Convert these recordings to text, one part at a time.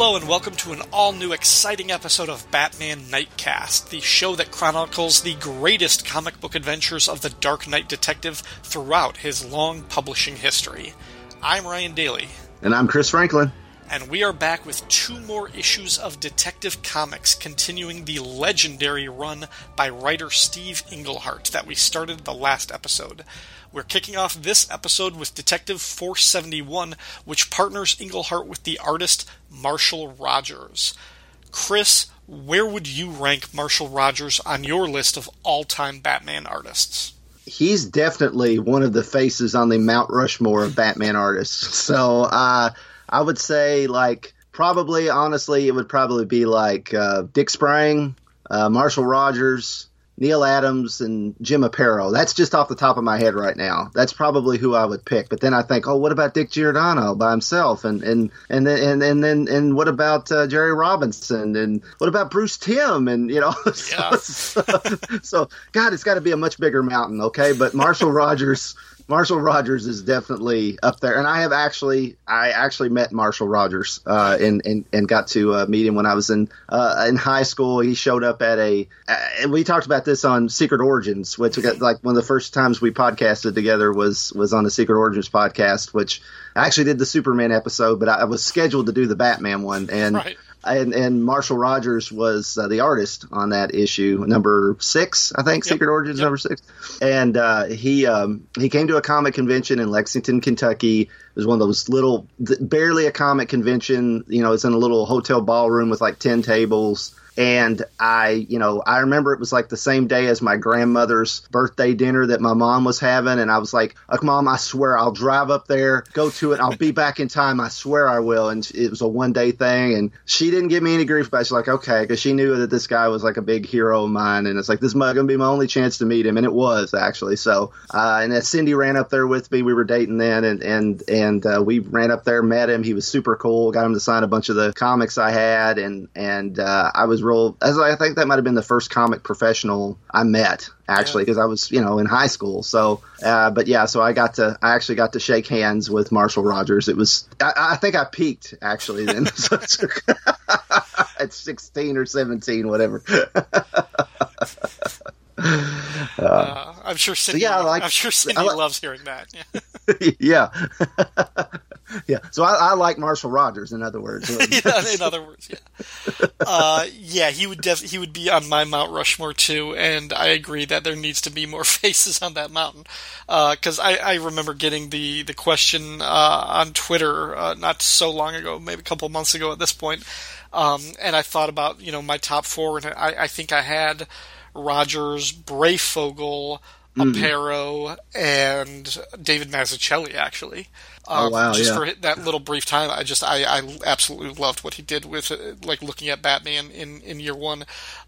Hello, and welcome to an all new exciting episode of Batman Nightcast, the show that chronicles the greatest comic book adventures of the Dark Knight detective throughout his long publishing history. I'm Ryan Daly. And I'm Chris Franklin. And we are back with two more issues of Detective Comics, continuing the legendary run by writer Steve Englehart that we started the last episode. We're kicking off this episode with Detective 471, which partners Englehart with the artist Marshall Rogers. Chris, where would you rank Marshall Rogers on your list of all time Batman artists? He's definitely one of the faces on the Mount Rushmore of Batman artists. So uh, I would say, like, probably, honestly, it would probably be like uh, Dick Sprang, uh, Marshall Rogers, Neal Adams and Jim Aparo. That's just off the top of my head right now. That's probably who I would pick. But then I think, oh, what about Dick Giordano by himself? And and and then and, and then and what about uh, Jerry Robinson? And what about Bruce Timm? And you know, yeah. so, so, God, it's got to be a much bigger mountain, okay? But Marshall Rogers. Marshall Rogers is definitely up there, and I have actually, I actually met Marshall Rogers, uh, and, and and got to uh, meet him when I was in uh, in high school. He showed up at a, and we talked about this on Secret Origins, which got, like one of the first times we podcasted together was was on the Secret Origins podcast, which I actually did the Superman episode, but I, was scheduled to do the Batman one, and. Right and, and Marshall Rogers was uh, the artist on that issue, number six, I think, yep. Secret Origins yep. number six. And uh, he um, he came to a comic convention in Lexington, Kentucky. It was one of those little, barely a comic convention. You know, it's in a little hotel ballroom with like ten tables and I, you know, I remember it was like the same day as my grandmother's birthday dinner that my mom was having. And I was like, like, mom, I swear I'll drive up there, go to it. I'll be back in time. I swear I will. And it was a one day thing. And she didn't give me any grief, but she's like, okay, because she knew that this guy was like a big hero of mine. And it's like, this is going to be my only chance to meet him. And it was actually. So, uh, and Cindy ran up there with me, we were dating then. And, and, and, uh, we ran up there, met him. He was super cool, got him to sign a bunch of the comics I had. And, and, uh, I was real, as I think that might have been the first comic professional I met actually because yeah. I was you know in high school. So, uh, but yeah, so I got to I actually got to shake hands with Marshall Rogers. It was I, I think I peaked actually then at sixteen or seventeen, whatever. Uh, I'm sure Cindy. So yeah, like, I'm sure Cindy like, loves hearing that. Yeah. yeah. yeah. So I, I, like Marshall Rogers. In other words. yeah, in other words, yeah. Uh, yeah, he would def- he would be on my Mount Rushmore too, and I agree that there needs to be more faces on that mountain. Because uh, I, I remember getting the the question uh, on Twitter uh, not so long ago, maybe a couple months ago at this point, um, and I thought about you know my top four, and I, I think I had Rogers, Breyfogle, mm. Aparo, and David Mazzucchelli actually. Oh, um, oh wow! Just yeah. for that little brief time, I just I, I absolutely loved what he did with like looking at Batman in in year one.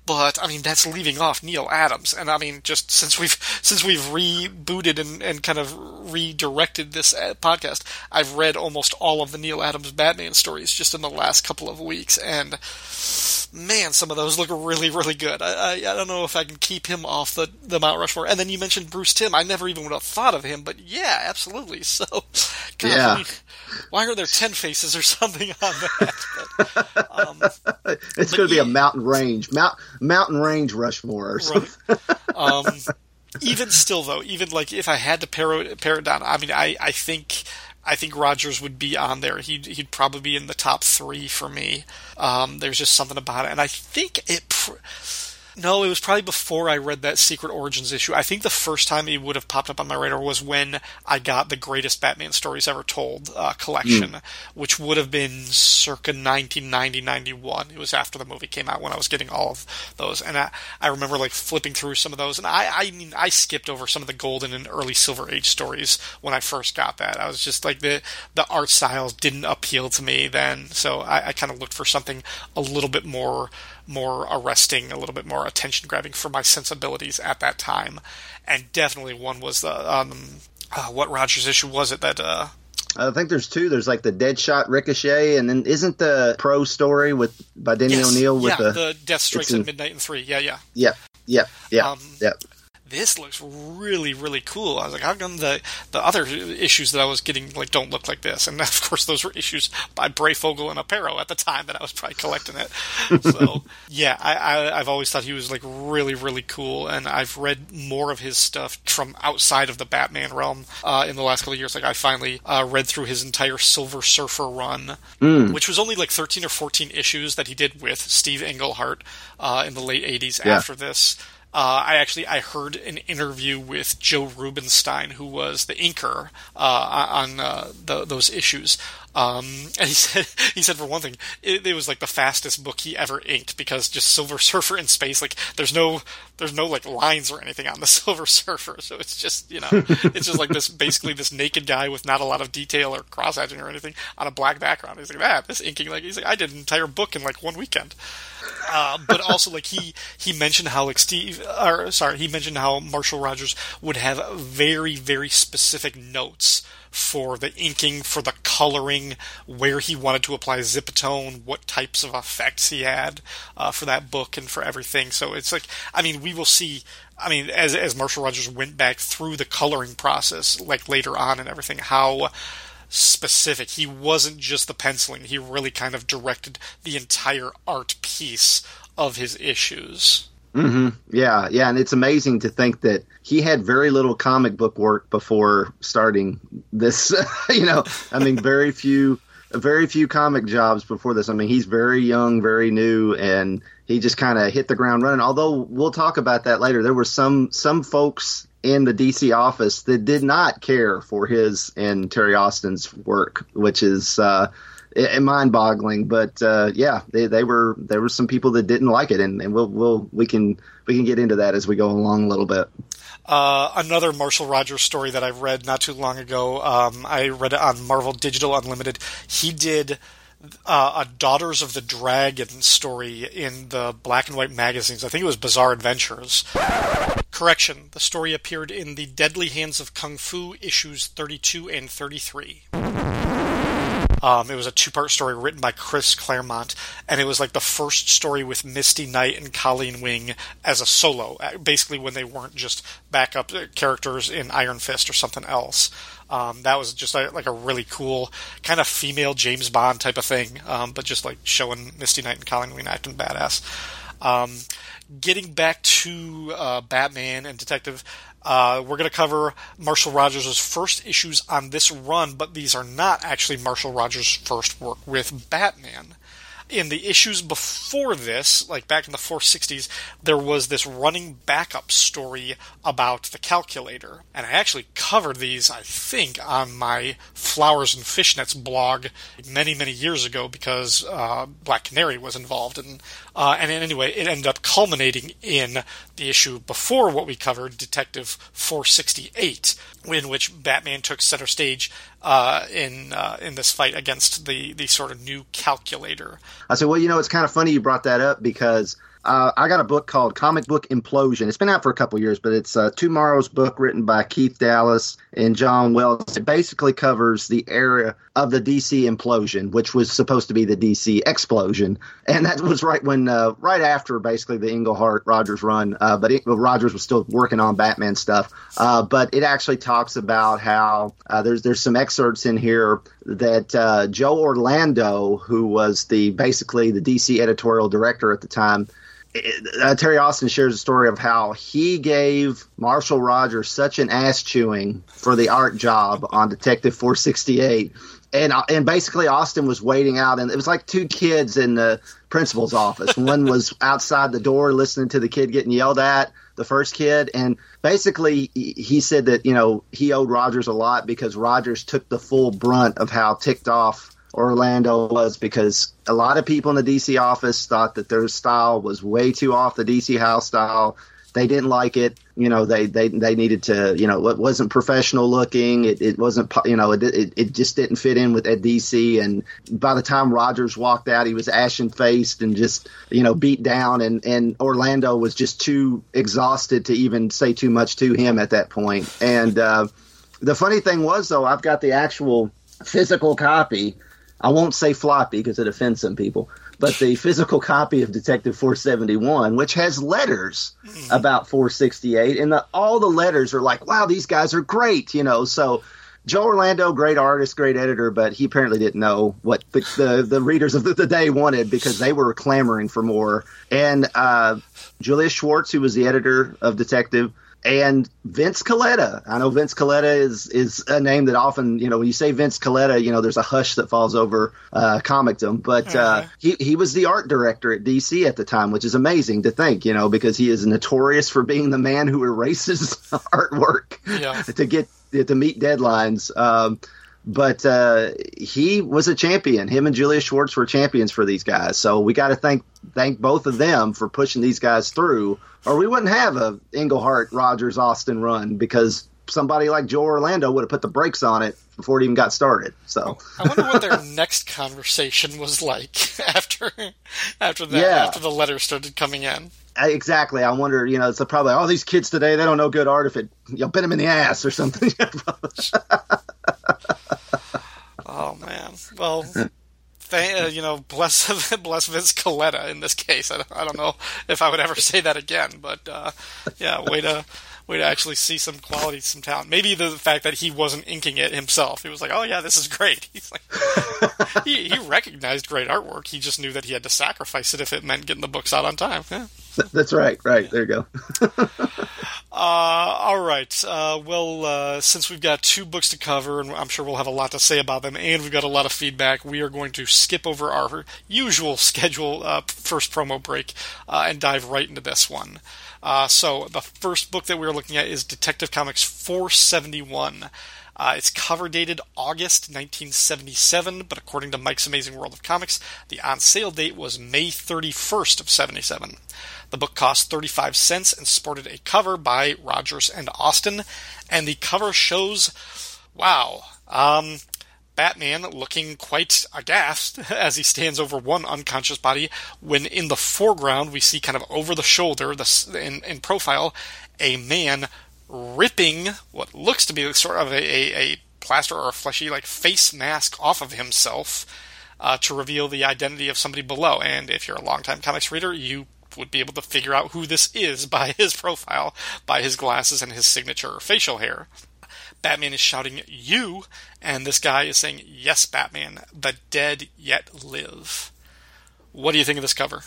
But I mean, that's leaving off Neal Adams, and I mean, just since we've since we've rebooted and, and kind of redirected this uh, podcast, I've read almost all of the Neal Adams Batman stories just in the last couple of weeks, and man, some of those look really, really good. I, I, I, don't know if I can keep him off the, the Mount Rushmore. And then you mentioned Bruce Timm. I never even would have thought of him, but yeah, absolutely. So, God, yeah. I mean, why are there ten faces or something on that? But, um, it's going to be a mountain range, mount, mountain range Rushmore or something. Right. Um, even still, though, even like if I had to pare it, pare it down, I mean, I, I think I think Rogers would be on there. He'd he'd probably be in the top three for me. Um, there's just something about it, and I think it. Pr- no, it was probably before I read that Secret Origins issue. I think the first time it would have popped up on my radar was when I got the Greatest Batman Stories Ever Told uh, collection, mm. which would have been circa 1990 91. It was after the movie came out when I was getting all of those. And I, I remember like flipping through some of those. And I, I mean, I skipped over some of the Golden and early Silver Age stories when I first got that. I was just like, the, the art styles didn't appeal to me then. So I, I kind of looked for something a little bit more more arresting, a little bit more attention grabbing for my sensibilities at that time. And definitely one was the um, uh, what Rogers issue was it that uh, I think there's two. There's like the Deadshot Ricochet, and then isn't the Pro story with by Denny yes, O'Neil with yeah, the the Death Strikes at Midnight in three? Yeah, yeah, yeah, yeah, yeah, um, yeah. This looks really, really cool. I was like, how come the the other issues that I was getting like don't look like this? And of course, those were issues by Breyfogle and Aparo at the time that I was probably collecting it. So yeah, I, I I've always thought he was like really, really cool, and I've read more of his stuff from outside of the Batman realm uh, in the last couple of years. Like I finally uh, read through his entire Silver Surfer run, mm. which was only like thirteen or fourteen issues that he did with Steve Englehart uh, in the late '80s. Yeah. After this, uh, I actually I heard an interview with Joe Rubinstein, who was the inker uh, on uh, the, those issues, um, and he said he said for one thing, it, it, was like the fastest book he ever inked because just Silver Surfer in space, like there's no there's no like lines or anything on the Silver Surfer, so it's just you know it's just like this basically this naked guy with not a lot of detail or cross hatching or anything on a black background. He's like, ah, this inking like he's like I did an entire book in like one weekend. Uh, but also like he he mentioned how like Steve or sorry he mentioned how Marshall Rogers would have very very specific notes for the inking, for the coloring, where he wanted to apply Zipatone, what types of effects he had uh, for that book, and for everything. So it's like, I mean, we will see. I mean, as as Marshall Rogers went back through the coloring process, like later on and everything, how specific. He wasn't just the penciling, he really kind of directed the entire art piece of his issues. Mm-hmm. Yeah, yeah, and it's amazing to think that he had very little comic book work before starting this. you know, I mean, very few, very few comic jobs before this. I mean, he's very young, very new, and he just kind of hit the ground running. Although we'll talk about that later. There were some some folks in the DC office that did not care for his and Terry Austin's work, which is. Uh, mind-boggling. But uh, yeah, they, they were there were some people that didn't like it, and, and we'll we'll we can we can get into that as we go along a little bit. Uh, another Marshall Rogers story that I read not too long ago. Um, I read it on Marvel Digital Unlimited. He did. Uh, a Daughters of the Dragon story in the black and white magazines. I think it was Bizarre Adventures. Correction, the story appeared in the Deadly Hands of Kung Fu issues 32 and 33. Um, it was a two part story written by Chris Claremont, and it was like the first story with Misty Knight and Colleen Wing as a solo, uh, basically when they weren't just backup characters in Iron Fist or something else. Um, that was just like a really cool kind of female James Bond type of thing, um, but just like showing Misty Knight and Colleen Wing acting badass. Um, getting back to uh, Batman and Detective, uh, we're going to cover Marshall Rogers' first issues on this run, but these are not actually Marshall Rogers' first work with Batman in the issues before this, like back in the 460s, there was this running backup story about the calculator. And I actually covered these, I think, on my Flowers and Fishnets blog many, many years ago because uh, Black Canary was involved. And, uh, and anyway, it ended up culminating in the issue before what we covered, Detective 468, in which Batman took center stage uh, in uh, in this fight against the the sort of new calculator. I said, well, you know, it's kind of funny you brought that up because uh, I got a book called Comic Book Implosion. It's been out for a couple years, but it's uh, TwoMorrows book written by Keith Dallas and John Wells. It basically covers the era of the DC implosion, which was supposed to be the DC explosion, and that was right when, uh, right after basically the Englehart Rogers run. Uh, but it, well, Rogers was still working on Batman stuff. Uh, but it actually talks about how uh, there's there's some excerpts in here that Joe Orlando, who was the basically the DC editorial director at the time uh, Terry Austin shares a story of how he gave Marshall Rogers such an ass chewing for the art job on Detective 468. And, uh, and basically Austin was waiting out and it was like two kids in the principal's office. One was outside the door listening to the kid getting yelled at, the first kid, and basically he said that, you know, he owed Rogers a lot because Rogers took the full brunt of how ticked off Orlando was because a lot of people in the DC office thought that their style was way too off the DC house style. They didn't like it. You know, they they, they needed to. You know, it wasn't professional looking. It, it wasn't. You know, it, it, it just didn't fit in with at DC. And by the time Rogers walked out, he was ashen faced and just you know beat down. And and Orlando was just too exhausted to even say too much to him at that point. And uh, the funny thing was though, I've got the actual physical copy I won't say floppy because it offends some people, but the physical copy of Detective 471, which has letters mm. about 468, and the, all the letters are like, wow, these guys are great, you know. So Joe Orlando, great artist, great editor, but he apparently didn't know what the the, the readers of the, the, day wanted because they were clamoring for more. And uh, Julius Schwartz, who was the editor of Detective, and Vince Colletta. I know Vince Colletta is is a name that often, you know, when you say Vince Colletta, you know, there's a hush that falls over uh, comicdom. But uh, he he was the art director at DC at the time, which is amazing to think, you know, because he is notorious for being the man who erases artwork yeah. to get to meet deadlines. Um, but uh, he was a champion. Him and Julius Schwartz were champions for these guys. So we got to thank thank both of them for pushing these guys through, or we wouldn't have a Englehart Rogers Austin run because somebody like Joe Orlando would have put the brakes on it before it even got started. So I wonder what their next conversation was like after after that yeah. after the letters started coming in. Exactly. I wonder, you know, it's probably all these kids today, they don't know good art if it, you know, bit them in the ass or something. oh, man. Well, th- uh, you know, bless, bless Vince Colletta in this case. I don't, I don't, know if I would ever say that again, but, uh, yeah, way to, way to actually see some quality, some talent. Maybe the fact that he wasn't inking it himself. He was like, "Oh yeah, this is great." He's like, he, he recognized great artwork. He just knew that he had to sacrifice it if it meant getting the books out on time. Yeah. That's right. Right there you go. uh, all right. Uh, well, uh, since we've got two books to cover, and I'm sure we'll have a lot to say about them, and we've got a lot of feedback, we are going to skip over our usual schedule uh, first promo break uh, and dive right into this one. Uh, so the first book that we're looking at is Detective Comics 471. Uh, it's cover dated August 1977, but according to Mike's Amazing World of Comics, the on sale date was May 31st of 77. The book cost 35 cents and sported a cover by Rogers and Austin, and the cover shows, wow, um, Batman looking quite aghast as he stands over one unconscious body, when in the foreground we see kind of over the shoulder, the, in, in profile, a man ripping what looks to be sort of a, a, a plaster or a fleshy like face mask off of himself uh, to reveal the identity of somebody below. And if you're a longtime comics reader, you would be able to figure out who this is by his profile, by his glasses and his signature facial hair. Batman is shouting, You! And this guy is saying, Yes, Batman, the dead yet live. What do you think of this cover?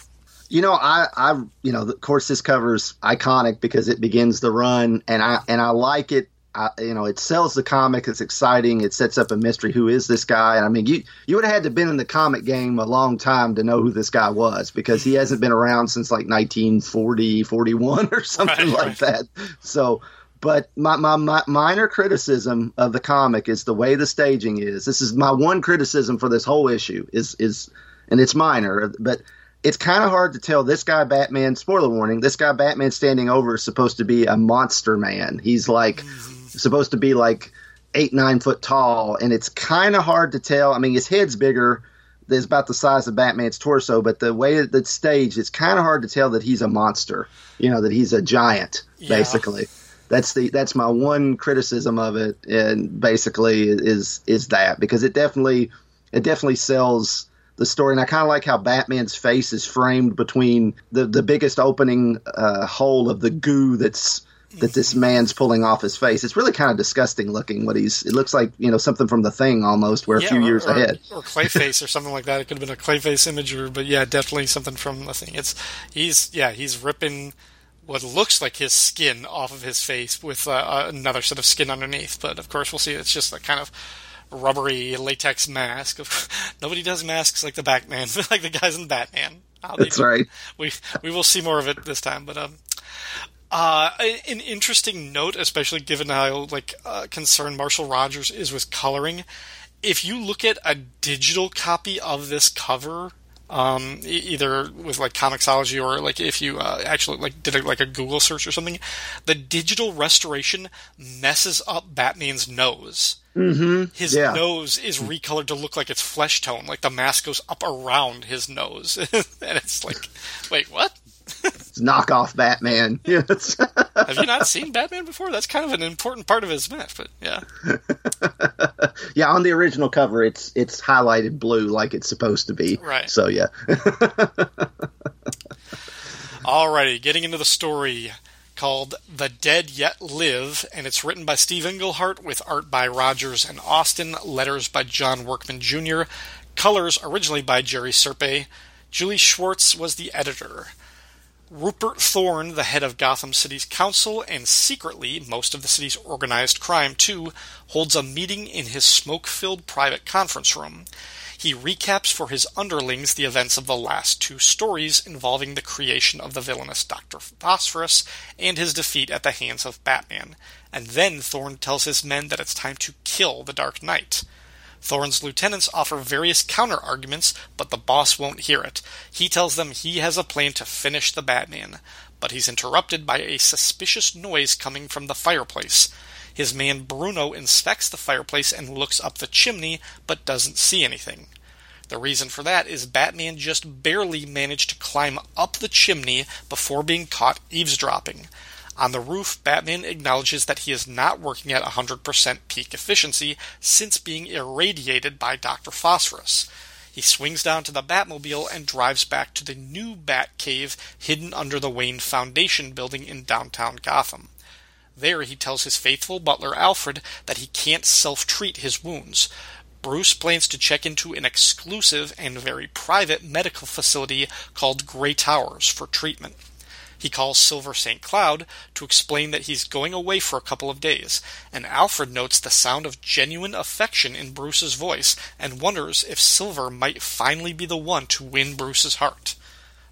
You know, I, I, you know, of course, this cover's iconic because it begins the run, and I, and I like it. I, you know, it sells the comic. It's exciting. It sets up a mystery. Who is this guy? And I mean, you you would have had to been in the comic game a long time to know who this guy was because he hasn't been around since like 1940, 41 or something right, like right. that. So, but my, my, my minor criticism of the comic is the way the staging is. This is my one criticism for this whole issue is is and it's minor, but it's kind of hard to tell this guy Batman spoiler warning, this guy Batman standing over is supposed to be a monster man. He's like supposed to be like eight, nine foot tall, and it's kind of hard to tell. I mean, his head's bigger, is about the size of Batman's torso, but the way that it's staged, it's kind of hard to tell that he's a monster. You know, that he's a giant, yeah. basically that's the that's my one criticism of it, and basically is is that because it definitely it definitely sells the story, and I kind of like how Batman's face is framed between the the biggest opening uh, hole of the goo that's that this man's pulling off his face. It's really kind of disgusting looking. What he's it looks like you know something from the Thing almost, where yeah, a few or, years or, ahead, or Clayface or something like that. It could have been a Clayface image, or but yeah, definitely something from the Thing. It's he's yeah he's ripping what looks like his skin off of his face with uh, another set of skin underneath. But of course, we'll see. It's just a kind of rubbery latex mask. Nobody does masks like the Batman, like the guys in Batman. That's right. We we will see more of it this time. But um, uh, an interesting note, especially given how like uh, concerned Marshall Rogers is with coloring. If you look at a digital copy of this cover um, either with like Comixology or like if you uh, actually like did a, like a Google search or something, the digital restoration messes up Batman's nose. Mm-hmm. His yeah. nose is recolored to look like it's flesh tone, like the mask goes up around his nose, and it's like, wait, what? Knockoff Batman. Have you not seen Batman before? That's kind of an important part of his match, but yeah. yeah, on the original cover, it's it's highlighted blue like it's supposed to be. Right. So yeah. Alrighty, getting into the story called The Dead Yet Live, and it's written by Steve Englehart with art by Rogers and Austin, letters by John Workman Jr., colors originally by Jerry Serpe. Julie Schwartz was the editor. Rupert Thorne, the head of Gotham City's council, and secretly most of the city's organized crime too, holds a meeting in his smoke filled private conference room. He recaps for his underlings the events of the last two stories involving the creation of the villainous Dr. Phosphorus and his defeat at the hands of Batman. And then Thorne tells his men that it's time to kill the Dark Knight. Thorne's lieutenants offer various counter arguments, but the boss won't hear it. He tells them he has a plan to finish the Batman, but he's interrupted by a suspicious noise coming from the fireplace. His man Bruno inspects the fireplace and looks up the chimney, but doesn't see anything. The reason for that is Batman just barely managed to climb up the chimney before being caught eavesdropping. On the roof, Batman acknowledges that he is not working at 100% peak efficiency since being irradiated by Dr. Phosphorus. He swings down to the Batmobile and drives back to the new Batcave hidden under the Wayne Foundation building in downtown Gotham. There, he tells his faithful butler Alfred that he can't self treat his wounds. Bruce plans to check into an exclusive and very private medical facility called Grey Towers for treatment. He calls Silver St. Cloud to explain that he's going away for a couple of days, and Alfred notes the sound of genuine affection in Bruce's voice and wonders if Silver might finally be the one to win Bruce's heart.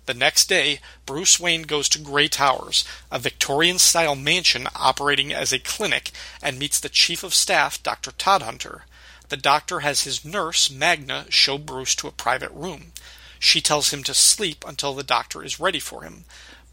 The next day, Bruce Wayne goes to Grey Towers, a Victorian style mansion operating as a clinic, and meets the Chief of Staff, Dr. Todhunter. The doctor has his nurse, Magna, show Bruce to a private room. She tells him to sleep until the doctor is ready for him.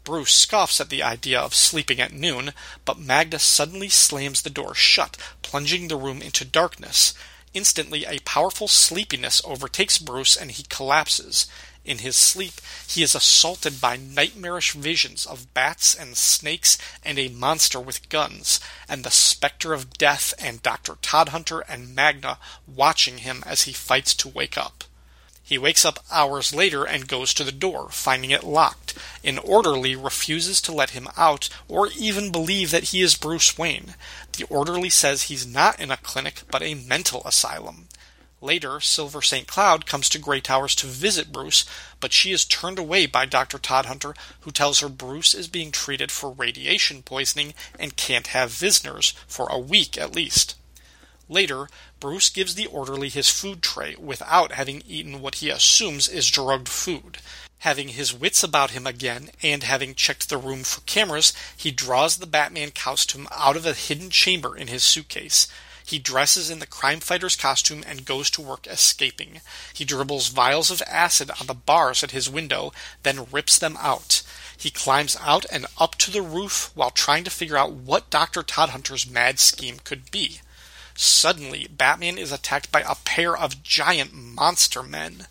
Bruce scoffs at the idea of sleeping at noon, but Magna suddenly slams the door shut, plunging the room into darkness. Instantly, a powerful sleepiness overtakes Bruce and he collapses. In his sleep, he is assaulted by nightmarish visions of bats and snakes and a monster with guns, and the specter of death and Dr. Todhunter and Magna watching him as he fights to wake up. He wakes up hours later and goes to the door, finding it locked. An orderly refuses to let him out or even believe that he is Bruce Wayne. The orderly says he's not in a clinic but a mental asylum. Later, Silver St. Cloud comes to Grey Towers to visit Bruce, but she is turned away by Dr. Todhunter, who tells her Bruce is being treated for radiation poisoning and can't have visitors for a week at least. Later, Bruce gives the orderly his food tray without having eaten what he assumes is drugged food. Having his wits about him again, and having checked the room for cameras, he draws the Batman costume out of a hidden chamber in his suitcase. He dresses in the crime fighter's costume and goes to work escaping. He dribbles vials of acid on the bars at his window, then rips them out. He climbs out and up to the roof while trying to figure out what Dr. Todhunter's mad scheme could be. Suddenly, Batman is attacked by a pair of giant monster men.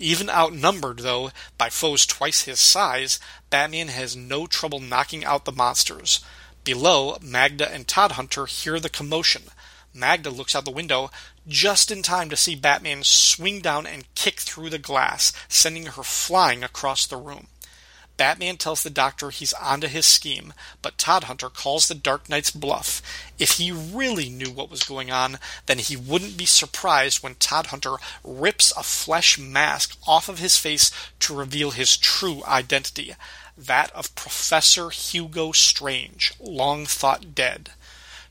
Even outnumbered, though, by foes twice his size, Batman has no trouble knocking out the monsters. Below, Magda and Todhunter hear the commotion. Magda looks out the window just in time to see Batman swing down and kick through the glass, sending her flying across the room. Batman tells the doctor he's onto his scheme, but Todhunter calls the Dark Knight's bluff. If he really knew what was going on, then he wouldn't be surprised when Todhunter rips a flesh mask off of his face to reveal his true identity that of Professor Hugo Strange, long thought dead.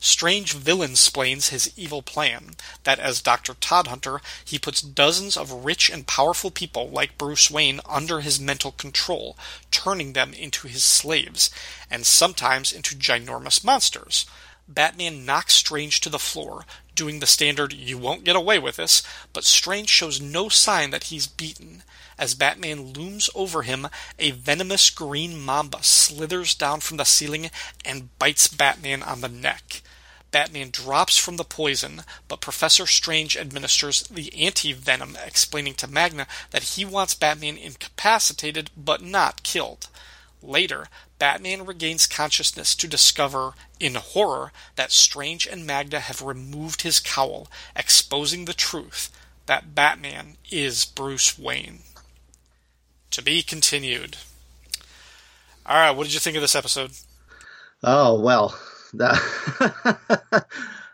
Strange villain splains his evil plan that as Dr. Todhunter, he puts dozens of rich and powerful people like Bruce Wayne under his mental control, turning them into his slaves, and sometimes into ginormous monsters. Batman knocks Strange to the floor, doing the standard you won't get away with this, but Strange shows no sign that he's beaten. As Batman looms over him, a venomous green mamba slithers down from the ceiling and bites Batman on the neck. Batman drops from the poison, but Professor Strange administers the anti venom, explaining to Magna that he wants Batman incapacitated but not killed. Later, Batman regains consciousness to discover, in horror, that Strange and Magna have removed his cowl, exposing the truth that Batman is Bruce Wayne. To be continued. All right, what did you think of this episode? Oh well,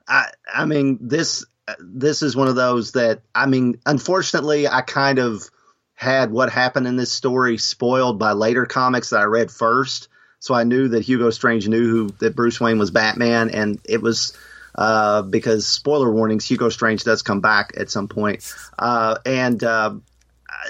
I I mean this this is one of those that I mean, unfortunately, I kind of had what happened in this story spoiled by later comics that I read first. So I knew that Hugo Strange knew who that Bruce Wayne was Batman, and it was uh, because spoiler warnings, Hugo Strange does come back at some point, uh, and uh,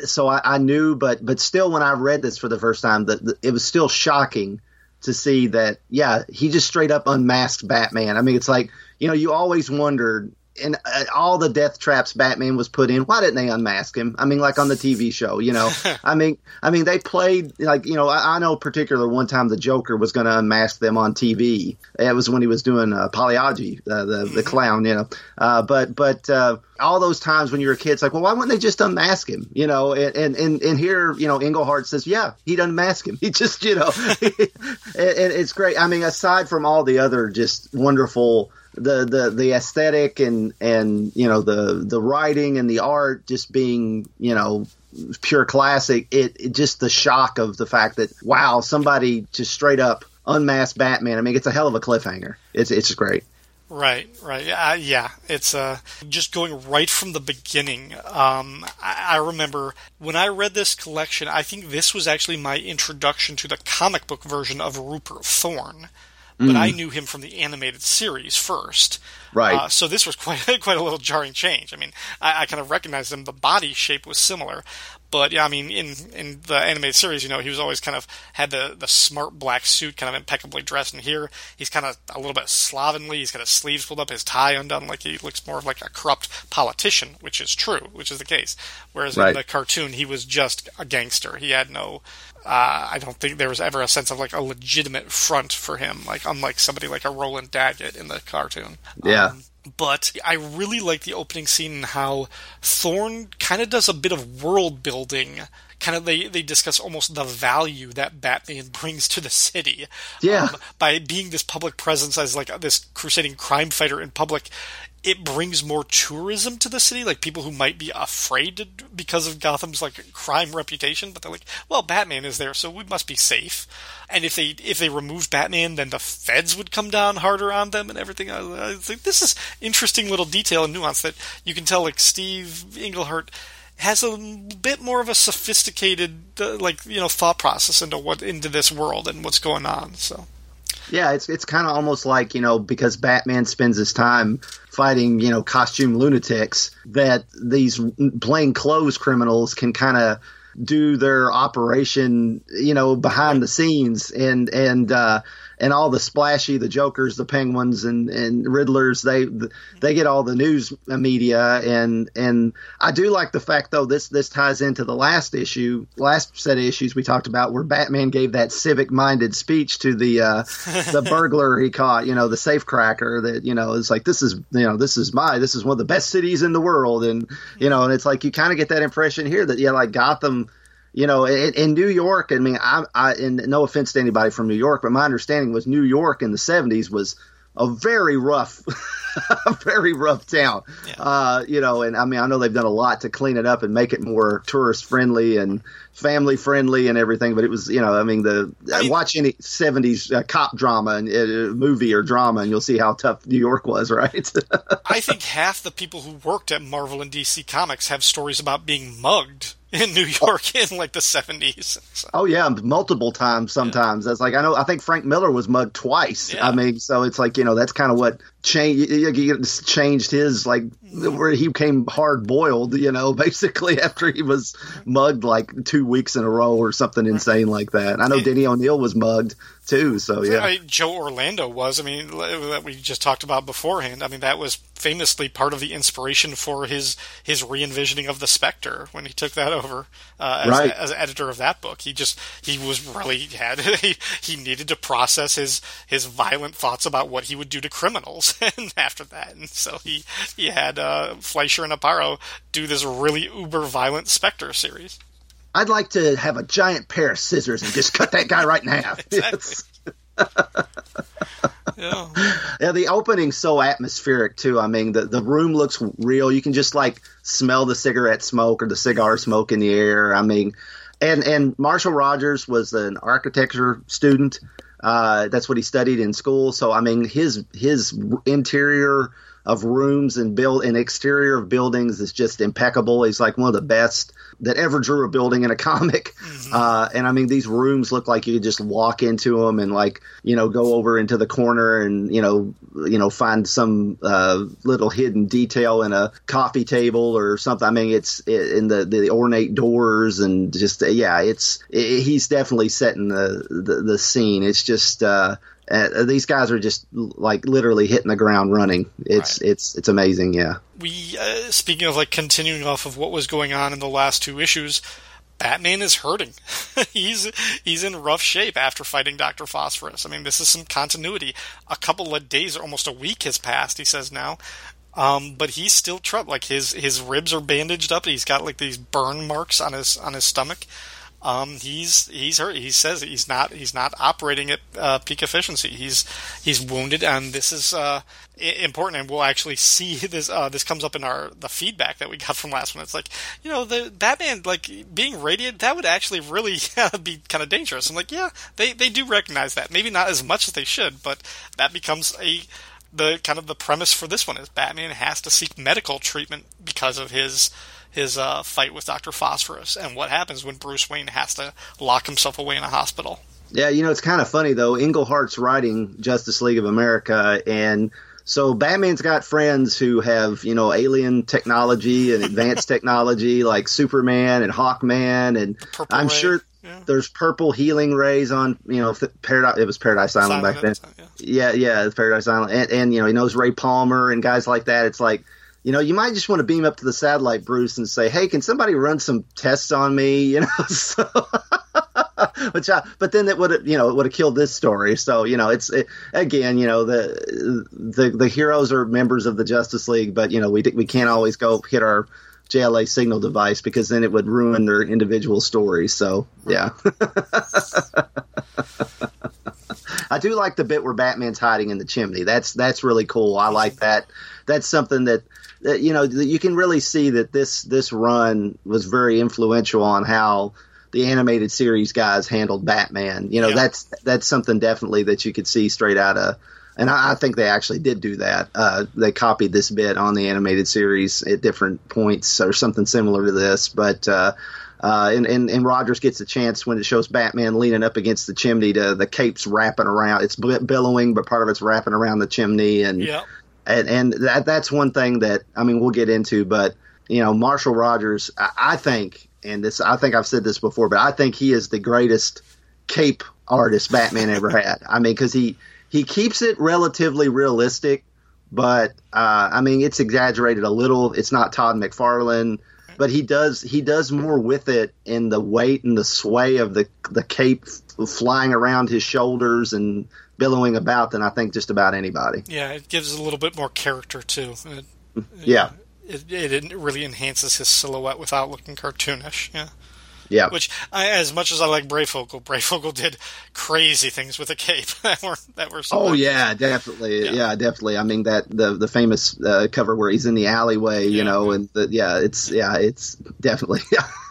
so I, I, knew, but but still, when I read this for the first time, that it was still shocking to see that yeah, he just straight up unmasked Batman. I mean, it's like you know, you always wondered and uh, all the death traps Batman was put in, why didn't they unmask him? I mean, like on the TV show, you know. I mean, I mean, they played like you know. I, I know particular one time the Joker was going to unmask them on TV. It was when he was doing uh, Pagliacci, uh, the the mm-hmm. clown, you know. Uh, but but uh, all those times when you were a kid, it's like, well, why wouldn't they just unmask him? You know, and and and, here, you know, Englehart says, yeah, he'd unmask him. He just, you know, and, and it's great. I mean, aside from all the other just wonderful the the the aesthetic and and you know the the writing and the art just being you know pure classic it, it, just the shock of the fact that wow somebody just straight up unmasked batman i mean it's a hell of a cliffhanger it's it's great Right, right, uh, yeah. It's uh, just going right from the beginning. Um, I, I, remember when I read this collection. I think this was actually my introduction to the comic book version of Rupert Thorne but I mm. knew him from the animated series first. Right. Uh, so this was quite quite a little jarring change. I mean, I, I, kind of recognized him. The body shape was similar, but yeah, I mean, in in the animated series, you know, he was always kind of had the the smart black suit, kind of impeccably dressed. And here, he's kind of a little bit slovenly. He's got his sleeves pulled up, his tie undone, like he looks more of like a corrupt politician, which is true, which is the case. Whereas right. in the cartoon, he was just a gangster. He had no uh, I don't think there was ever a sense of like a legitimate front for him, like unlike somebody like a Roland Daggett in the cartoon. Yeah. Um, but I really like the opening scene and how Thorne kind of does a bit of world building. Kind of, they, they discuss almost the value that Batman brings to the city. Yeah. Um, by being this public presence as like this crusading crime fighter in public, it brings more tourism to the city, like people who might be afraid to, because of Gotham's like crime reputation, but they're like, well, Batman is there, so we must be safe. And if they if they remove Batman, then the feds would come down harder on them and everything. I was like, this is interesting little detail and nuance that you can tell. Like Steve Englehart has a bit more of a sophisticated uh, like you know thought process into what into this world and what's going on. So. Yeah, it's it's kind of almost like you know because Batman spends his time fighting you know costume lunatics that these plain clothes criminals can kind of do their operation you know behind the scenes. And and uh, and all the splashy, the Jokers, the Penguins, and and Riddlers, they they get all the news media, and and I do like the fact though this this ties into the last issue, last set of issues we talked about where Batman gave that civic minded speech to the uh, the burglar he caught, you know, the safe cracker that you know is like this is you know this is my this is one of the best cities in the world, and you know, and it's like you kind of get that impression here that yeah, like Gotham you know, in, in, New York, I mean, I, I, and no offense to anybody from New York, but my understanding was New York in the 70s was a very rough, a very rough town. Yeah. Uh, you know, and I mean, I know they've done a lot to clean it up and make it more tourist friendly and family friendly and everything. But it was, you know, I mean, the I mean, watch any '70s uh, cop drama and uh, movie or drama, and you'll see how tough New York was, right? I think half the people who worked at Marvel and DC Comics have stories about being mugged in New York in like the seventies. So. Oh yeah, multiple times. Sometimes yeah. that's like I know. I think Frank Miller was mugged twice. Yeah. I mean, so it's like you know that's kind of what changed changed his like where he came hard boiled. You know, basically after he was mugged like two weeks in a row or something insane like that. I know Denny O'Neil was mugged too. So yeah, I Joe Orlando was. I mean, that we just talked about beforehand. I mean, that was famously part of the inspiration for his his re envisioning of the Spectre when he took that over uh, as, right. as editor of that book. He just he was really had he, he needed to process his his violent thoughts about what he would do to criminals, and after that, and so he he had uh, Fleisher and Aparo do this really uber violent Spectre series. I'd like to have a giant pair of scissors and just cut that guy right in half. exactly. yeah. yeah, the opening's so atmospheric too. I mean, the the room looks real. You can just like smell the cigarette smoke or the cigar smoke in the air. I mean, and and Marshall Rogers was an architecture student. Uh, that's what he studied in school. So I mean, his his interior of rooms and build and exterior of buildings is just impeccable. He's like one of the best that ever drew a building in a comic. Mm-hmm. Uh, and I mean, these rooms look like you could just walk into them and like you know go over into the corner and you know you know find some uh, little hidden detail in a coffee table or something. I mean, it's in the the ornate doors and just yeah, it's it, he's definitely setting the, the the scene. It's just uh, uh, these guys are just like literally hitting the ground running. It's right. it's it's amazing. Yeah. We uh, speaking of like continuing off of what was going on in the last two issues. Batman is hurting. he's he's in rough shape after fighting Doctor Phosphorus. I mean, this is some continuity. A couple of days, or almost a week, has passed. He says now, um, but he's still troubled. Like his his ribs are bandaged up. He's got like these burn marks on his on his stomach um, he's he's hurt. He says he's not he's not operating at uh, peak efficiency. He's he's wounded, and this is uh, important. And we'll actually see this. Uh, this comes up in our the feedback that we got from last one. It's like you know the Batman like being radiant that would actually really be kind of dangerous. I'm like yeah they they do recognize that. Maybe not as much as they should, but that becomes a the kind of the premise for this one is Batman has to seek medical treatment because of his his uh, fight with Doctor Phosphorus and what happens when Bruce Wayne has to lock himself away in a hospital. Yeah, you know it's kind of funny though. Englehart's writing Justice League of America, and so Batman's got friends who have you know alien technology and advanced technology like Superman and Hawkman, and I'm ray. sure yeah. there's purple healing rays on you know Paradise. It was Paradise Island back then. Time, yeah. yeah, yeah, Paradise Island, and, and you know he knows Ray Palmer and guys like that. It's like you know, you might just want to beam up to the satellite, Bruce, and say, "Hey, can somebody run some tests on me?" You know, so, which, I, but then it would you know, it would have killed this story. So, you know, it's it, again, you know, the the the heroes are members of the Justice League, but you know, we we can't always go hit our JLA signal device because then it would ruin their individual stories. So, yeah. I do like the bit where Batman's hiding in the chimney. That's that's really cool. I like that. That's something that that you know you can really see that this this run was very influential on how the animated series guys handled Batman. You know, yeah. that's that's something definitely that you could see straight out of. And I, I think they actually did do that. Uh, they copied this bit on the animated series at different points or something similar to this. But uh, uh, and, and, and Rogers gets a chance when it shows Batman leaning up against the chimney to the cape's wrapping around. It's billowing, but part of it's wrapping around the chimney. And yeah and, and that that's one thing that I mean we'll get into, but you know Marshall Rogers, I, I think, and this I think I've said this before, but I think he is the greatest cape artist Batman ever had. I mean, because he he keeps it relatively realistic, but uh, I mean it's exaggerated a little. It's not Todd McFarlane, but he does he does more with it in the weight and the sway of the the cape flying around his shoulders and billowing about than I think just about anybody. Yeah, it gives a little bit more character too. It, yeah, it, it really enhances his silhouette without looking cartoonish. Yeah. Yeah. Which, I, as much as I like Breyfogle, Breyfogle did crazy things with a cape that were that were. Oh yeah, definitely. Yeah. yeah. definitely. I mean that the the famous uh, cover where he's in the alleyway, you yeah, know, and the, yeah, it's yeah, it's definitely.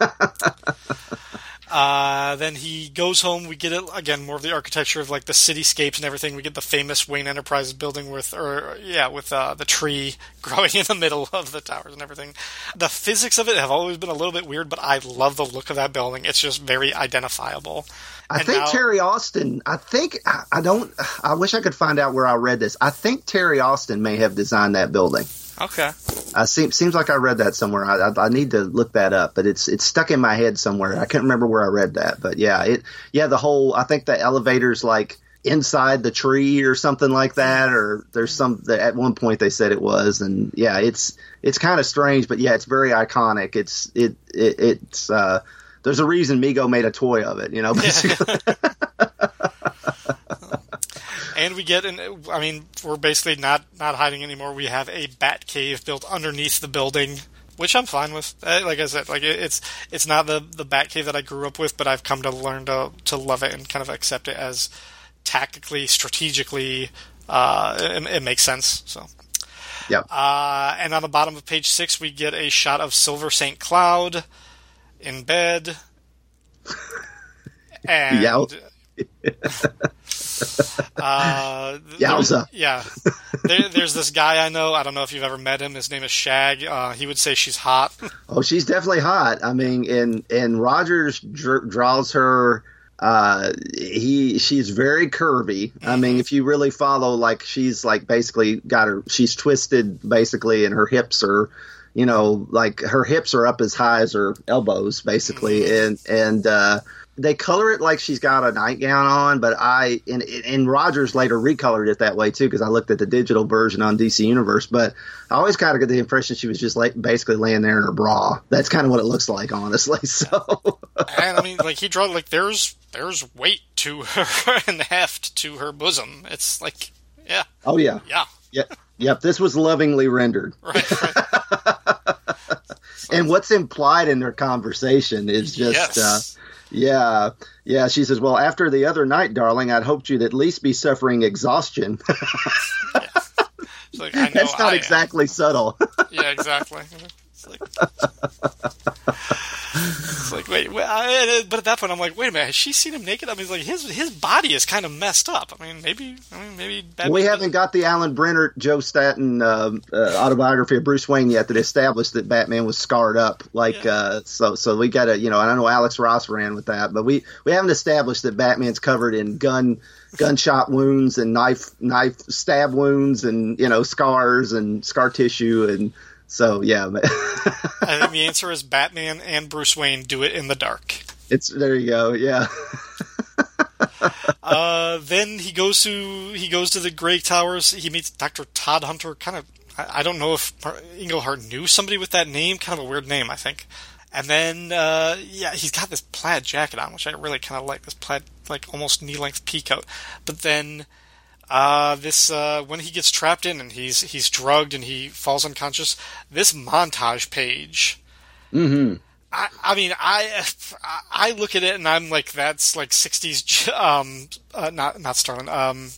Uh, then he goes home. We get it again more of the architecture of like the cityscapes and everything. We get the famous Wayne Enterprises building with, or yeah, with uh, the tree growing in the middle of the towers and everything. The physics of it have always been a little bit weird, but I love the look of that building. It's just very identifiable. I and think now, Terry Austin. I think I don't. I wish I could find out where I read this. I think Terry Austin may have designed that building. Okay. I seems seems like I read that somewhere. I, I, I, need to look that up, but it's it's stuck in my head somewhere. I can't remember where I read that, but yeah, it yeah the whole. I think the elevator's like inside the tree or something like that, or there's some. At one point they said it was, and yeah, it's it's kind of strange, but yeah, it's very iconic. It's it, it it's uh, there's a reason Mego made a toy of it, you know. Basically. and we get an I mean, we're basically not not hiding anymore. We have a bat cave built underneath the building which I'm fine with. Uh, like I said, like it's it's not the the bat cave that I grew up with, but I've come to learn to to love it and kind of accept it as tactically, strategically, uh, it, it makes sense. So. Yeah. Uh, and on the bottom of page six, we get a shot of Silver St. Cloud in bed. And Yeah. uh, Yowza. yeah. There, there's this guy I know. I don't know if you've ever met him. His name is Shag. Uh, he would say she's hot. Oh, she's definitely hot. I mean, and and Rogers dr- draws her. Uh, he she's very curvy. I mean, if you really follow, like she's like basically got her. She's twisted basically, and her hips are, you know, like her hips are up as high as her elbows basically, and and uh, they color it like she's got a nightgown on, but I and and Rogers later recolored it that way too because I looked at the digital version on DC Universe, but I always kind of get the impression she was just like basically laying there in her bra. That's kind of what it looks like, honestly. So and I mean, like he draw like there's there's weight to her and heft to her bosom. It's like, yeah, oh yeah, yeah, yep, yep. This was lovingly rendered, right. right. and what's implied in their conversation is just. Yes. Uh, yeah, yeah. She says, "Well, after the other night, darling, I'd hoped you'd at least be suffering exhaustion." It's like, I know That's not I am. exactly subtle. Yeah, exactly. It's like, it's like wait, wait I, but at that point, I'm like, wait a minute, has she seen him naked? I mean, like his his body is kind of messed up. I mean, maybe, I mean, maybe Batman we haven't got the Alan Brennert, Joe Staton um, uh, autobiography of Bruce Wayne yet that established that Batman was scarred up. Like, Yeah. uh, so, so we got to, you know, I know Alex Ross ran with that, but we we haven't established that Batman's covered in gun gunshot wounds and knife knife stab wounds and you know scars and scar tissue and so yeah, I think the answer is Batman and Bruce Wayne do it in the dark. it's there you go, yeah. Uh, then he goes to he goes to the Grey Towers. He meets Doctor Todd Hunter. Kind of, I, I don't know if Englehart knew somebody with that name. Kind of a weird name, I think. And then, uh, yeah, he's got this plaid jacket on, which I really kind of like. This plaid, like almost knee length pea coat. But then, uh, this uh, when he gets trapped in and he's he's drugged and he falls unconscious. This montage page. Mm-hmm. I, I mean, I I look at it and I'm like, that's like '60s, um, uh, not not Starlin, um,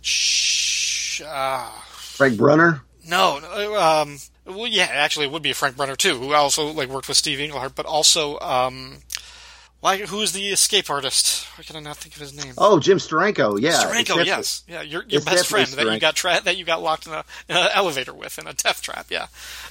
sh- uh, Frank Brunner. no, no, um, well, yeah, actually, it would be a Frank Brunner too, who also like worked with Steve Englehart, but also, um, why? Who's the escape artist? Why can I not think of his name? Oh, Jim Steranko. Yeah, Steranko, yes, yeah, your your best friend that you got tra- that you got locked in a in an elevator with in a death trap, yeah.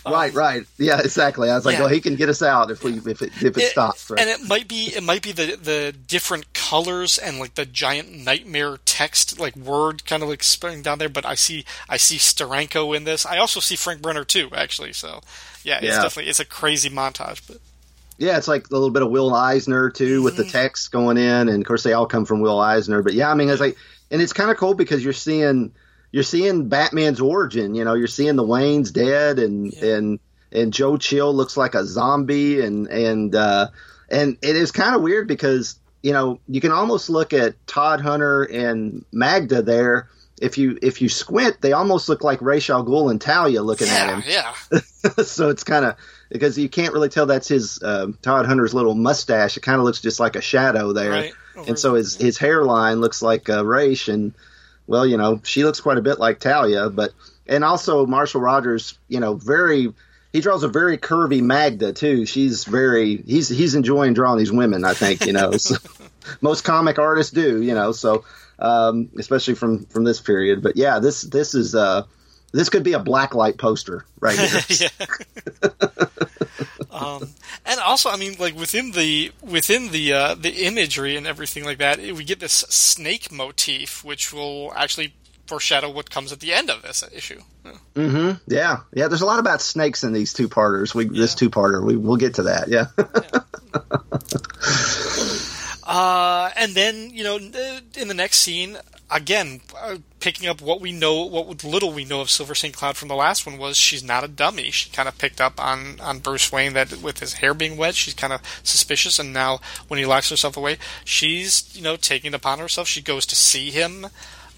Um, right, right. Yeah, exactly. I was like, Yeah. well, he can get us out if we if it if it, It- stops. Right? And it might be it might be the the different colors and like the giant nightmare text like word kind of like spilling down there. But I see I see Steranko in this. I also see Frank Brunner too, actually. So yeah, it's Yeah. definitely it's a crazy montage. But yeah, it's like a little bit of Will Eisner too, with the Mm-hmm. text going in, and of course they all come from Will Eisner. But yeah, I mean, it's like, and it's kind of cool because you're seeing you're seeing Batman's origin. You know, you're seeing the Wayne's dead, and Yeah. and and Joe Chill looks like a zombie, and and uh, and it is kind of weird because you know you can almost look at Todd Hunter and Magda there. If you if you squint, they almost look like Ra's al Ghul and Talia looking at him. yeah, yeah, so it's kind of because you can't really tell that's his uh, Todd Hunter's little mustache. It kind of looks just like a shadow there, right. And so his his hairline looks like uh, Ra's, and well, you know, she looks quite a bit like Talia, but and also Marshall Rogers, you know, very. He draws a very curvy Magda too. She's very he's he's enjoying drawing these women. I think you know so, most comic artists do. You know, so um, especially from from this period. But yeah, this this is uh this could be a blacklight poster right here. um, and also, I mean, like within the within the uh, the imagery and everything like that, we get this snake motif, which will actually foreshadow what comes at the end of this issue. Mm-hmm. Yeah, yeah. There's a lot about snakes in these two parters. We this two parter. We we'll get to that. Yeah. Uh, and then you know, in the next scene, again, uh, picking up what we know, what little we know of Silver St. Cloud from the last one was she's not a dummy. She kind of picked up on on Bruce Wayne that with his hair being wet, she's kind of suspicious. And now when he locks herself away, she's you know taking it upon herself. She goes to see him.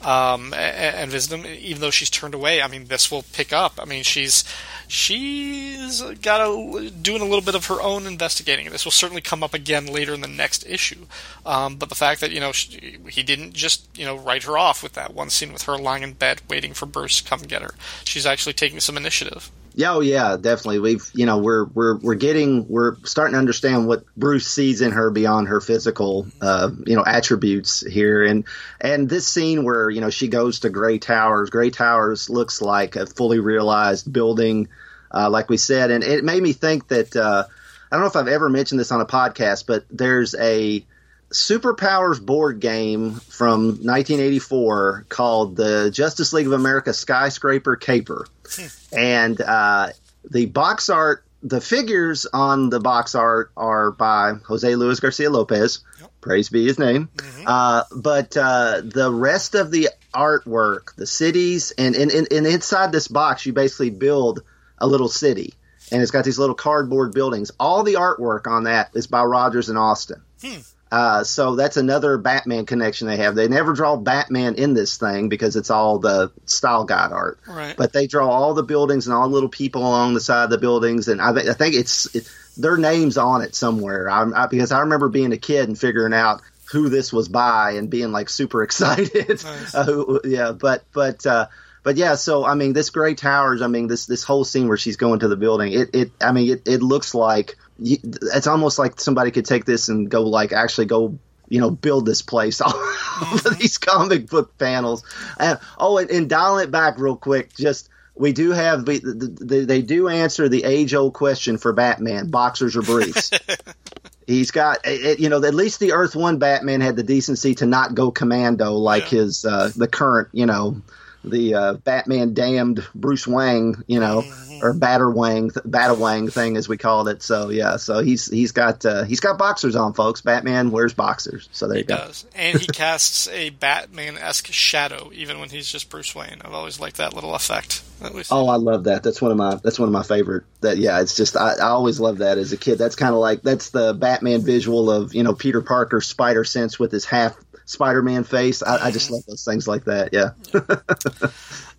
Um, and, and, visit him, even though she's turned away. I mean, this will pick up. I mean, she's she's got a, doing a little bit of her own investigating. This will certainly come up again later in the next issue. Um, but the fact that you know she, he didn't just you know write her off with that one scene with her lying in bed waiting for Bruce to come get her. She's actually taking some initiative. Yeah, oh yeah, definitely. We've you know we're we're we're getting we're starting to understand what Bruce sees in her beyond her physical uh, you know attributes here, and and this scene where you know she goes to Gray Towers. Gray Towers looks like a fully realized building, uh, like we said, and it made me think that uh, I don't know if I've ever mentioned this on a podcast, but there's a Superpowers board game from 1984 called the Justice League of America Skyscraper Caper. Hmm. and uh, the box art, the figures on the box art are by Jose Luis Garcia Lopez. Yep. Praise be his name. Mm-hmm. Uh, but uh, the rest of the artwork, the cities, and, and, and, and inside this box, you basically build a little city. And it's got these little cardboard buildings. All the artwork on that is by Rogers and Austin. Hmm. Uh, so that's another Batman connection they have. They never draw Batman in this thing because it's all the style guide art. Right. But they draw all the buildings and all the little people along the side of the buildings, and I, I think it's it, their names on it somewhere. I, I, because I remember being a kid and figuring out who this was by and being like super excited. Nice. uh, yeah, but but. Uh, but yeah, so I mean, this Gray Towers. I mean, this this whole scene where she's going to the building. It it. I mean, it, it looks like it's almost like somebody could take this and go like actually go you know build this place off mm-hmm. of these comic book panels and oh and, and dialing it back real quick just we do have they, they do answer the age old question for batman boxers or briefs he's got you know at least the earth one batman had the decency to not go commando like yeah. his uh, the current you know the uh, batman damned bruce wayne you know mm-hmm or Batterwang Batawang thing as we called it. So yeah, so he's he's got uh, he's got boxers on, folks. Batman wears boxers, so there he you go. Does. And he casts a Batman esque shadow even when he's just Bruce Wayne. I've always liked that little effect. Oh, I love that. That's one of my that's one of my favorite. That yeah, it's just I, I always love that as a kid. That's kind of like that's the Batman visual of you know Peter Parker's spider sense with his half Spider-Man face. I, I, just love those things like that. Yeah.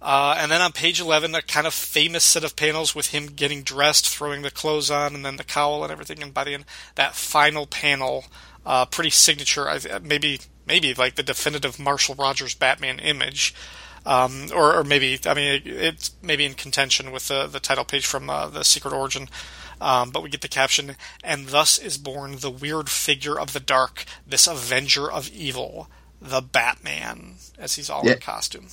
uh, and then on page eleven, a kind of famous set of panels with him getting dressed, throwing the clothes on, and then the cowl and everything. And by the end, that final panel, uh, pretty signature. Maybe maybe like the definitive Marshall Rogers Batman image. Um, or, or, maybe I mean it, it's maybe in contention with the the title page from uh, the Secret Origin. Um, but we get the caption, and thus is born the weird figure of the dark, this avenger of evil, the Batman, as he's all yeah. in costume.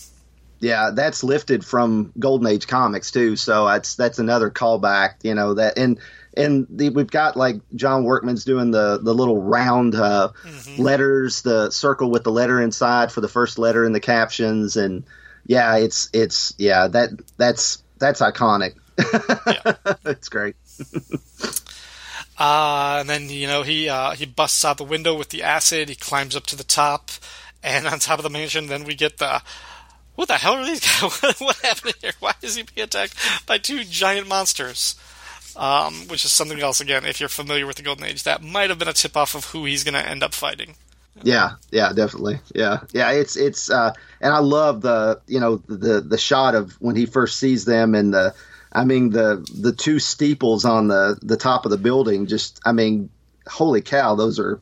Yeah, that's lifted from Golden Age comics too, so that's that's another callback. You know that, and and the, we've got like John Workman's doing the the little round uh, mm-hmm. letters, the circle with the letter inside for the first letter in the captions, and yeah, it's it's yeah that that's that's iconic. Yeah. it's great. uh, and then you know he uh, he busts out the window with the acid. He climbs up to the top, and on top of the mansion, then we get the what the hell are these guys? what, happened here? Why is he being attacked by two giant monsters? Um, which is something else. Again, if you're familiar with the Golden Age, that might have been a tip off of who he's going to end up fighting. Yeah, yeah, definitely. Yeah, yeah. It's it's uh, and I love the you know the the shot of when he first sees them and the I mean the the two steeples on the the top of the building. Just I mean, holy cow, those are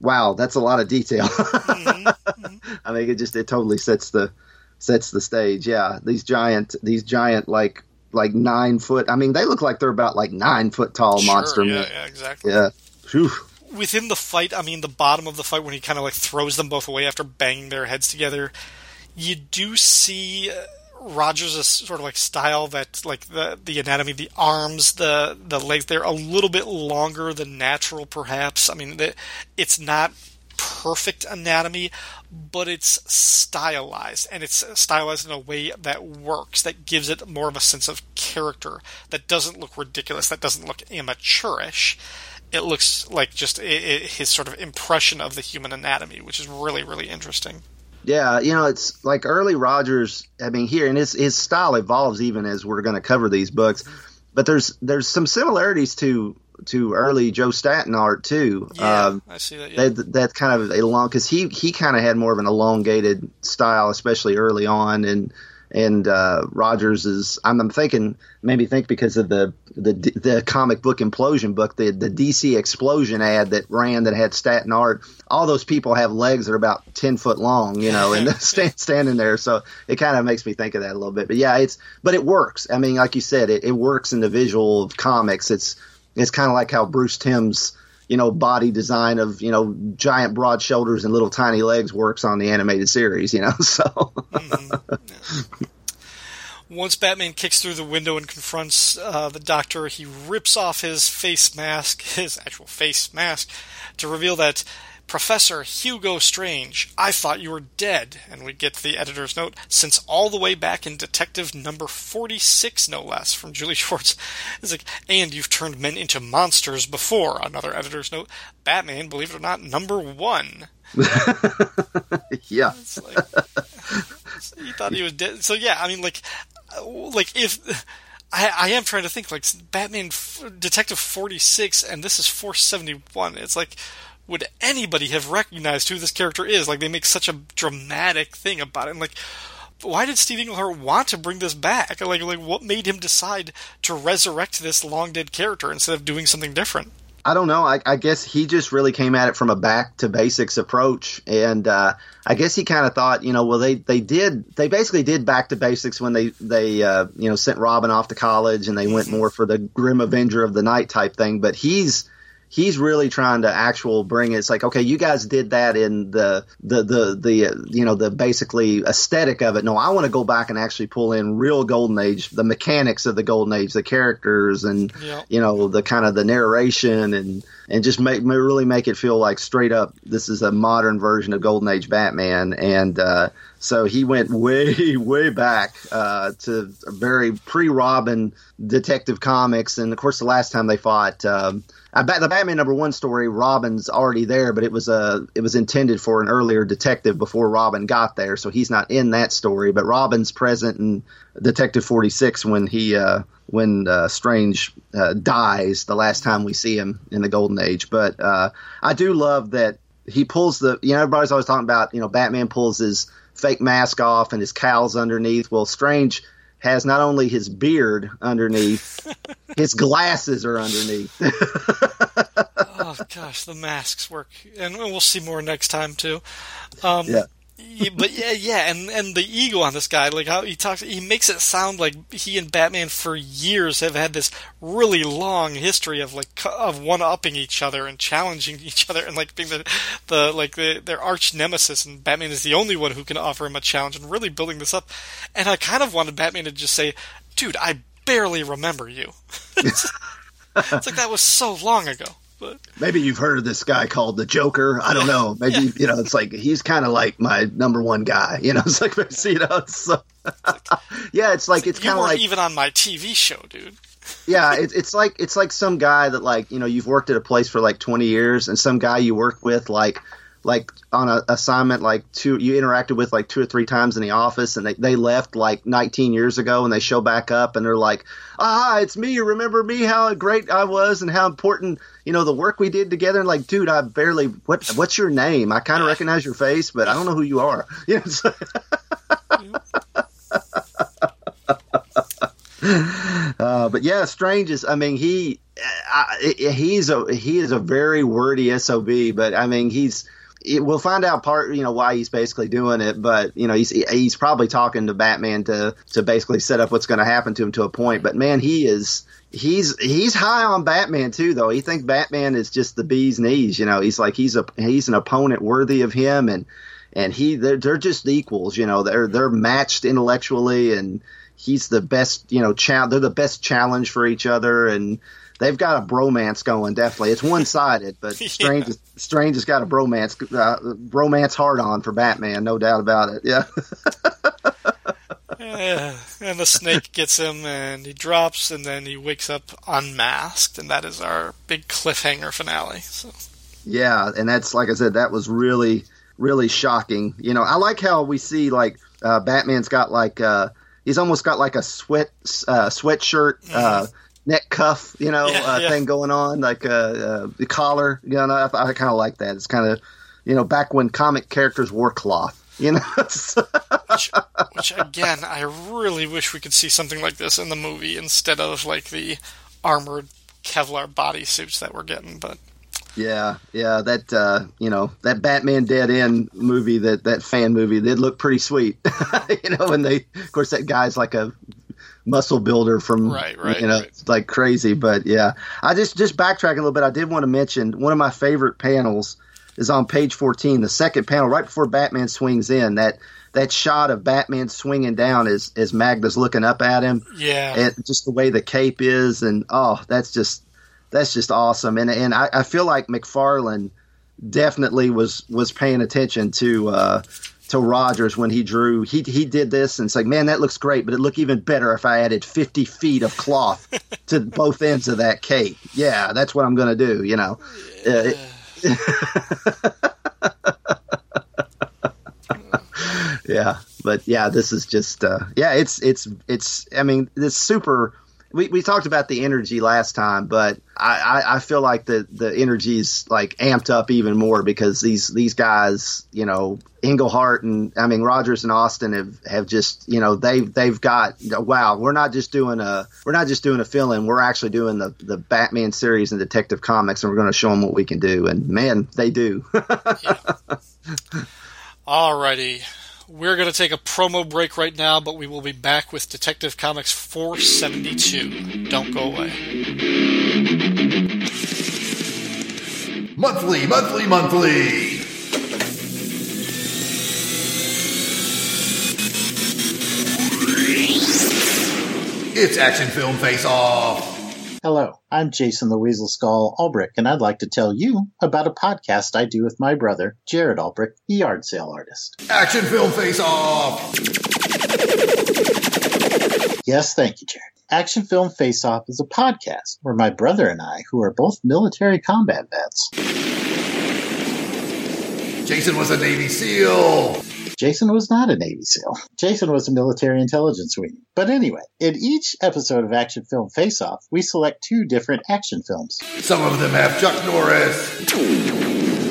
wow. That's a lot of detail. mm-hmm. I mean, it just it totally sets the sets the stage. Yeah, these giant these giant like like nine foot. I mean, they look like they're about like nine foot tall sure, monster. Yeah, yeah, exactly. Yeah. Whew. Within the fight, I mean, the bottom of the fight when he kind of like throws them both away after banging their heads together, you do see. Uh, Rogers' sort of like style that like the the anatomy, the arms, the the legs, they're a little bit longer than natural, perhaps. I mean, the, it's not perfect anatomy, but it's stylized, and it's stylized in a way that works, that gives it more of a sense of character, that doesn't look ridiculous, that doesn't look amateurish. It looks like just it, it, his sort of impression of the human anatomy, which is really, really interesting. Yeah, you know, it's like early Rogers. I mean, here and his his style evolves even as we're going to cover these books. But there's there's some similarities to to early Joe Staton art too. Yeah, um, I see that. Yeah. That, that's kind of a long because he he kind of had more of an elongated style, especially early on, and and uh, Rogers is. I'm, I'm, thinking maybe think because of the the the comic book implosion book, the the DC explosion ad that ran that had Staton art. All those people have legs that are about ten foot long, you know, and stand, standing there. So it kind of makes me think of that a little bit. But yeah, it's but it works. I mean, like you said, it, it works in the visual of comics. It's it's kind of like how Bruce Timm's you know body design of you know giant broad shoulders and little tiny legs works on the animated series you know so mm-hmm. once batman kicks through the window and confronts uh, the doctor he rips off his face mask his actual face mask to reveal that Professor Hugo Strange, I thought you were dead. And we get the editor's note, since all the way back in Detective number 46, no less, from Julie Schwartz. It's like, and you've turned men into monsters before. Another editor's note, Batman, believe it or not, number one. yeah. Like, he thought he was dead. So yeah, I mean, like, uh, like if I, I am trying to think, like Batman Detective Forty Six, and this is Four Seventy One. It's like, would anybody have recognized who this character is? Like they make such a dramatic thing about it. And like, why did Steve Englehart want to bring this back? Like, like what made him decide to resurrect this long dead character instead of doing something different? I don't know. I, I, guess he just really came at it from a back to basics approach, and uh, I guess he kind of thought, you know, well they they did they basically did back to basics when they they uh, you know sent Robin off to college and they went more for the grim Avenger of the night type thing. But he's he's really trying to actual bring it. It's like, okay, you guys did that in the the the the uh, you know the basically aesthetic of it. No, I want to go back and actually pull in real golden age, the mechanics of the golden age, the characters, and yep. you know the kind of the narration and and just make really make it feel like straight up this is a modern version of golden age Batman and. uh so he went way, way back uh, to very pre-Robin Detective Comics, and of course, the last time they fought, um, I bet the Batman number one story, Robin's already there, but it was a uh, it was intended for an earlier detective before Robin got there, so he's not in that story. But Robin's present in Detective Forty Six when he uh, when uh, Strange uh, dies the last time we see him in the Golden Age. But uh, I do love that he pulls the you know everybody's always talking about you know Batman pulls his fake mask off and his cowls underneath. Well, Strange has not only his beard underneath, his glasses are underneath. oh gosh, the masks work, and we'll see more next time too. Um, yeah but yeah, yeah, and and the ego on this guy, like how he talks, he makes it sound like he and Batman for years have had this really long history of like of one upping each other and challenging each other and like being the the like the, their arch nemesis, and Batman is the only one who can offer him a challenge and really building this up. And I kind of wanted Batman to just say, "Dude, I barely remember you." it's, it's like that was so long ago. But maybe you've heard of this guy called the Joker. I don't know. Maybe yeah. you know it's like he's kind of like my number one guy. You know, it's like you know. So, yeah, it's like it's, kind of like even on my TV show, dude. yeah, it's it's like it's like some guy that like you know you've worked at a place for like twenty years, and some guy you worked with like like on a assignment like two you interacted with like two or three times in the office and they, they left like 19 years ago and they show back up and they're like ah it's me you remember me how great i was and how important you know the work we did together. And like dude i barely what what's your name? I kind of recognize your face but i don't know who you are. You know, so, uh, but yeah strange is i mean he I, he's a he is a very wordy sob but i mean he's it, we'll find out part you know why he's basically doing it but you know he's he's probably talking to batman to to basically set up what's going to happen to him to a point but man he is he's he's high on batman too though. He thinks batman is just the bee's knees you know. He's like he's a he's an opponent worthy of him and and he they're, they're just equals you know. They're they're matched intellectually and he's the best you know cha- they're the best challenge for each other and they've got a bromance going. Definitely, it's one sided, but Strange yeah. Strange has got a bromance uh, bromance hard on for Batman, no doubt about it. Yeah. yeah. And the snake gets him, and he drops, and then he wakes up unmasked, and that is our big cliffhanger finale. So. Yeah, and that's like I said, that was really really shocking. You know, I like how we see like uh, Batman's got like uh, he's almost got like a sweat uh, sweatshirt. Uh, mm-hmm neck cuff, you know, Yeah, uh, yeah. thing going on, like uh, uh, the collar. You know, I, I kind of like that. It's kind of, you know, back when comic characters wore cloth. You know, which, which again, I really wish we could see something like this in the movie instead of like the armored Kevlar bodysuits that we're getting. But yeah, yeah. That uh, you know, that Batman Dead End movie, that that fan movie, did look pretty sweet. you know, when they, of course, that guy's like a muscle builder from Right, right, you know right. like crazy but yeah. I just just backtrack a little bit i did want to mention one of my favorite panels is on page 14 the second panel right before batman swings in that that shot of batman swinging down as as magda's looking up at him. Yeah, and just the way the cape is and oh that's just that's just awesome. And and i, I feel like mcfarlane definitely was was paying attention to uh to Rogers when he drew he he did this and it's like man that looks great but it look even better if I added 50 feet of cloth to both ends of that cape. Yeah that's what I'm gonna do you know. Uh, yeah but yeah this is just uh yeah it's it's it's i mean it's super we, we talked about the energy last time but I, I i feel like the the energy's like amped up even more because these these guys you know Englehart and I mean Rogers and Austin have have just you know they've they've got wow we're not just doing a we're not just doing a fill in we're actually doing the the Batman series and Detective Comics and we're going to show them what we can do. And man they do. Alrighty. We're going to take a promo break right now, but we will be back with Detective Comics 472. Don't go away. Monthly, monthly, monthly. It's Action Film Face Off. Hello, I'm Jason the Weasel Skull Ulbrich, and I'd like to tell you about a podcast I do with my brother, Jared Ulbrich, the yard sale artist. Action Film Face Off. Yes, thank you, Jared. Action Film Face Off is a podcast where my brother and I, who are both military combat vets, Jason was a Navy SEAL. Jason was not a Navy SEAL. Jason was a military intelligence wing. But anyway, in each episode of Action Film Face Off, we select two different action films. Some of them have Chuck Norris.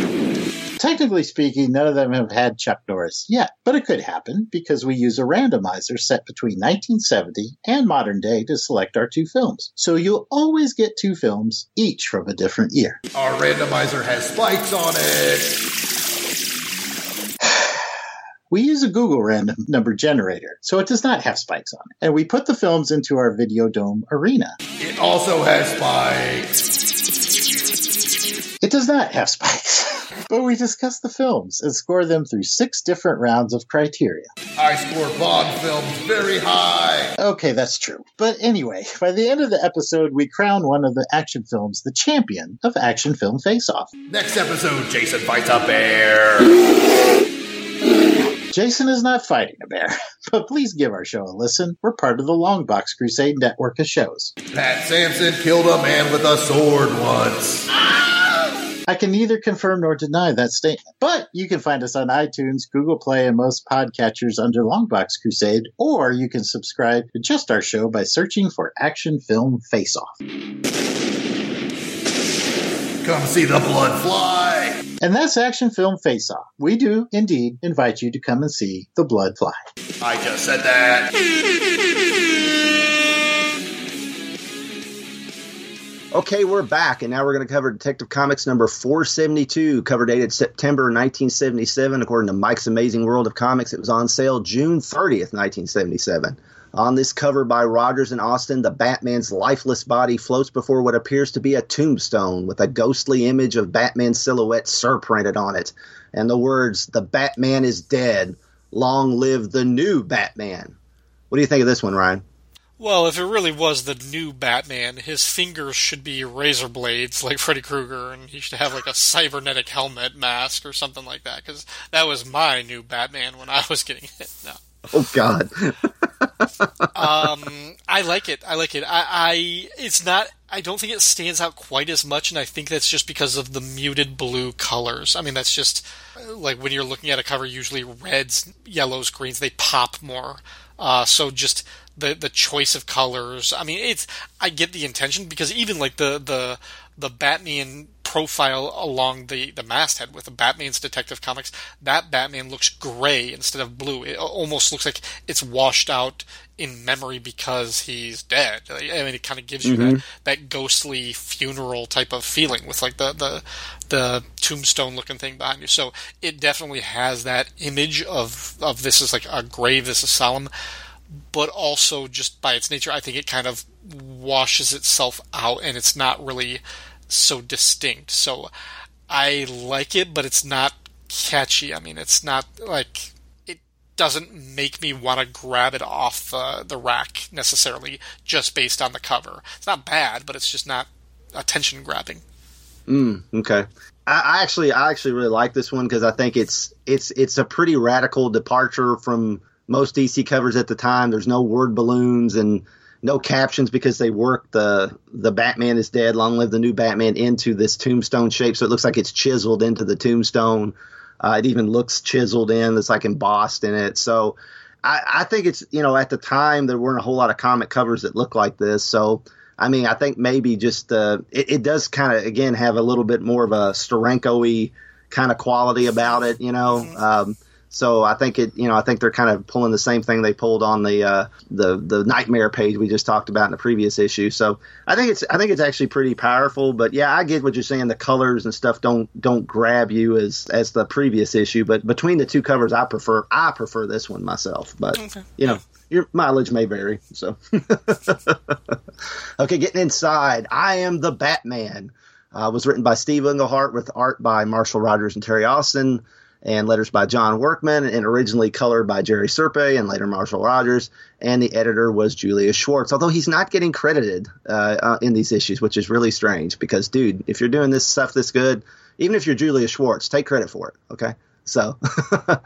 Technically speaking, none of them have had Chuck Norris yet, but it could happen because we use a randomizer set between 1970 and modern day to select our two films. So you'll always get two films, each from a different year. Our randomizer has spikes on it. We use a Google random number generator, so it does not have spikes on it. And we put the films into our Video Dome arena. It also has spikes. It does not have spikes. but we discuss the films and score them through six different rounds of criteria. I score Bond films very high. Okay, that's true. But anyway, by the end of the episode, we crown one of the action films the champion of Action Film Face Off. Next episode, Jason fights a bear. Jason is not fighting a bear, but please give our show a listen. We're part of the Longbox Crusade network of shows. Pat Sampson killed a man with a sword once. I can neither confirm nor deny that statement, but you can find us on iTunes, Google Play, and most podcatchers under Longbox Crusade, or you can subscribe to just our show by searching for Action Film Face Off. Come see the blood fly. And that's Action Film Face Off. We do indeed invite you to come and see The Blood Fly. I just said that. Okay, we're back, and now we're going to cover Detective Comics number 472, cover dated September 1977. According to Mike's Amazing World of Comics, it was on sale June 30th, 1977. On this cover by Rogers and Austin, the Batman's lifeless body floats before what appears to be a tombstone with a ghostly image of Batman's silhouette surprinted on it, and the words, The Batman is dead. Long live the new Batman. What do you think of this one, Ryan? Well, if it really was the new Batman, his fingers should be razor blades like Freddy Krueger, and he should have like a cybernetic helmet mask or something like that, because that was my new Batman when I was getting it. No. Oh, God. Um, I like it. I like it. I, I, it's not. I don't think it stands out quite as much, and I think that's just because of the muted blue colors. I mean, that's just like when you're looking at a cover. Usually, reds, yellows, greens they pop more. Uh, so just the the choice of colors. I mean, it's I get the intention because even like the the the Batman profile along the, the masthead with the Batman's Detective Comics, that Batman looks gray instead of blue. It almost looks like it's washed out in memory because he's dead. I mean, it kind of gives you mm-hmm. that, that ghostly funeral type of feeling with like the, the, the tombstone looking thing behind you. So it definitely has that image of, of this is like a grave, this is solemn, but also just by its nature, I think it kind of washes itself out and it's not really so distinct. So I like it, but it's not catchy. I mean, it's not like it doesn't make me want to grab it off the the rack necessarily just based on the cover. It's not bad, but it's just not attention grabbing. Mm, okay. I, I actually I actually really like this one because I think it's it's it's a pretty radical departure from most DC covers at the time. There's no word balloons and no captions because they work the the Batman is dead, long live the new Batman into this tombstone shape, so it looks like it's chiseled into the tombstone. Uh, it even looks chiseled in. It's like embossed in it. So I, I think it's you know at the time there weren't a whole lot of comic covers that looked like this. So I mean I think maybe just uh, it, it does kind of again have a little bit more of a Steranko-y kind of quality about it. You know. Mm-hmm. Um, so I think it, you know, I think they're kind of pulling the same thing they pulled on the uh, the the nightmare page we just talked about in the previous issue. So I think it's I think it's actually pretty powerful. But yeah, I get what you're saying. The colors and stuff don't don't grab you as as the previous issue. But between the two covers, I prefer I prefer this one myself. But okay. you know. Your mileage may vary, so. okay, getting inside. I am the Batman. Uh, was written by Steve Englehart with art by Marshall Rogers and Terry Austin and letters by John Workman, and originally colored by Jerry Serpe and later Marshall Rogers. And the editor was Julius Schwartz, although he's not getting credited uh, uh, in these issues, which is really strange because, dude, if you're doing this stuff this good, even if you're Julius Schwartz, take credit for it, okay? So.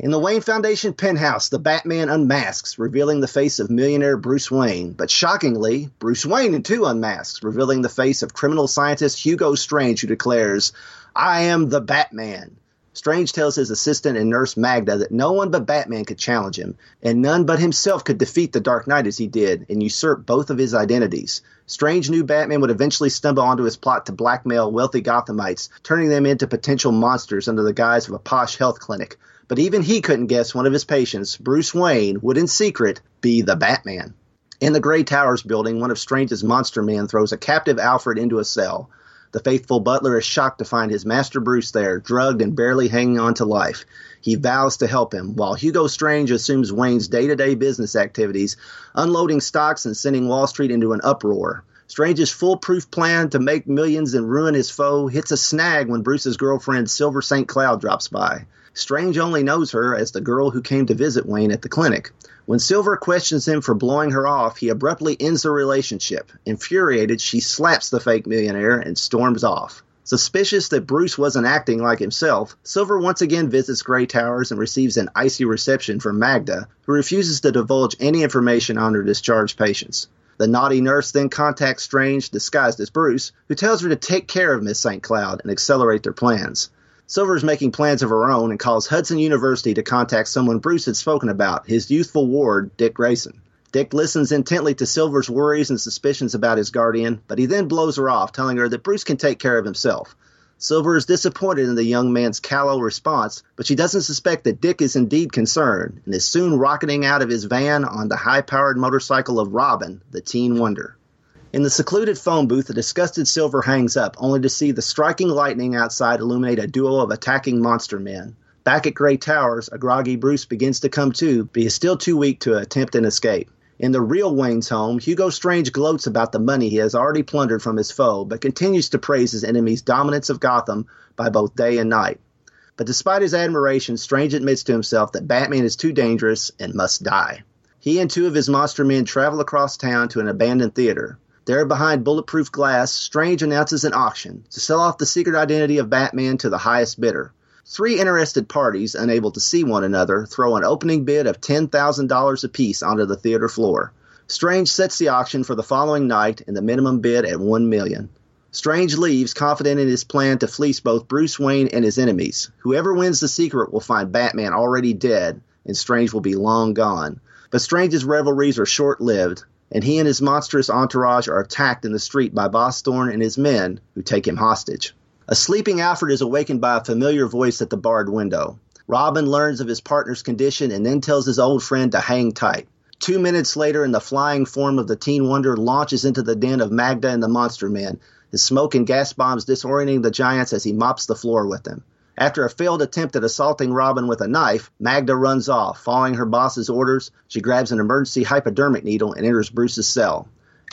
In the Wayne Foundation penthouse, the Batman unmasks, revealing the face of millionaire Bruce Wayne. But shockingly, Bruce Wayne in too unmasks, revealing the face of criminal scientist Hugo Strange, who declares, I am the Batman. Strange tells his assistant and nurse Magda that no one but Batman could challenge him, and none but himself could defeat the Dark Knight as he did and usurp both of his identities. Strange knew Batman would eventually stumble onto his plot to blackmail wealthy Gothamites, turning them into potential monsters under the guise of a posh health clinic. But even he couldn't guess one of his patients, Bruce Wayne, would in secret be the Batman. In the Gray Towers building, one of Strange's monster men throws a captive Alfred into a cell. The faithful butler is shocked to find his master Bruce there, drugged and barely hanging on to life. He vows to help him, while Hugo Strange assumes Wayne's day to day business activities, unloading stocks and sending Wall Street into an uproar. Strange's foolproof plan to make millions and ruin his foe hits a snag when Bruce's girlfriend Silver St. Cloud drops by. Strange only knows her as the girl who came to visit Wayne at the clinic. When Silver questions him for blowing her off, he abruptly ends the relationship. Infuriated, she slaps the fake millionaire and storms off. Suspicious that Bruce wasn't acting like himself, Silver once again visits Gray Towers and receives an icy reception from Magda, who refuses to divulge any information on her discharged patients. The naughty nurse then contacts Strange, disguised as Bruce, who tells her to take care of Miss St. Cloud and accelerate their plans. Silver is making plans of her own and calls Hudson University to contact someone Bruce had spoken about, his youthful ward, Dick Grayson. Dick listens intently to Silver's worries and suspicions about his guardian, but he then blows her off, telling her that Bruce can take care of himself. Silver is disappointed in the young man's callow response, but she doesn't suspect that Dick is indeed concerned and is soon rocketing out of his van on the high powered motorcycle of Robin, the teen wonder. In the secluded phone booth, a disgusted Silver hangs up, only to see the striking lightning outside illuminate a duo of attacking monster men. Back at Gray Towers, a groggy Bruce begins to come to, but is still too weak to attempt an escape. In the real Wayne's home, Hugo Strange gloats about the money he has already plundered from his foe, but continues to praise his enemy's dominance of Gotham by both day and night. But despite his admiration, Strange admits to himself that Batman is too dangerous and must die. He and two of his monster men travel across town to an abandoned theater. There behind bulletproof glass, Strange announces an auction to sell off the secret identity of Batman to the highest bidder. Three interested parties, unable to see one another, throw an opening bid of $10,000 apiece onto the theater floor. Strange sets the auction for the following night and the minimum bid at 1 million. Strange leaves, confident in his plan to fleece both Bruce Wayne and his enemies. Whoever wins the secret will find Batman already dead, and Strange will be long gone. But Strange's revelries are short lived, and he and his monstrous entourage are attacked in the street by Boss Thorne and his men, who take him hostage. A sleeping Alfred is awakened by a familiar voice at the barred window. Robin learns of his partner's condition and then tells his old friend to hang tight. Two minutes later, in the flying form of the Teen Wonder, launches into the den of Magda and the Monster Men, his smoke and gas bombs disorienting the giants as he mops the floor with them. After a failed attempt at assaulting Robin with a knife, Magda runs off. Following her boss's orders, she grabs an emergency hypodermic needle and enters Bruce's cell.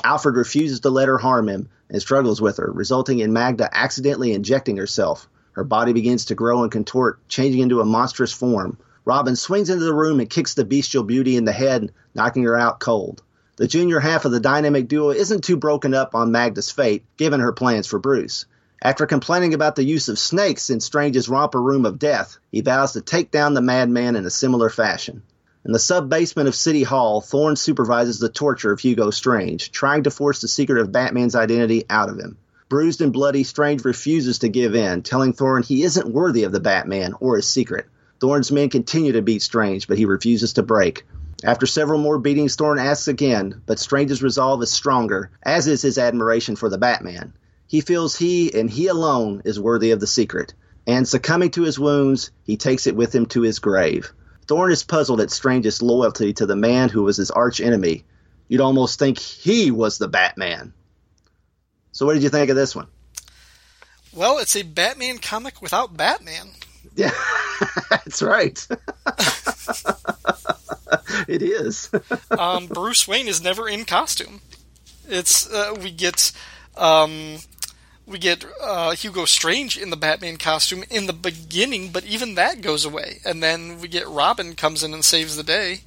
Alfred refuses to let her harm him and struggles with her, resulting in Magda accidentally injecting herself. Her body begins to grow and contort, changing into a monstrous form. Robin swings into the room and kicks the bestial beauty in the head, knocking her out cold. The junior half of the dynamic duo isn't too broken up on Magda's fate, given her plans for Bruce. After complaining about the use of snakes in Strange's romper room of death, he vows to take down the madman in a similar fashion. In the sub basement of City Hall, Thorne supervises the torture of Hugo Strange, trying to force the secret of Batman's identity out of him. Bruised and bloody, Strange refuses to give in, telling Thorne he isn't worthy of the Batman or his secret. Thorne's men continue to beat Strange, but he refuses to break. After several more beatings, Thorne asks again, but Strange's resolve is stronger, as is his admiration for the Batman. He feels he and he alone is worthy of the secret, and succumbing to his wounds, he takes it with him to his grave. Thorne is puzzled at Strange's loyalty to the man who was his arch enemy. You'd almost think he was the Batman. So, what did you think of this one? Well, it's a Batman comic without Batman. Yeah, that's right. it is. um, Bruce Wayne is never in costume. It's uh, we get um, we get uh, Hugo Strange in the Batman costume in the beginning, but even that goes away, and then we get Robin comes in and saves the day.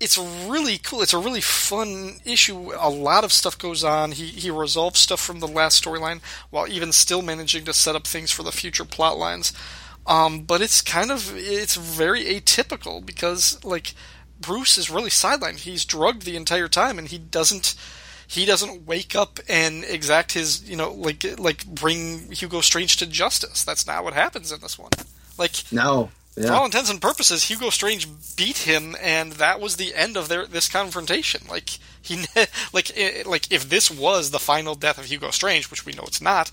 It's really cool. It's a really fun issue. A lot of stuff goes on. He he resolves stuff from the last storyline while even still managing to set up things for the future plot lines. Um, but it's kind of it's very atypical because like Bruce is really sidelined. He's drugged the entire time, and he doesn't he doesn't wake up and exact his you know like like bring Hugo Strange to justice. That's not what happens in this one. Like no. Yeah. For all intents and purposes, Hugo Strange beat him, and that was the end of their this confrontation. Like he, like like if this was the final death of Hugo Strange, which we know it's not,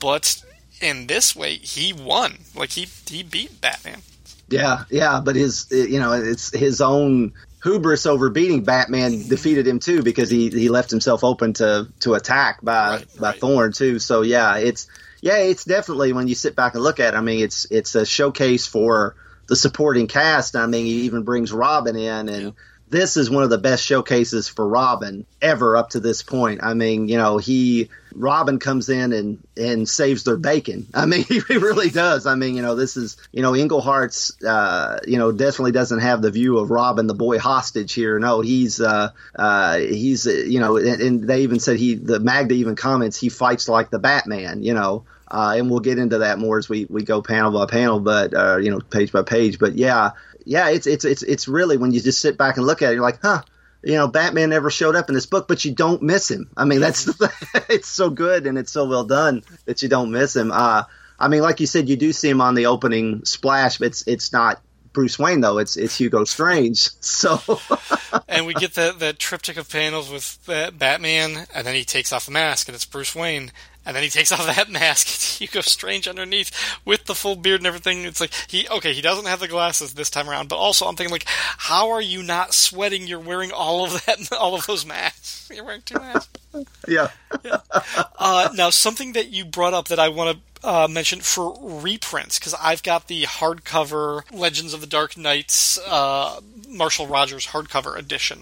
but in this way, he won. Like he he beat Batman. Yeah, yeah, but his you know it's his own hubris over beating Batman defeated him too because he he left himself open to to attack by right, by right. Thorne too. So yeah, it's yeah, it's definitely when you sit back and look at it, I mean, it's it's a showcase for the supporting cast. I mean, he even brings Robin in and yeah this is one of the best showcases for Robin ever up to this point. I mean, you know, he Robin comes in and and saves their bacon. I mean, he really does. I mean, you know, this is you know, Englehart's uh, you know definitely doesn't have the view of Robin the boy hostage here. No, he's uh, uh, he's uh, you know, and, and they even said he the Magda even comments he fights like the Batman. You know. Uh, and we'll get into that more as we, we go panel by panel, but uh, you know, page by page. But yeah, yeah, it's it's it's it's really when you just sit back and look at it, you're like, huh, you know, Batman never showed up in this book, but you don't miss him. I mean, that's the it's so good and it's so well done that you don't miss him. Uh, I mean, like you said, you do see him on the opening splash, but it's it's not Bruce Wayne though. It's it's Hugo Strange. So, and we get that that triptych of panels with Batman, and then he takes off the mask, and it's Bruce Wayne, and then he takes off that mask. It's Hugo Strange underneath with the full beard and everything. It's like he okay, he doesn't have the glasses this time around, but also I'm thinking like, how are you not sweating? You're wearing all of that, all of those masks. You're wearing two masks. yeah. yeah. Uh, now, something that you brought up that I want to uh, mention for reprints because I've got the hardcover Legends of the Dark Knights uh, Marshall Rogers hardcover edition.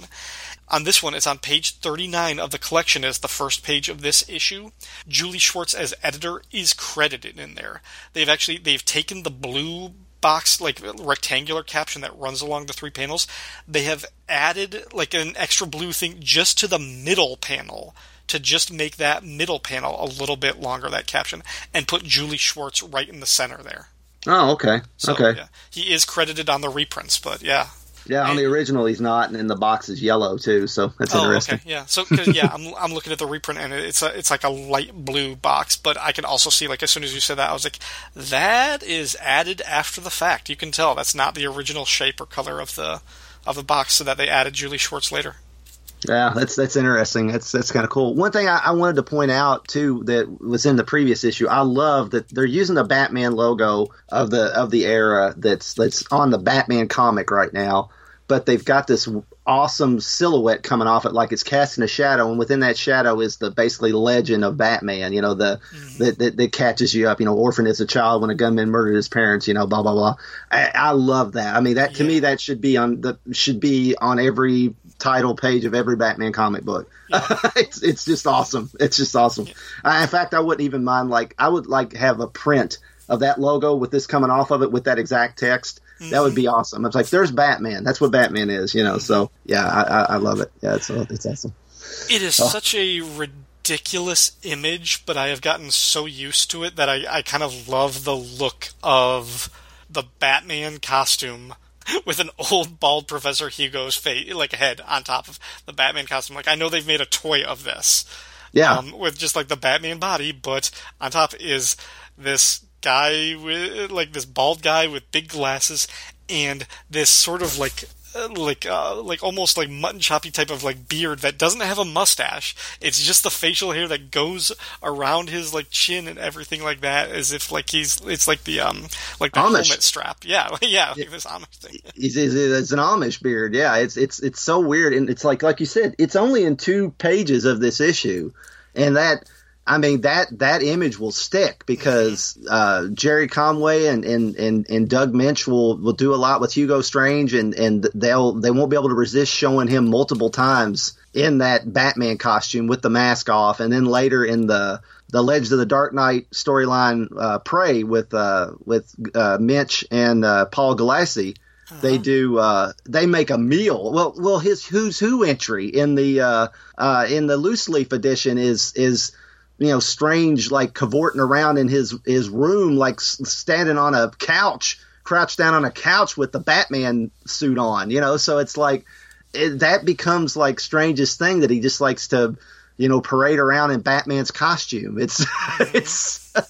On this one, it's on page 39 of the collection as the first page of this issue. Julie Schwartz as editor is credited in there. They've actually they've taken the blue box like rectangular caption that runs along the three panels. They have added like an extra blue thing just to the middle panel to just make that middle panel a little bit longer that caption and put Julie Schwartz right in the center there. Oh, okay. So, okay. Yeah, he is credited on the reprints, but yeah, yeah, on and, the original he's not, and then the box is yellow too, so that's oh, interesting. oh, interesting. Okay, yeah. So yeah, I'm I'm looking at the reprint, and it's a it's like a light blue box, but I can also see like as soon as you said that, I was like, that is added after the fact. You can tell that's not the original shape or color of the of a box so that they added Julie Schwartz later. Yeah, that's that's interesting. That's that's kind of cool. One thing I, I, wanted to point out too that was in the previous issue. I love that they're using the Batman logo of the of the era that's that's on the Batman comic right now, but they've got this awesome silhouette coming off it, like it's casting a shadow, and within that shadow is the basically legend of Batman. You know, the mm-hmm. that, that, that catches you up. You know, orphan as a child when a gunman murdered his parents. You know, blah blah blah. I, I love that. I mean, that to yeah. me that should be on the should be on every title page of every Batman comic book. Yeah. it's it's just awesome. It's just awesome. Yeah. Uh, in fact, I wouldn't even mind like I would like have a print of that logo with this coming off of it with that exact text. Mm-hmm. That would be awesome. It's like there's Batman. That's what Batman is, you know. So yeah, I, I, I, love it. Yeah, it's it's awesome. It is oh. such a ridiculous image, but I have gotten so used to it that I, I kind of love the look of the Batman costume with an old bald Professor Hugo's face, like head on top of the Batman costume. Like I know they've made a toy of this, yeah, um, with just like the Batman body, but on top is this guy with like this bald guy with big glasses and this sort of like like uh, like almost like mutton choppy type of like beard that doesn't have a mustache. It's just the facial hair that goes around his like chin and everything like that, as if like he's it's like the um like the Amish. helmet strap. Yeah, yeah, like this Amish thing. It's, it's an Amish beard. Yeah, it's it's it's so weird, and it's like like you said, it's only in two pages of this issue, and that I mean that that image will stick because uh, Gerry Conway and, and, and, and Doug Moench will, will do a lot with Hugo Strange and, and they'll they won't be able to resist showing him multiple times in that Batman costume with the mask off, and then later in the the Legends of the Dark Knight storyline, uh, Prey with uh, with uh, Moench and uh, Paul Gulacy. Uh-huh. They do. Uh, they make a meal. Well, well, his Who's Who entry in the uh, uh, in the loose leaf edition is is you know, strange, like cavorting around in his his room, like standing on a couch, crouched down on a couch with the Batman suit on. You know, so it's like it, that becomes like strangest thing that he just likes to, you know, parade around in Batman's costume. It's it's.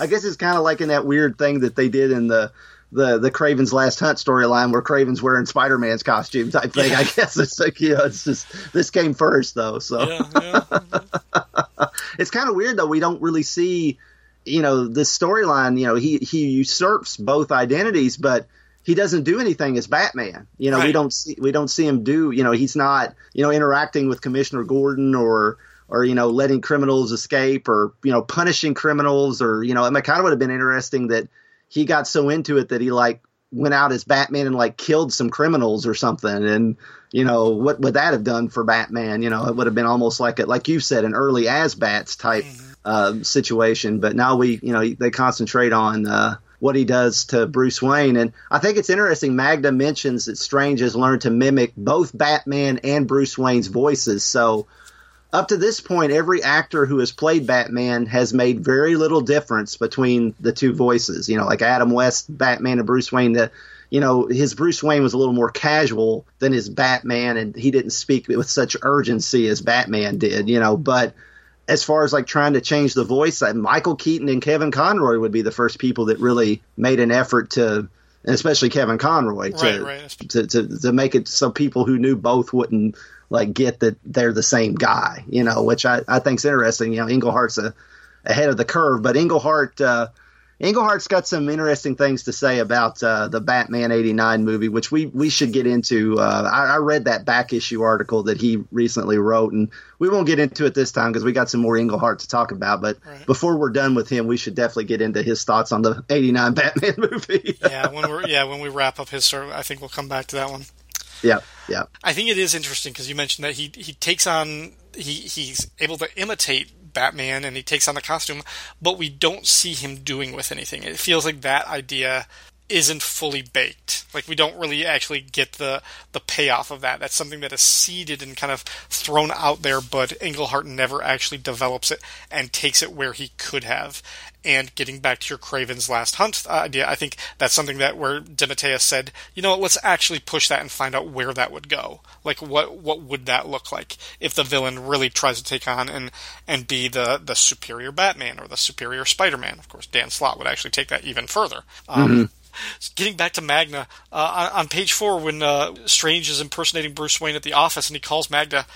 I guess it's kind of like in that weird thing that they did in the the the Kraven's Last Hunt storyline where Kraven's wearing Spider Man's costume type thing. Yeah. I guess it's like you know, it's just this came first though, so yeah, yeah. it's kind of weird though. We don't really see, you know, this storyline. You know, he he usurps both identities, but he doesn't do anything as Batman. You know, right. we don't see we don't see him do. You know, he's not you know interacting with Commissioner Gordon or or you know letting criminals escape or you know punishing criminals or you know it might kind of would have been interesting that he got so into it that he like went out as Batman and like killed some criminals or something. And you know what would that have done for Batman? You know, it would have been almost like a, like you said, an early Azbats type uh, situation. But now we, you know, they concentrate on. Uh, what he does to Bruce Wayne. And I think it's interesting. Magda mentions that Strange has learned to mimic both Batman and Bruce Wayne's voices. So up to this point, every actor who has played Batman has made very little difference between the two voices. You know, like Adam West, Batman, and Bruce Wayne. That you know, his Bruce Wayne was a little more casual than his Batman, and he didn't speak with such urgency as Batman did. You know, but as far as like trying to change the voice, Michael Keaton and Kevin Conroy would be the first people that really made an effort to and especially Kevin Conroy to, right, right. To, to, to make it so people who knew both wouldn't like get that they're the same guy, you know, which I, I think's interesting. You know, Englehart's a, ahead of the curve, but Englehart, uh, Englehart's got some interesting things to say about uh, the Batman '89 movie, which we we should get into. Uh, I, I, read that back issue article that he recently wrote, and we won't get into it this time because we got some more Englehart to talk about. But right. before we're done with him, we should definitely get into his thoughts on the '89 Batman movie. yeah, when we're yeah when we wrap up his story, I think we'll come back to that one. Yeah, yeah. I think it is interesting because you mentioned that he he takes on he he's able to imitate Batman and he takes on the costume, but we don't see him doing with anything. It feels like that idea isn't fully baked. Like we don't really actually get the the payoff of that. That's something that is seeded and kind of thrown out there, but Englehart never actually develops it and takes it where he could have. And getting back to your Kraven's Last Hunt idea, I think that's something that where DeMatteis said, you know, let's actually push that and find out where that would go. Like, what what would that look like if the villain really tries to take on and and be the the superior Batman or the superior Spider-Man? Of course, Dan Slott would actually take that even further. Um, mm-hmm Getting back to Magda, uh, on, on, page four, when uh, Strange is impersonating Bruce Wayne at the office and he calls Magda,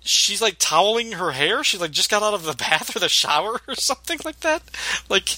she's like toweling her hair. She like just got out of the bath or the shower or something like that. Like,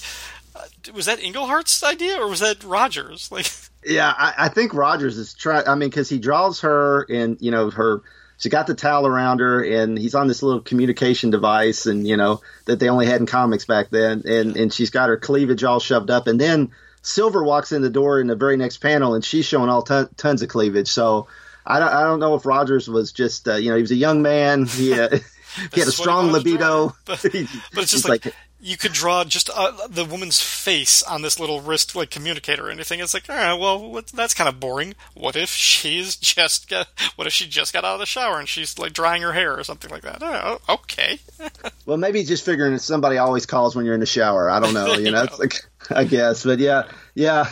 uh, was that Englehart's idea or was that Rogers? Like, yeah, I, I think Rogers is trying. I mean, because he draws her and you know her she got the towel around her and he's on this little communication device and you know that they only had in comics back then and and she's got her cleavage all shoved up and then silver walks in the door in the very next panel and she's showing all ton, tons of cleavage. So i don't, I don't know if rogers was just uh, you know he was a young man. He, uh, he had a strong libido. But, but, it's just like, like you could draw just uh, the woman's face on this little wrist like communicator or anything. It's like, all right, well, that's kind of boring. What if she's just got, what if she just got out of the shower and she's like drying her hair or something like that? Oh, okay. well, maybe just figuring that somebody always calls when you're in the shower. I don't know. You know, it's like I guess, but yeah, yeah.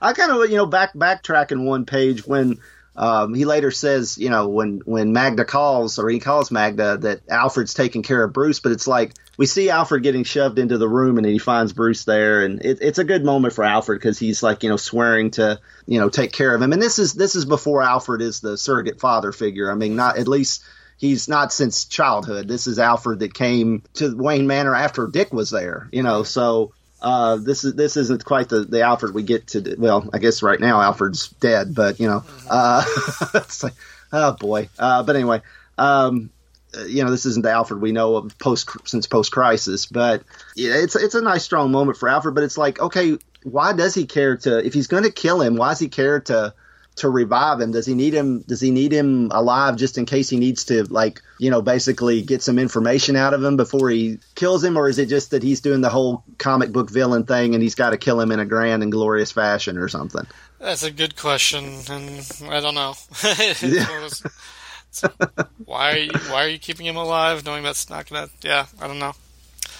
I kind of you know back backtracking one page when um, he later says, you know, when when Magda calls or he calls Magda that Alfred's taking care of Bruce, but it's like we see Alfred getting shoved into the room and he finds Bruce there, and it, it's a good moment for Alfred because he's like, you know, swearing to, you know, take care of him, and this is this is before Alfred is the surrogate father figure. I mean, not at least he's not since childhood. This is Alfred that came to Wayne Manor after Dick was there, you know, so uh, this is this isn't quite the, the Alfred we get to. Well, I guess right now Alfred's dead, but you know, uh, it's like, oh boy. Uh, but anyway, um, you know, this isn't the Alfred we know of post since post crisis, but it's it's a nice strong moment for Alfred. But it's like, okay, why does he care to? If he's going to kill him, why does he care to? To revive him? Does he need him? Does he need him alive just in case he needs to, like, you know, basically get some information out of him before he kills him, or is it just that he's doing the whole comic book villain thing and he's got to kill him in a grand and glorious fashion or something? That's a good question, and I don't know. So why why are you keeping him alive, knowing that's not gonna? Yeah, I don't know.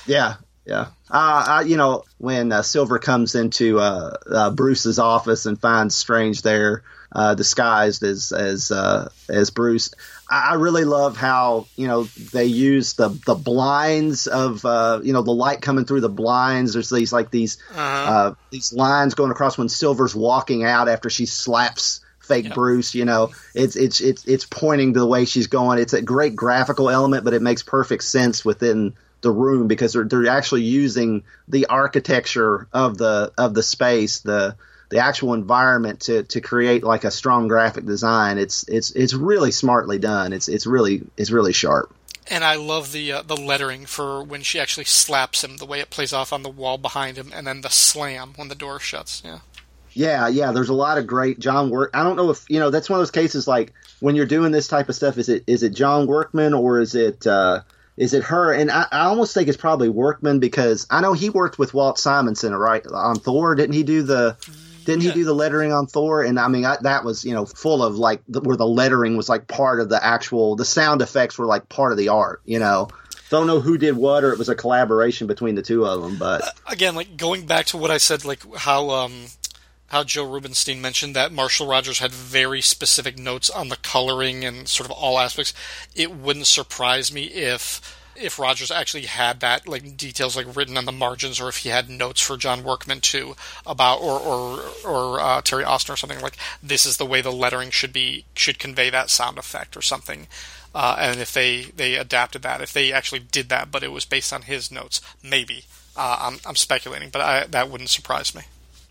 Yeah, yeah. Uh, I, you know, when uh, Silver comes into uh, uh Bruce's office and finds Strange there, uh, disguised as as uh, as Bruce. I, really love how you know they use the the blinds of uh, you know the light coming through the blinds. There's these like these uh-huh. uh, these lines going across when Silver's walking out after she slaps fake yeah. Bruce. You know, it's it's it's it's pointing to the way she's going. It's a great graphical element, but it makes perfect sense within the room because they're they're actually using the architecture of the of the space the the actual environment to to create like a strong graphic design. It's it's it's really smartly done. It's it's really it's really sharp. And I love the uh, the lettering for when she actually slaps him, the way it plays off on the wall behind him, and then the slam when the door shuts. Yeah. Yeah, yeah. There's a lot of great John Work. I don't know if you know. That's one of those cases like when you're doing this type of stuff. Is it is it John Workman or is it uh, is it her? And I, I almost think it's probably Workman because I know he worked with Walt Simonson right on Thor. Didn't he do the? Didn't yeah. he do the lettering on Thor? And I mean, I, that was you know full of like the, where the lettering was like part of the actual the sound effects were like part of the art. You know, don't know who did what or it was a collaboration between the two of them. But uh, again, like going back to what I said, like how um how Joe Rubinstein mentioned that Marshall Rogers had very specific notes on the coloring and sort of all aspects. It wouldn't surprise me if if Rogers actually had that like details like written on the margins, or if he had notes for John Workman too about or or or uh, Terry Austin or something like this is the way the lettering should be should convey that sound effect or something. Uh, and if they they adapted that, if they actually did that, but it was based on his notes, maybe uh, I'm I'm speculating, but I, that wouldn't surprise me.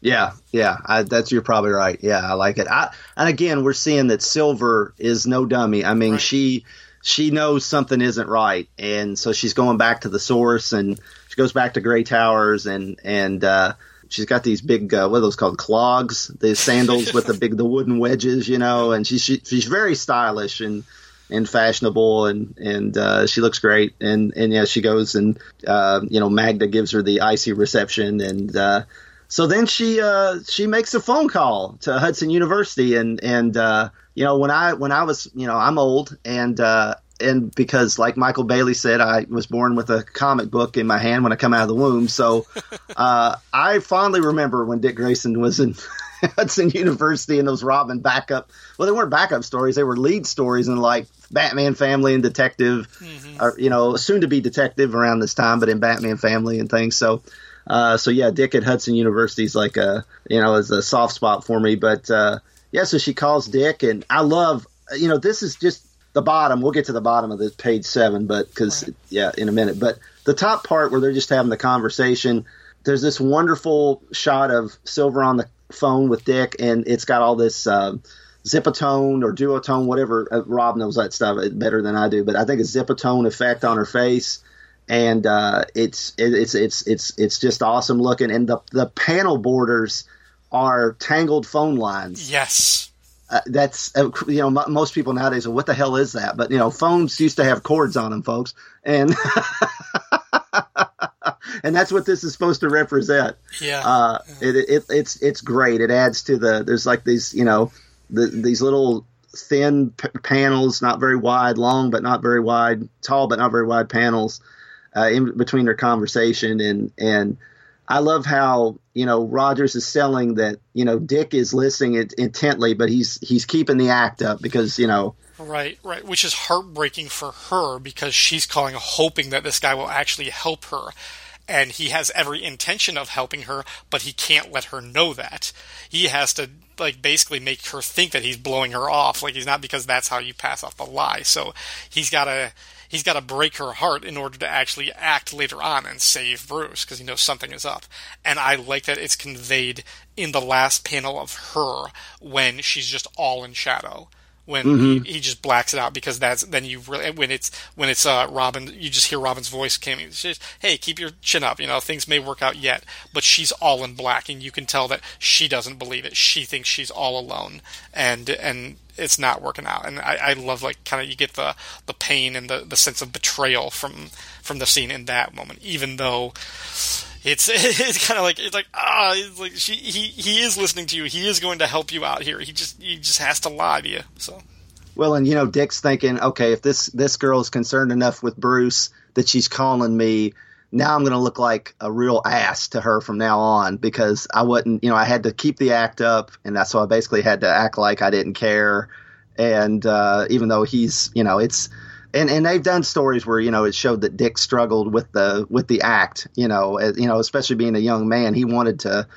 Yeah, yeah, I, that's you're probably right. Yeah, I like it. I, and again, we're seeing that Silver is no dummy. I mean, right. she she knows something isn't right, and so she's going back to the source, and she goes back to Gray Towers, and and uh, she's got these big uh, what are those called? Clogs, the sandals with the big the wooden wedges, you know, and she's she, she's very stylish and and fashionable, and and uh, she looks great, and and yeah, she goes and uh, you know Magda gives her the icy reception, and uh, so then she uh, she makes a phone call to Hudson University, and and uh, you know, when I when I was, you know, I'm old and uh, and because like Michael Bailey said, I was born with a comic book in my hand when I come out of the womb. So uh, I fondly remember when Dick Grayson was in Hudson University and those Robin backup. Well, they weren't backup stories; they were lead stories and like Batman Family and Detective, mm-hmm. or you know, soon to be Detective around this time, but in Batman Family and things. So Uh, so yeah, Dick at Hudson University is like a you know is a soft spot for me. But uh, yeah, so she calls Dick, and I love you know this is just the bottom. We'll get to the bottom of this page seven, but because right. yeah, in a minute. But the top part where they're just having the conversation. There's this wonderful shot of Silver on the phone with Dick, and it's got all this. Uh, zipatone or duotone, whatever. Uh, Rob knows that stuff better than I do, but I think it's zipatone effect on her face, and uh, it's it, it's it's it's it's just awesome looking. And the the panel borders are tangled phone lines. Yes. Uh, that's uh, you know m- most people nowadays are what the hell is that but you know phones used to have cords on them folks and and that's what this is supposed to represent yeah, uh, It, it, it's it's great it adds to the there's like these you know the, these little thin p- panels, not very wide, long but not very wide, tall but not very wide panels uh, in between their conversation. And and I love how you know Rogers is selling that you know Dick is listening it intently, but he's he's keeping the act up because you know. Right, right, which is heartbreaking for her because she's calling hoping that this guy will actually help her and he has every intention of helping her, but he can't let her know that. He has to like basically make her think that he's blowing her off, like he's not because that's how you pass off the lie. So he's got to he's got to break her heart in order to actually act later on and save Bruce because he knows something is up. And I like that it's conveyed in the last panel of her when she's just all in shadow when mm-hmm. he, he, just blacks it out because that's then you really when it's when it's uh Robin you just hear Robin's voice coming just, hey keep your chin up you know things may work out yet but she's all in black and you can tell that she doesn't believe it. She thinks she's all alone and and it's not working out. And I, I love like kind of you get the the pain and the the sense of betrayal from from the scene in that moment even though it's it's kind of like it's like ah, it's like she he he is listening to you. He is going to help you out here. He just he just has to lie to you. So. Well, and you know, Dick's thinking, okay, if this this girl is concerned enough with Bruce that she's calling me, now I'm going to look like a real ass to her from now on because I wouldn't, you know, I had to keep the act up, and that's why I basically had to act like I didn't care. And uh, even though he's, you know, it's and and they've done stories where you know it showed that Dick struggled with the with the act. You know, you know, especially being a young man, he wanted to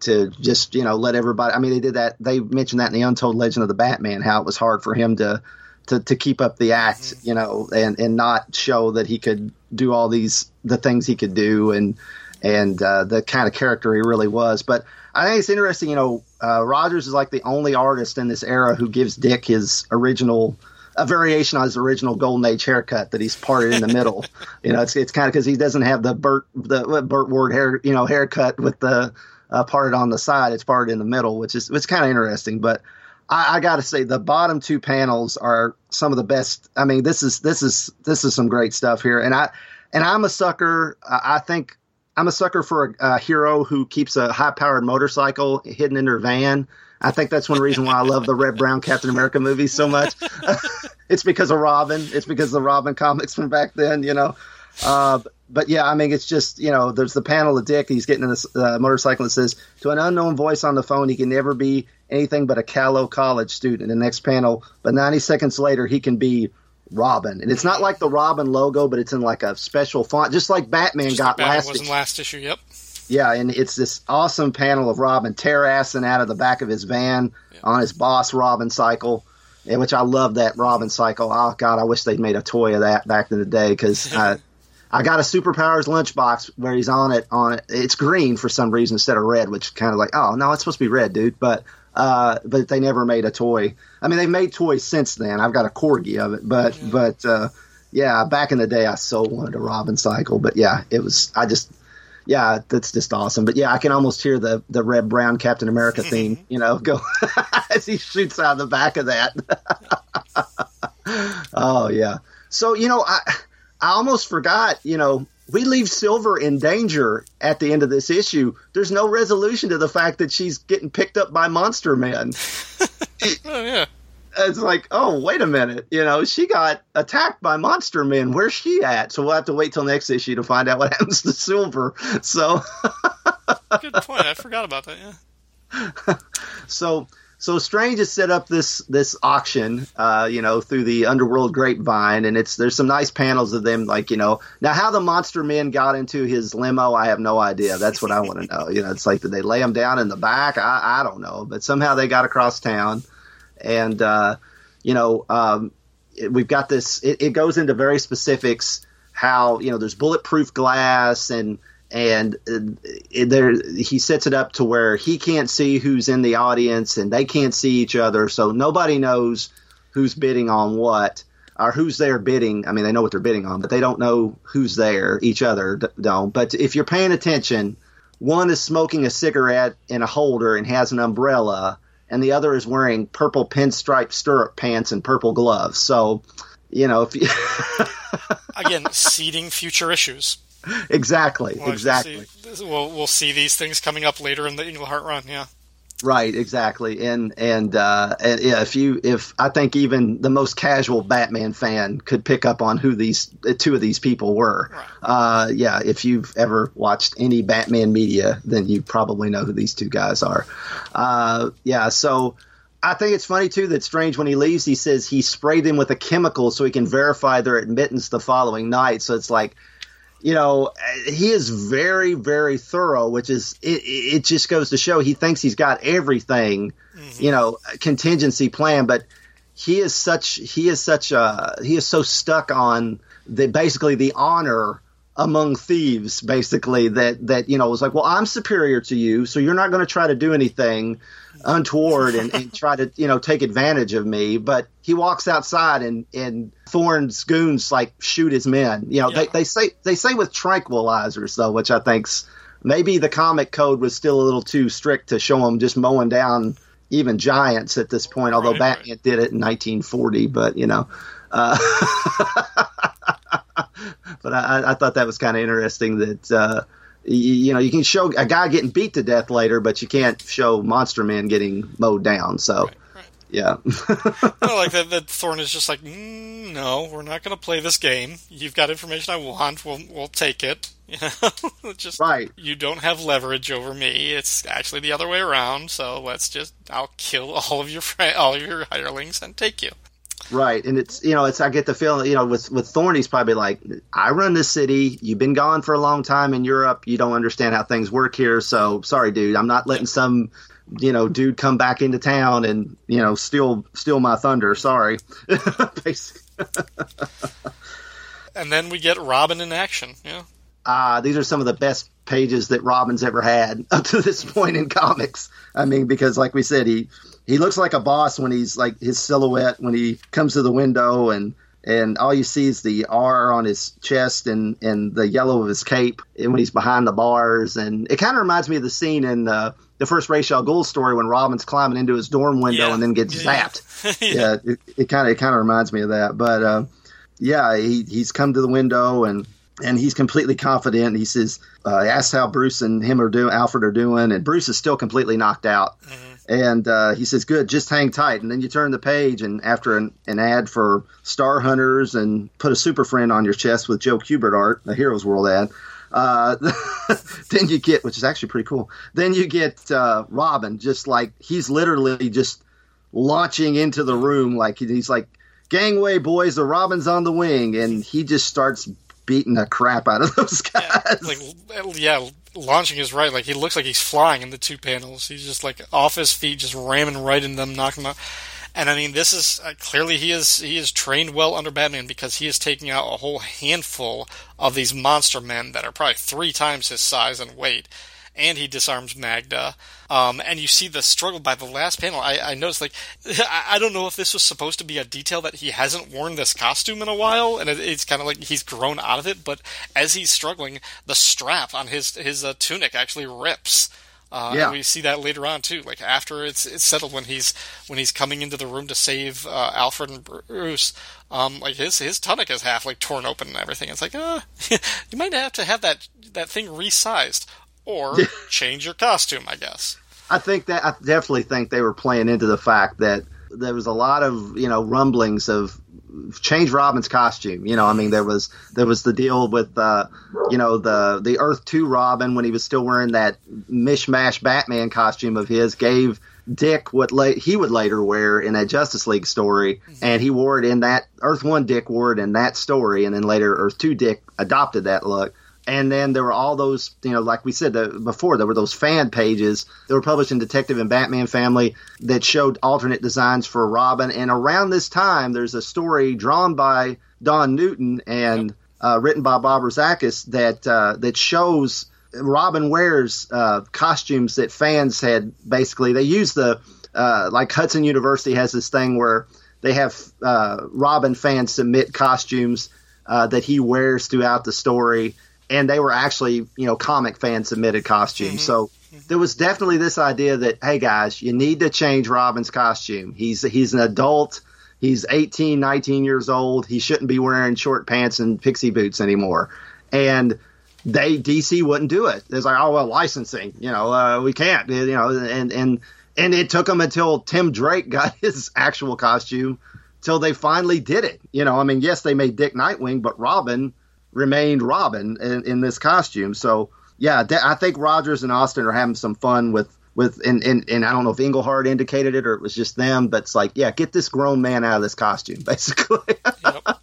to just you know let everybody. I mean, they did that. They mentioned that in the Untold Legend of the Batman, how it was hard for him to to, to keep up the act, you know, and and not show that he could do all these the things he could do and and uh, the kind of character he really was. But I think it's interesting, you know, uh, Rogers is like the only artist in this era who gives Dick his original a variation on his original Golden Age haircut that he's parted in the middle. you know, it's it's kind of because he doesn't have the Burt the Burt Ward hair you know haircut with the uh, parted on the side. It's parted in the middle, which is it's kind of interesting. But I, I got to say the bottom two panels are some of the best. I mean, this is this is this is some great stuff here, and I and I'm a sucker. I think I'm a sucker for a, a hero who keeps a high powered motorcycle hidden in her van I think that's one reason why I love the Reb Brown Captain America movies so much. it's because of Robin. It's because of the Robin comics from back then, you know. Uh, but yeah, I mean, it's just you know, there's the panel of Dick. He's getting in this uh, motorcycle and says to an unknown voice on the phone, he can never be anything but a Callow College student. In the next panel, but 90 seconds later, he can be Robin, and it's not like the Robin logo, but it's in like a special font, just like Batman just got like Batman last. Was in last issue. Yep. Yeah, and it's this awesome panel of Robin terrassing out of the back of his van yeah. on his boss Robin cycle, which I love that Robin cycle. Oh God, I wish they'd made a toy of that back in the day because I, I got a superpowers lunchbox where he's on it on it. It's green for some reason instead of red, which kind of like oh no, it's supposed to be red, dude. But uh, but they never made a toy. I mean, they've made toys since then. I've got a corgi of it, but yeah. but uh, yeah, back in the day, I so wanted a Robin cycle. But yeah, it was I just yeah, that's just awesome. But yeah, I can almost hear the the Reb Brown Captain America theme, you know, go as he shoots out of the back of that. oh yeah. So you know, I I almost forgot. You know, we leave Silver in danger at the end of this issue. There's no resolution to the fact that she's getting picked up by monster men. oh yeah it's like, oh, wait a minute. You know, she got attacked by monster men. Where's she at? So we'll have to wait till next issue to find out what happens to Silver. So, good point. I forgot about that. Yeah. so, so Strange has set up this this auction, uh, you know, through the underworld grapevine, and it's there's some nice panels of them, like you know, now how the monster men got into his limo, I have no idea. That's what I want to know. You know, it's like did they lay him down in the back? I, I don't know, but somehow they got across town, and uh, you know, um, it, we've got this. It, it goes into very specifics how you know there's bulletproof glass and and uh, there he sets it up to where he can't see who's in the audience and they can't see each other so nobody knows who's bidding on what or who's there bidding i mean they know what they're bidding on but they don't know who's there each other don't but if you're paying attention one is smoking a cigarette in a holder and has an umbrella and the other is wearing purple pinstripe stirrup pants and purple gloves so you know if you again seeding future issues exactly, We'll exactly. See, we'll we'll see these things coming up later in the Englehart run. Yeah. Right, exactly, and and uh, and yeah, if you if I think even the most casual Batman fan could pick up on who these two of these people were. Right. Uh, yeah, if you've ever watched any Batman media, then you probably know who these two guys are. Uh, yeah, so I think it's funny too that Strange when he leaves, he says he sprayed them with a chemical so he can verify their admittance the following night. So it's like you know, he is very, very thorough, which is it, it just goes to show he thinks he's got everything, mm-hmm. you know, contingency plan, but he is such he is such a he is so stuck on the basically the honor among thieves basically that that you know was like well i'm superior to you so you're not going to try to do anything untoward and, and, try to you know take advantage of me but he walks outside and and thorn's goons like shoot his men you know yeah. they, they say they say with tranquilizers though which i think's maybe the comic code was still a little too strict to show them just mowing down even giants at this point although right, batman right. did it in 1940 but you know uh, but I, I, thought that was kind of interesting that uh, you, you, know you can show a guy getting beat to death later, but you can't show Monster Man getting mowed down. So. Right, right. Yeah, no, like that. That Thorn is just like, mm, no, we're not going to play this game. You've got information I want. We'll we'll take it. You know, just right. You don't have leverage over me. It's actually the other way around. So let's just I'll kill all of your all of your hirelings and take you. Right, and it's you know it's I get the feeling you know with with Thorn he's probably like I run this city. You've been gone for a long time in Europe. You don't understand how things work here. So sorry, dude. I'm not letting some you know dude come back into town and you know steal steal my thunder. Sorry. and then we get Robin in action. Yeah. Uh, these are some of the best pages that Robin's ever had up to this point in comics. I mean, because like we said, he he looks like a boss when he's like his silhouette when he comes to the window and and all you see is the R on his chest and and the yellow of his cape and when he's behind the bars and it kind of reminds me of the scene in the the first Ra's al Ghul story when Robin's climbing into his dorm window yeah. and then gets yeah, zapped. yeah, yeah it kind of it kind of reminds me of that. But uh, yeah, he he's come to the window and and he's completely confident. He says, uh, asks how Bruce and him are doing, Alfred are doing, and Bruce is still completely knocked out. Mm-hmm. And uh, he says, "Good, just hang tight." And then you turn the page, and after an, an, ad for Star Hunters and put a Super Friend on your chest with Joe Kubert art, a Heroes World ad. Uh, then you get, which is actually pretty cool. Then you get uh, Robin, just like he's literally just launching into the room, like he's like, "Gangway, boys! The Robin's on the wing," and he just starts beating the crap out of those guys. Yeah, like, yeah, launching is right. Like he looks like he's flying in the two panels. He's just like off his feet, just ramming right in them, knocking them out. And I mean, this is uh, clearly he is he is trained well under Batman because he is taking out a whole handful of these monster men that are probably three times his size and weight and he disarms Magda. Um, and you see the struggle by the last panel. I, I noticed, like, I, don't know if this was supposed to be a detail that he hasn't worn this costume in a while, and it, it's kind of like he's grown out of it. But as he's struggling, the strap on his his uh, tunic actually rips. Uh, yeah. we see that later on too. Like after it's it's settled when he's when he's coming into the room to save uh, Alfred and Bruce, um, like his his tunic is half like torn open and everything. It's like, uh, you might have to have that that thing resized or change your costume, I guess. I think that I definitely think they were playing into the fact that there was a lot of you know rumblings of change Robin's costume. You know, I mean, there was there was the deal with uh, you know the the Earth Two Robin when he was still wearing that mishmash Batman costume of his gave Dick what la- he would later wear in that Justice League story, and he wore it in that Earth One Dick wore it in that story, and then later Earth Two Dick adopted that look. And then there were all those, you know, like we said before, there were those fan pages that were published in Detective and Batman Family that showed alternate designs for Robin. And around this time, there's a story drawn by Don Newton and uh, written by Bob Rozakis that uh, that shows Robin wears uh, costumes that fans had basically. They use the uh, like Hudson University has this thing where they have uh, Robin fans submit costumes uh, that he wears throughout the story and they were actually you know comic fan submitted costumes. Mm-hmm. So there was definitely this idea that hey guys, you need to change Robin's costume. He's he's an adult. He's 18, 19 years old. He shouldn't be wearing short pants and pixie boots anymore. And they DC wouldn't do it. It's like, oh well, licensing. You know, uh, we can't. You know, and and and it took them until Tim Drake got his actual costume till they finally did it. You know, I mean, yes, they made Dick Nightwing, but Robin remained Robin in, in this costume. So yeah, I think Rogers and Austin are having some fun with with and, and and I don't know if Englehart indicated it or it was just them, but it's like yeah, get this grown man out of this costume, basically. Yep.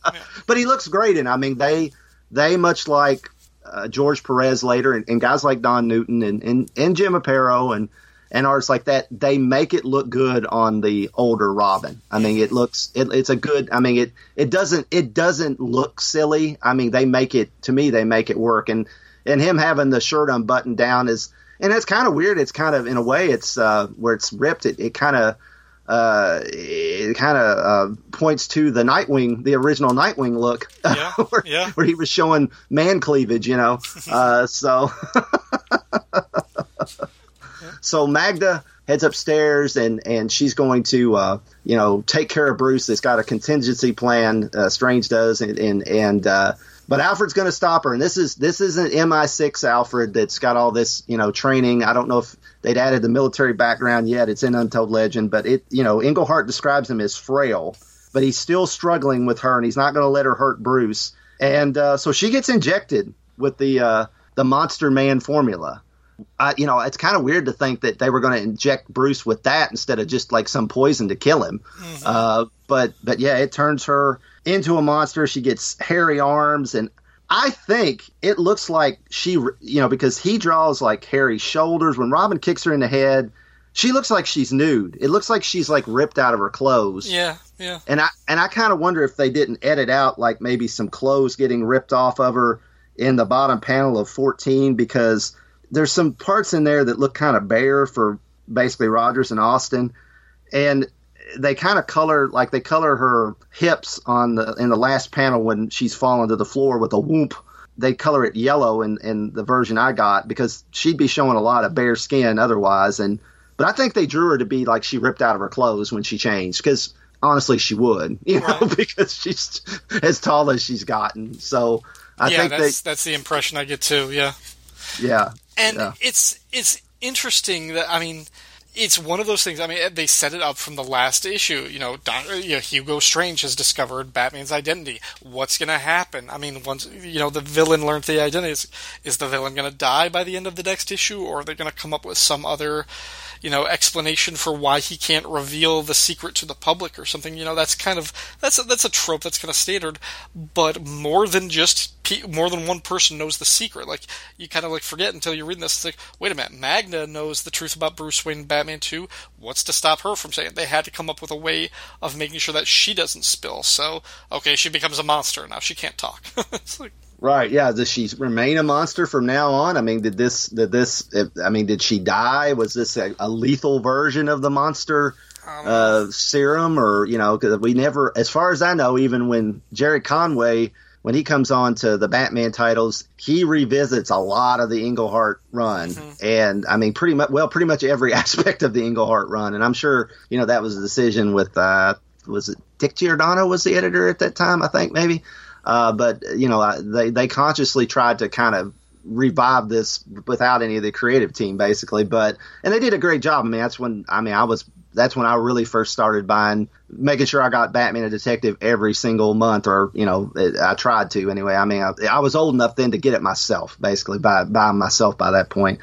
But he looks great, and I mean they they much like uh, George Perez later, and, and, guys like Don Newton and and, and Jim Aparo and and artists like that, they make it look good on the older Robin. I mean, it looks it, it's a good. I mean, it it doesn't it doesn't look silly. I mean, they make it to me. They make it work, and and him having the shirt unbuttoned down is and that's kind of weird. It's kind of in a way, it's uh, where it's ripped. It, it kind of uh, it kind of uh, points to the Nightwing, the original Nightwing look, yeah, where, yeah. where, he was showing man cleavage, you know. Uh, so So Magda heads upstairs and and she's going to uh, you know take care of Bruce. That's got a contingency plan. Uh, Strange does and and, and uh, but Alfred's going to stop her. And this is this isn't MI6 Alfred that's got all this you know training. I don't know if they'd added the military background yet. It's in Untold Legend, but it you know Englehart describes him as frail, but he's still struggling with her, and he's not going to let her hurt Bruce. And uh, so she gets injected with the uh, the Monster Man formula I, you know, it's kind of weird to think that they were going to inject Bruce with that instead of just like some poison to kill him. Mm-hmm. Uh, but but yeah, it turns her into a monster. She gets hairy arms, and I think it looks like she, you know, because he draws like hairy shoulders. When Robin kicks her in the head, she looks like she's nude. It looks like she's like ripped out of her clothes. Yeah, yeah. And I and I kind of wonder if they didn't edit out like maybe some clothes getting ripped off of her in the bottom panel of 14 because there's some parts in there that look kind of bare for basically Rogers and Austin, and they kind of color like they color her hips on the in the last panel when she's falling to the floor with a whoop. They color it yellow in, in the version I got because she'd be showing a lot of bare skin otherwise. And but I think they drew her to be like she ripped out of her clothes when she changed because honestly she would, you know, because she's as tall as she's gotten. So I yeah, think that's, they, that's the impression I get too. Yeah. Yeah. And yeah. it's it's interesting that I mean it's one of those things. I mean, eh, they set it up from the last issue. You know, Don, eh, you know, Hugo Strange has discovered Batman's identity. What's going to happen? I mean, once you know the villain learns the identity, is, is the villain going to die by the end of the next issue, or are they going to come up with some other you know, explanation for why he can't reveal the secret to the public or something. You know, that's kind of that's a, that's a trope that's kind of standard. But more than just pe- more than one person knows the secret. Like you kind of like forget until you're reading this. It's like, wait a minute, Magda knows the truth about Bruce Wayne and Batman 2. What's to stop her from saying? They had to come up with a way of making sure that she doesn't spill. So okay, she becomes a monster now. She can't talk. it's like Right. Yeah. Does she remain a monster from now on? I mean, did this? Did this? I mean, did she die? Was this a, a lethal version of the monster um, uh, serum, or you know? Because we never, as far as I know, even when Gerry Conway, when he comes on to the Batman titles, he revisits a lot of the Englehart run, mm-hmm. and I mean, pretty much, well, pretty much every aspect of the Englehart run, and I'm sure you know that was a decision with. Uh, was it Dick Giordano was the editor at that time? I think maybe. Uh, but you know, they they consciously tried to kind of revive this without any of the creative team, basically. But and they did a great job. I mean, that's when I mean I was that's when I really first started buying, making sure I got Batman and Detective every single month, or you know, I tried to anyway. I mean, I, I was old enough then to get it myself, basically by by myself by that point.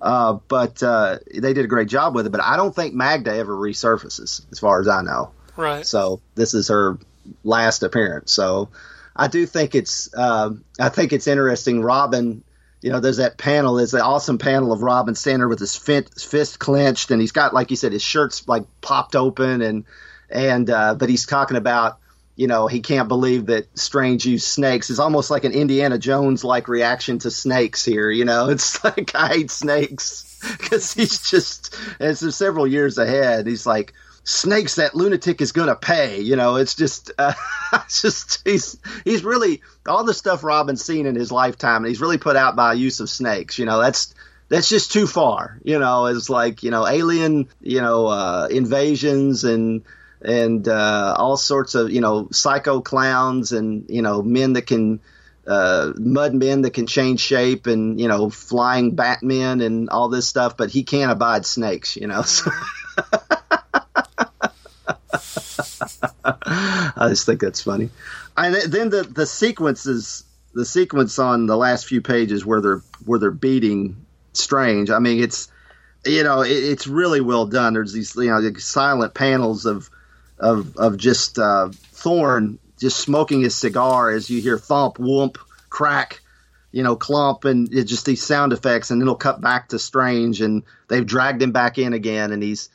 Uh, but uh, they did a great job with it. But I don't think Magda ever resurfaces, as far as I know. Right. So this is her last appearance. So I do think it's uh, I think it's interesting. Robin, you know, there's that panel. There's an awesome panel of Robin standing with his fist, clenched, and he's got like you said, his shirt's like popped open, and and uh, but he's talking about you know he can't believe that Strange used snakes. It's almost like an Indiana Jones like reaction to snakes here. You know, it's like I hate snakes because he's just it's several years ahead. He's like snakes that lunatic is going to pay. You know, it's just, uh, it's just he's he's really all the stuff Robin's seen in his lifetime, and he's really put out by use of snakes. You know, that's that's just too far. You know, it's like you know alien, you know, uh, invasions and and uh, all sorts of you know psycho clowns and you know men that can. Uh, mud men that can change shape and you know flying Batmen and all this stuff, but he can't abide snakes, you know. So I just think that's funny. And then the the sequences, the sequence on the last few pages where they're where they're beating Strange. I mean, it's you know it, it's really well done. There's these you know silent panels of of of just uh, Thorn just smoking his cigar as you hear thump, whoomp, crack, you know, clump, and just these sound effects, and it'll cut back to Strange, and they've dragged him back in again, and he's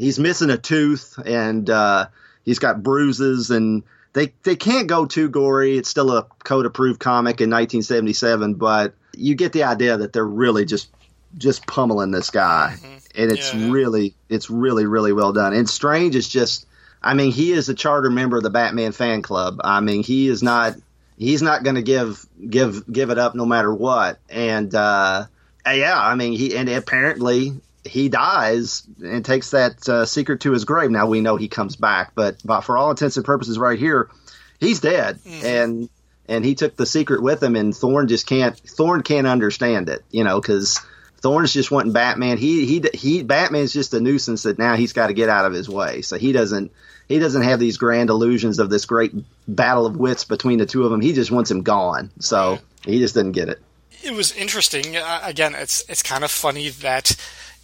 he's missing a tooth, and uh, He's got bruises, and they they can't go too gory. It's still a code approved comic in 1977, but you get the idea that they're really just just pummeling this guy, mm-hmm. and it's yeah. really it's really really well done. And Strange is just, I mean, he is a charter member of the Batman fan club. I mean, he is not he's not going to give give give it up no matter what. And uh, yeah, I mean, he and apparently he dies and takes that uh, secret to his grave. Now we know he comes back, but, but for all intents and purposes, right here, he's dead, mm. and and he took the secret with him. And Thorn just can't Thorn can't understand it, you know, because Thorn's just wanting Batman. He he he Batman's just a nuisance that now he's got to get out of his way. So he doesn't he doesn't have these grand illusions of this great battle of wits between the two of them. He just wants him gone. So he just didn't get it. It was interesting. Uh, again, it's it's kind of funny that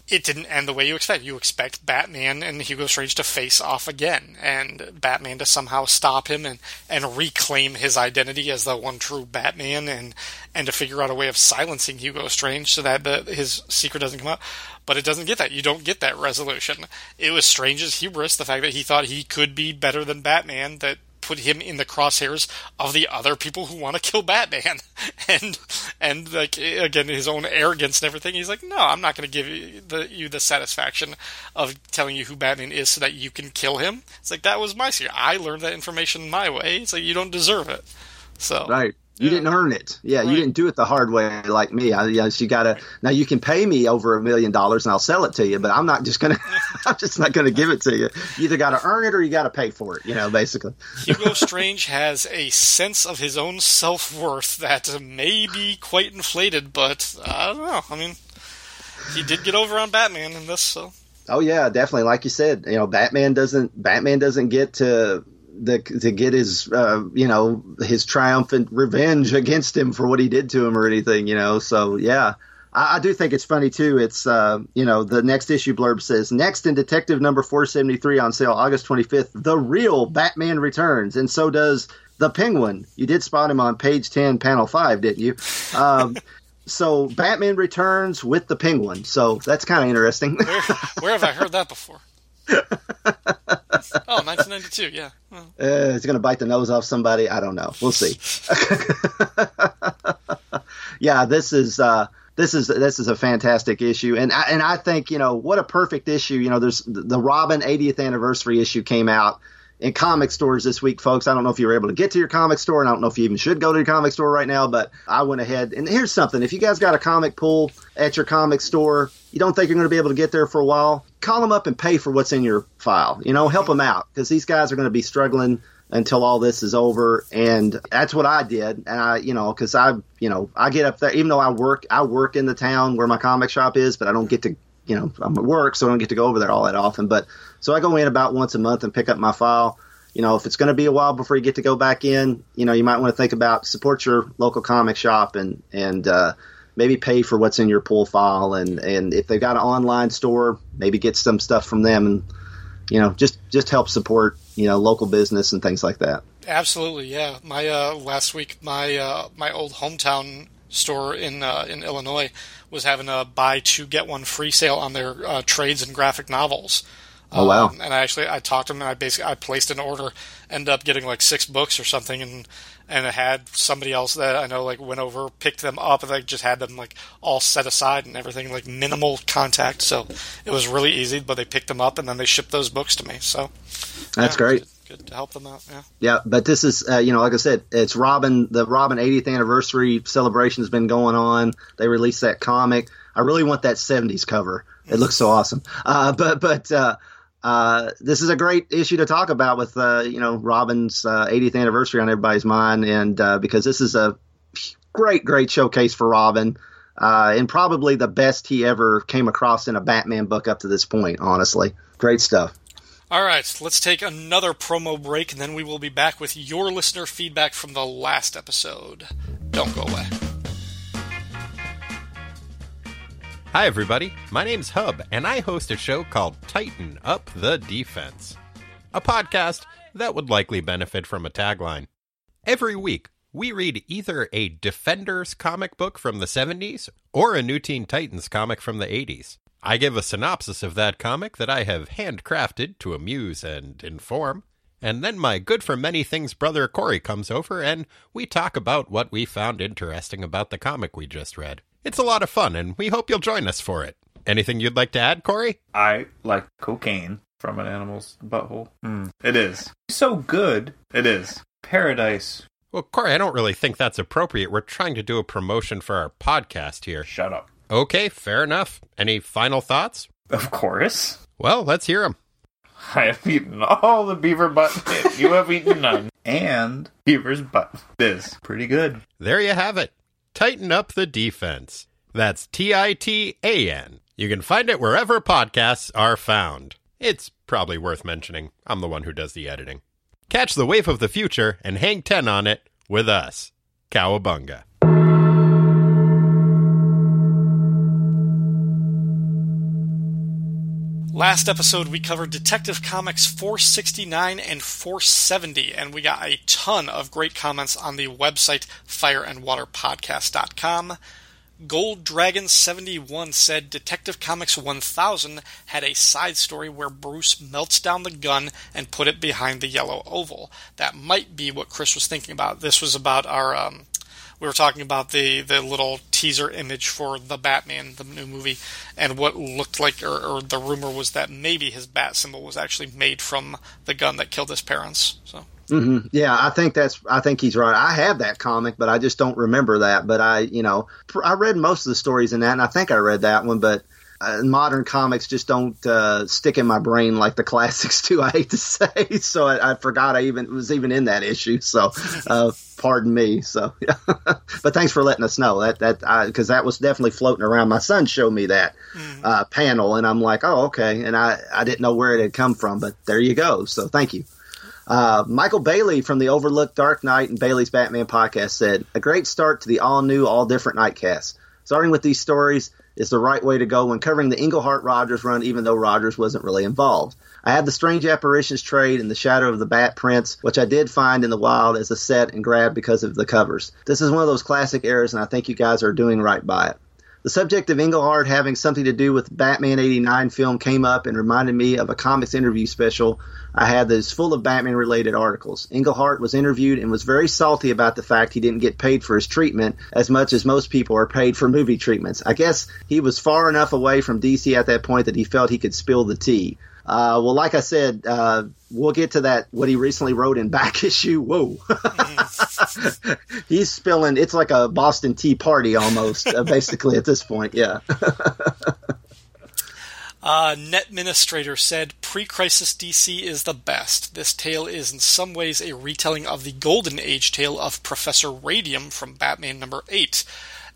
it didn't end the way you expect. You expect Batman and Hugo Strange to face off again, and Batman to somehow stop him and, and reclaim his identity as the one true Batman, and and to figure out a way of silencing Hugo Strange so that the, his secret doesn't come out. But it doesn't get that. You don't get that resolution. It was Strange's hubris, the fact that he thought he could be better than Batman, that put him in the crosshairs of the other people who want to kill Batman, and and like again his own arrogance and everything. He's like, no, I'm not going to give you the, you the satisfaction of telling you who Batman is so that you can kill him. It's like that was my secret. I learned that information my way. It's like you don't deserve it. So right. You yeah. didn't earn it. Yeah, right. you didn't do it the hard way like me. I, you, know, you gotta now you can pay me over a million dollars and I'll sell it to you, but I'm not just gonna I'm just not gonna give it to you. You either gotta earn it or you gotta pay for it, you know, basically. Hugo Strange has a sense of his own self worth that may be quite inflated, but I don't know. I mean he did get over on Batman in this, so Oh yeah, definitely. Like you said, you know, Batman doesn't Batman doesn't get to the, to get his uh, you know his triumphant revenge against him for what he did to him or anything you know? So yeah. I, I do think it's funny too. It's uh, you know the next issue blurb says next in detective number 473 on sale august 25th the real batman returns. And so does the penguin. You did spot him on page 10 panel 5 didn't you? Um, so batman returns with the penguin. So that's kind of interesting. Where, where have i heard that before oh, 1992, yeah. Uh, it's going to bite the nose off somebody. I don't know. We'll see. yeah, this is uh, this is this is a fantastic issue, and I, and I think you know what a perfect issue. You know, there's the Robin 80th anniversary issue came out in comic stores this week, folks. I don't know if you were able to get to your comic store, and I don't know if you even should go to your comic store right now, but I went ahead. And here's something if you guys got a comic pool at your comic store, you don't think you're going to be able to get there for a while, call them up and pay for what's in your file. You know, help them out because these guys are going to be struggling until all this is over. And that's what I did. And I, you know, cause I, you know, I get up there, even though I work, I work in the town where my comic shop is, but I don't get to, you know, I'm at work, so I don't get to go over there all that often. But so I go in about once a month and pick up my file. You know, if it's going to be a while before you get to go back in, you know, you might want to think about support your local comic shop and, and, uh, maybe pay for what's in your pull file and and if they've got an online store maybe get some stuff from them and you know just just help support you know local business and things like that Absolutely, yeah. My uh, last week, my uh, my old hometown store in uh, in Illinois was having a buy two get one free sale on their uh, trades and graphic novels. Oh, wow. Um, and I actually I talked to them and I basically I placed an order, ended up getting like six books or something, and and it had somebody else that I know like went over, picked them up, and I just had them like all set aside and everything, like minimal contact. So it was really easy. But they picked them up and then they shipped those books to me. So that's yeah, great Good, good to help them out. Yeah. Yeah, but this is, uh, you know, like I said, it's Robin. The Robin 80th anniversary celebration has been going on. They released that comic. I really want that 70s cover. It looks so awesome. Uh, but but uh, uh, this is a great issue to talk about with uh, you know Robin's uh, 80th anniversary on everybody's mind, and uh, because this is a great great showcase for Robin. Uh, and probably the best he ever came across in a Batman book up to this point, honestly. Great stuff. All right, let's take another promo break, and then we will be back with your listener feedback from the last episode. Don't go away. Hi, everybody. My name's Hub, and I host a show called Titan Up the Defense, a podcast that would likely benefit from a tagline. Every week, we read either a Defenders comic book from the 70s or a New Teen Titans comic from the 80s. I give a synopsis of that comic that I have handcrafted to amuse and inform. And then my good for many things brother Corey comes over and we talk about what we found interesting about the comic we just read. It's a lot of fun and we hope you'll join us for it. Anything you'd like to add, Corey? I like cocaine from an animal's butthole. Mm, it is. So good. It is. Paradise. Well, Corey, I don't really think that's appropriate. We're trying to do a promotion for our podcast here. Shut up. Okay, fair enough. Any final thoughts? Of course. Well, let's hear them. I have eaten all the beaver butt. you have eaten none. And beaver's butt is pretty good. There you have it. Titan up the defense. That's T I T A N. You can find it wherever podcasts are found. It's probably worth mentioning. I'm the one who does the editing. Catch the wave of the future and hang 10 on it with us. Cowabunga. Last episode, we covered Detective Comics 469 and 470, and we got a ton of great comments on the website fireandwaterpodcast.com. Gold Dragon 71 said Detective Comics 1000 had a side story where Bruce melts down the gun and put it behind the yellow oval. That might be what Chris was thinking about. This was about our um, we were talking about the, the little teaser image for the Batman, the new movie, and what looked like, or, or, the rumor was that maybe his bat symbol was actually made from the gun that killed his parents. So. Mm-hmm. Yeah, I think that's. I think he's right. I have that comic, but I just don't remember that. But I, you know, I read most of the stories in that, and I think I read that one. But uh, modern comics just don't uh, stick in my brain like the classics do. I hate to say, so I, I forgot I even was even in that issue. So, uh, pardon me. So, yeah. but thanks for letting us know that that because that was definitely floating around. My son showed me that mm. panel, and I'm like, oh, okay. And I I didn't know where it had come from, but there you go. So, thank you. Uh, Michael Bailey from the Overlooked Dark Knight and Bailey's Batman podcast said, A great start to the all new, all different Nightcast. Starting with these stories is the right way to go when covering the Englehart Rogers run, even though Rogers wasn't really involved. I had the Strange Apparitions trade and the Shadow of the Bat Prince, which I did find in the wild as a set and grabbed because of the covers. This is one of those classic errors, and I think you guys are doing right by it. The subject of Englehart having something to do with Batman 89 film came up and reminded me of a comics interview special I had that is full of Batman related articles. Englehart was interviewed and was very salty about the fact he didn't get paid for his treatment as much as most people are paid for movie treatments. I guess he was far enough away from DC at that point that he felt he could spill the tea. Uh, well, like I said, uh, we'll get to that. What he recently wrote in back issue. Whoa, he's spilling. It's like a Boston Tea Party almost, uh, basically at this point. Yeah. Uh, Netministrator said, Pre-Crisis DC is the best. This tale is in some ways a retelling of the Golden Age tale of Professor Radium from Batman number 8.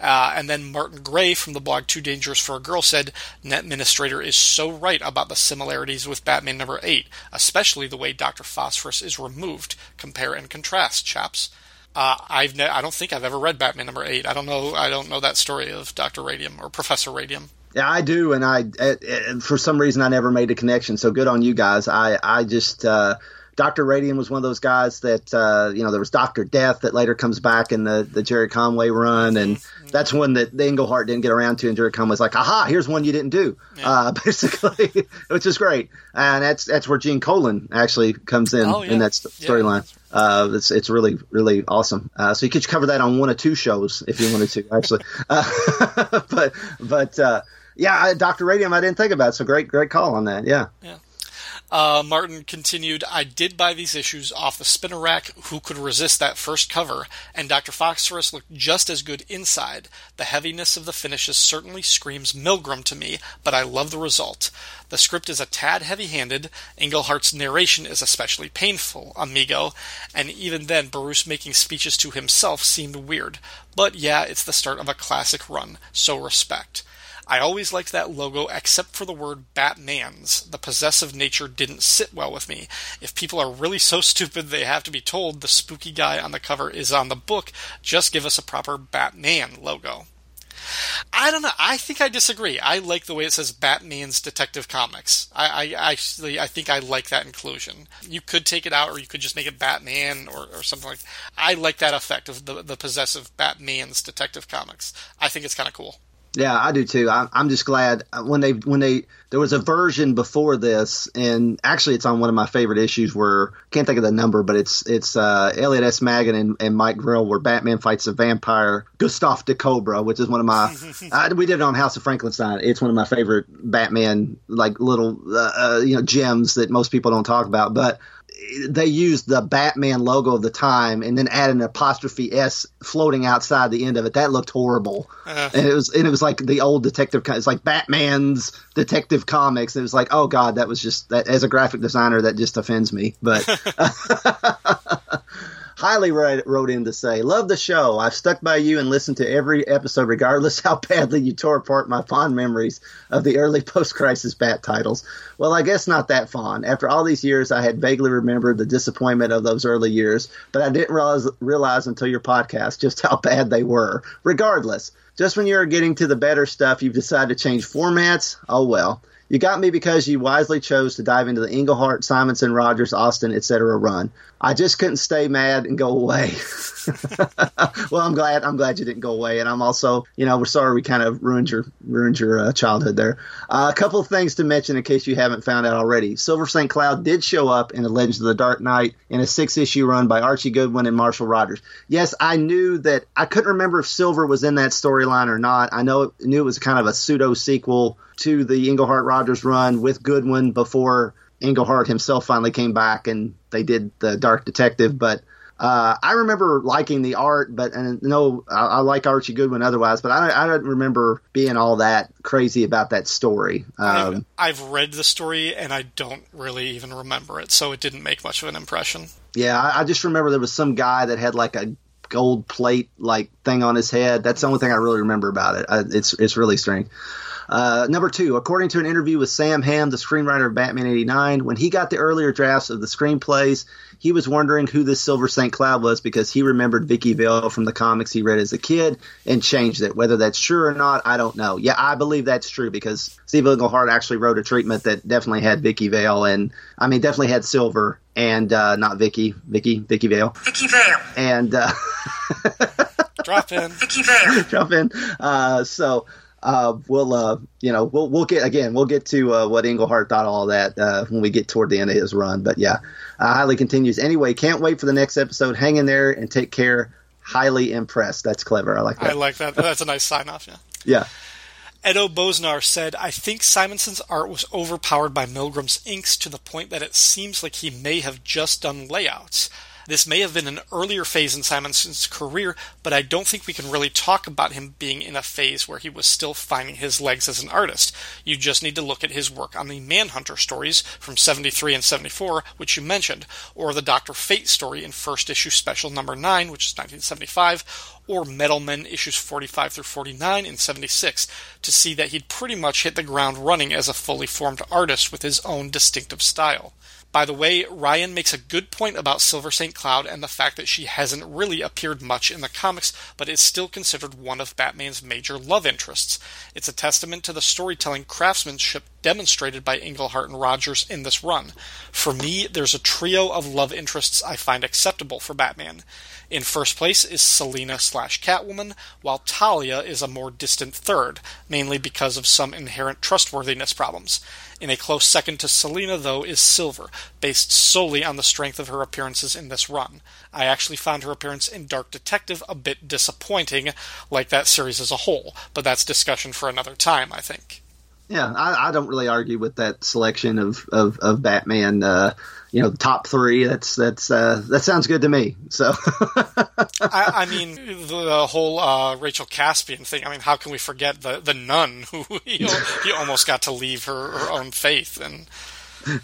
Uh, and then Martin Gray from the blog Too Dangerous for a Girl said, Net Administrator is so right about the similarities with Batman number 8, especially the way Dr. Phosphorus is removed. Compare and contrast, chaps. Uh, I've ne- I don't think I've ever read Batman number 8. I don't know I don't know that story of Dr. Radium or Professor Radium. Yeah, I do, and I uh, uh, for some reason I never made a connection. So good on you guys. I I just uh, Doctor Radium was one of those guys that uh, you know there was Doctor Death that later comes back in the the Gerry Conway run, and mm-hmm. that's one that the Englehart didn't get around to, and Gerry Conway's like, aha, here's one you didn't do, yeah. uh, basically, which is great, and that's that's where Gene Colan actually comes in oh, yeah. in that storyline. Yeah. Uh, it's it's really really awesome. Uh, so you could cover that on one or two shows if you wanted to, actually. Uh, but but uh, yeah, Doctor Radium, I didn't think about. It, so great great call on that. Yeah. Yeah. Uh, Martin continued, I did buy these issues off the spinner rack. Who could resist that first cover? And Dr. Phosphorus looked just as good inside. The heaviness of the finishes certainly screams Milgrom to me, but I love the result. The script is a tad heavy handed. Englehart's narration is especially painful, amigo, and even then, Bruce making speeches to himself seemed weird. But yeah, it's the start of a classic run, so respect. I always liked that logo except for the word Batman's. The possessive nature didn't sit well with me. If people are really so stupid they have to be told the spooky guy on the cover is on the book, just give us a proper Batman logo. I don't know. I think I disagree. I like the way it says Batman's Detective Comics. I, I actually I think I like that inclusion. You could take it out, or you could just make it Batman or, or something like. That. I like that effect of the the possessive Batman's Detective Comics. I think it's kind of cool. Yeah, I do too. I, am just glad uh, when they when they there was a version before this, and actually it's on one of my favorite issues where can't think of the number, but it's it's uh, Elliot S. Maggin and, and Mike Grell where Batman fights a vampire Gustav de Cobra, which is one of my I, we did it on House of Frankenstein. It's one of my favorite Batman like little uh, uh, you know gems that most people don't talk about, but they used the Batman logo of the time and then added an apostrophe S floating outside the end of it. That looked horrible. Uh, and it was and it was like the old detective. It's like Batman's Detective Comics. It was like, oh god, that was just that. As a graphic designer, that just offends me. But highly wrote in to say, Love the show. I've stuck by you and listened to every episode, regardless how badly you tore apart my fond memories of the early post crisis Bat titles. Well, I guess not that fond. After all these years, I had vaguely remembered the disappointment of those early years, but I didn't realize, realize until your podcast just how bad they were. Regardless, just when you're getting to the better stuff, you've decided to change formats. Oh well. You got me because you wisely chose to dive into the Englehart, Simonson, Rogers, Austin, etc. run. I just couldn't stay mad and go away. well, I'm glad. I'm glad you didn't go away, and I'm also, you know, we're sorry we kind of ruined your ruined your uh, childhood there. Uh, a couple of things to mention in case you haven't found out already. Silver St. Cloud did show up in the Legends of the Dark Knight in a six issue run by Archie Goodwin and Marshall Rogers. Yes, I knew that. I couldn't remember if Silver was in that storyline or not. I know knew it was kind of a pseudo sequel to the Englehart Rogers run with Goodwin before Englehart himself finally came back and they did the Dark Detective. But uh, I remember liking the art, but and no, I, I like Archie Goodwin otherwise, but I, I don't remember being all that crazy about that story. Um, I've, I've, read the story and I don't really even remember it, so it didn't make much of an impression. Yeah, I, I just remember there was some guy that had like a gold plate like thing on his head. That's the only thing I really remember about it. I, it's it's really strange. Uh, number two, according to an interview with Sam Hamm, the screenwriter of Batman 89, when he got the earlier drafts of the screenplays, he was wondering who this Silver St. Cloud was because he remembered Vicki Vale from the comics he read as a kid and changed it. Whether that's true or not, I don't know. Yeah, I believe that's true because Steve Englehart actually wrote a treatment that definitely had Vicki Vale and, I mean, definitely had Silver and uh, not Vicky, Vicky, Vicki Vale. Vicky Vale. And, uh, Drop in. Vicki Vale. Drop in. Uh, so, uh, we'll uh, you know we'll we'll get again we'll get to uh, what Englehart thought all that uh, when we get toward the end of his run. But yeah, uh, highly continues. Anyway, can't wait for the next episode. Hang in there and take care. Highly impressed. That's clever. I like that. I like that. That's a nice sign off. Yeah. Yeah. Edo Bosnar said, I think Simonson's art was overpowered by Milgrom's inks to the point that it seems like he may have just done layouts. This may have been an earlier phase in Simonson's career, but I don't think we can really talk about him being in a phase where he was still finding his legs as an artist. You just need to look at his work on the Manhunter stories from 73 and 74, which you mentioned, or the Dr. Fate story in first issue special number 9, which is 1975, or Metal Men issues 45 through 49 in 76 to see that he'd pretty much hit the ground running as a fully formed artist with his own distinctive style. By the way, Ryan makes a good point about Silver St. Cloud and the fact that she hasn't really appeared much in the comics, but is still considered one of Batman's major love interests. It's a testament to the storytelling craftsmanship demonstrated by Englehart and Rogers in this run. For me, there's a trio of love interests I find acceptable for Batman. In first place is Selina slash Catwoman, while Talia is a more distant third, mainly because of some inherent trustworthiness problems. In a close second to Selina, though, is Silver, based solely on the strength of her appearances in this run. I actually found her appearance in Dark Detective a bit disappointing, like that series as a whole, but that's discussion for another time, I think. Yeah, I, I don't really argue with that selection of of, of Batman. Uh, you know, the top three. That's that's uh, that sounds good to me. So, I, I, mean, the whole uh, Rachel Caspian thing. I mean, how can we forget the the nun who you know, he almost got to leave her, her own faith and.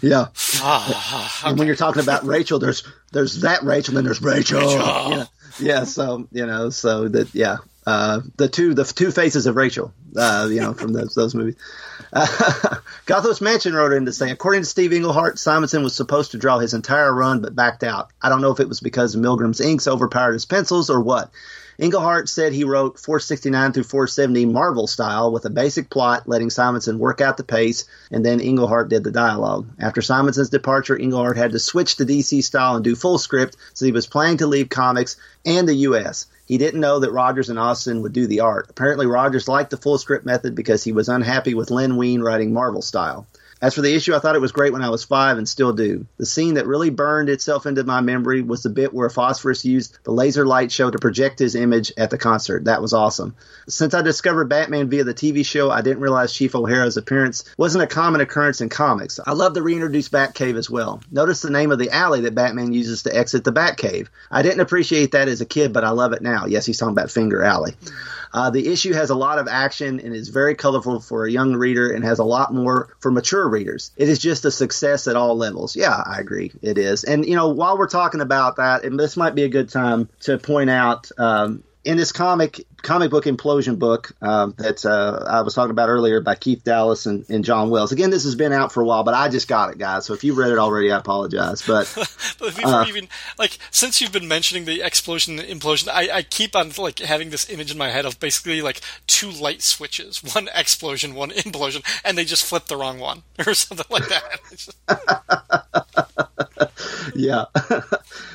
Yeah, ah, okay. and when you're talking about Rachel, there's there's that Rachel, and then there's Rachel. Rachel. Yeah, yeah. So you know, so that yeah, uh, the two the two faces of Rachel, uh, you know, from those those movies. Gothos Mansion wrote in to say, according to Steve Englehart, Simonson was supposed to draw his entire run but backed out. I don't know if it was because Milgrom's inks overpowered his pencils or what. Englehart said he wrote 469 through 470 Marvel style with a basic plot, letting Simonson work out the pace, and then Englehart did the dialogue. After Simonson's departure, Englehart had to switch to DC style and do full script, so he was planning to leave comics and the U.S. He didn't know that Rogers and Austin would do the art. Apparently, Rogers liked the full script method because he was unhappy with Len Wein writing Marvel style. As for the issue, I thought it was great when I was five and still do. The scene that really burned itself into my memory was the bit where Phosphorus used the laser light show to project his image at the concert. That was awesome. Since I discovered Batman via the TV show, I didn't realize Chief O'Hara's appearance wasn't a common occurrence in comics. I love the reintroduced Batcave as well. Notice the name of the alley that Batman uses to exit the Batcave. I didn't appreciate that as a kid, but I love it now. Yes, he's talking about Finger Alley. Uh, the issue has a lot of action and is very colorful for a young reader and has a lot more for mature readers. It is just a success at all levels. Yeah, I agree. It is. And, you know, while we're talking about that, and this might be a good time to point out um, in this comic comic book implosion book um, that uh, I was talking about earlier by Keith Dallas and, and, John Wells. Again, this has been out for a while, but I just got it, guys. So if you read it already, I apologize. But, but before uh, even like since you've been mentioning the explosion implosion, I, I, keep on like having this image in my head of basically like two light switches, one explosion, one implosion, and they just flip the wrong one or something like that. yeah.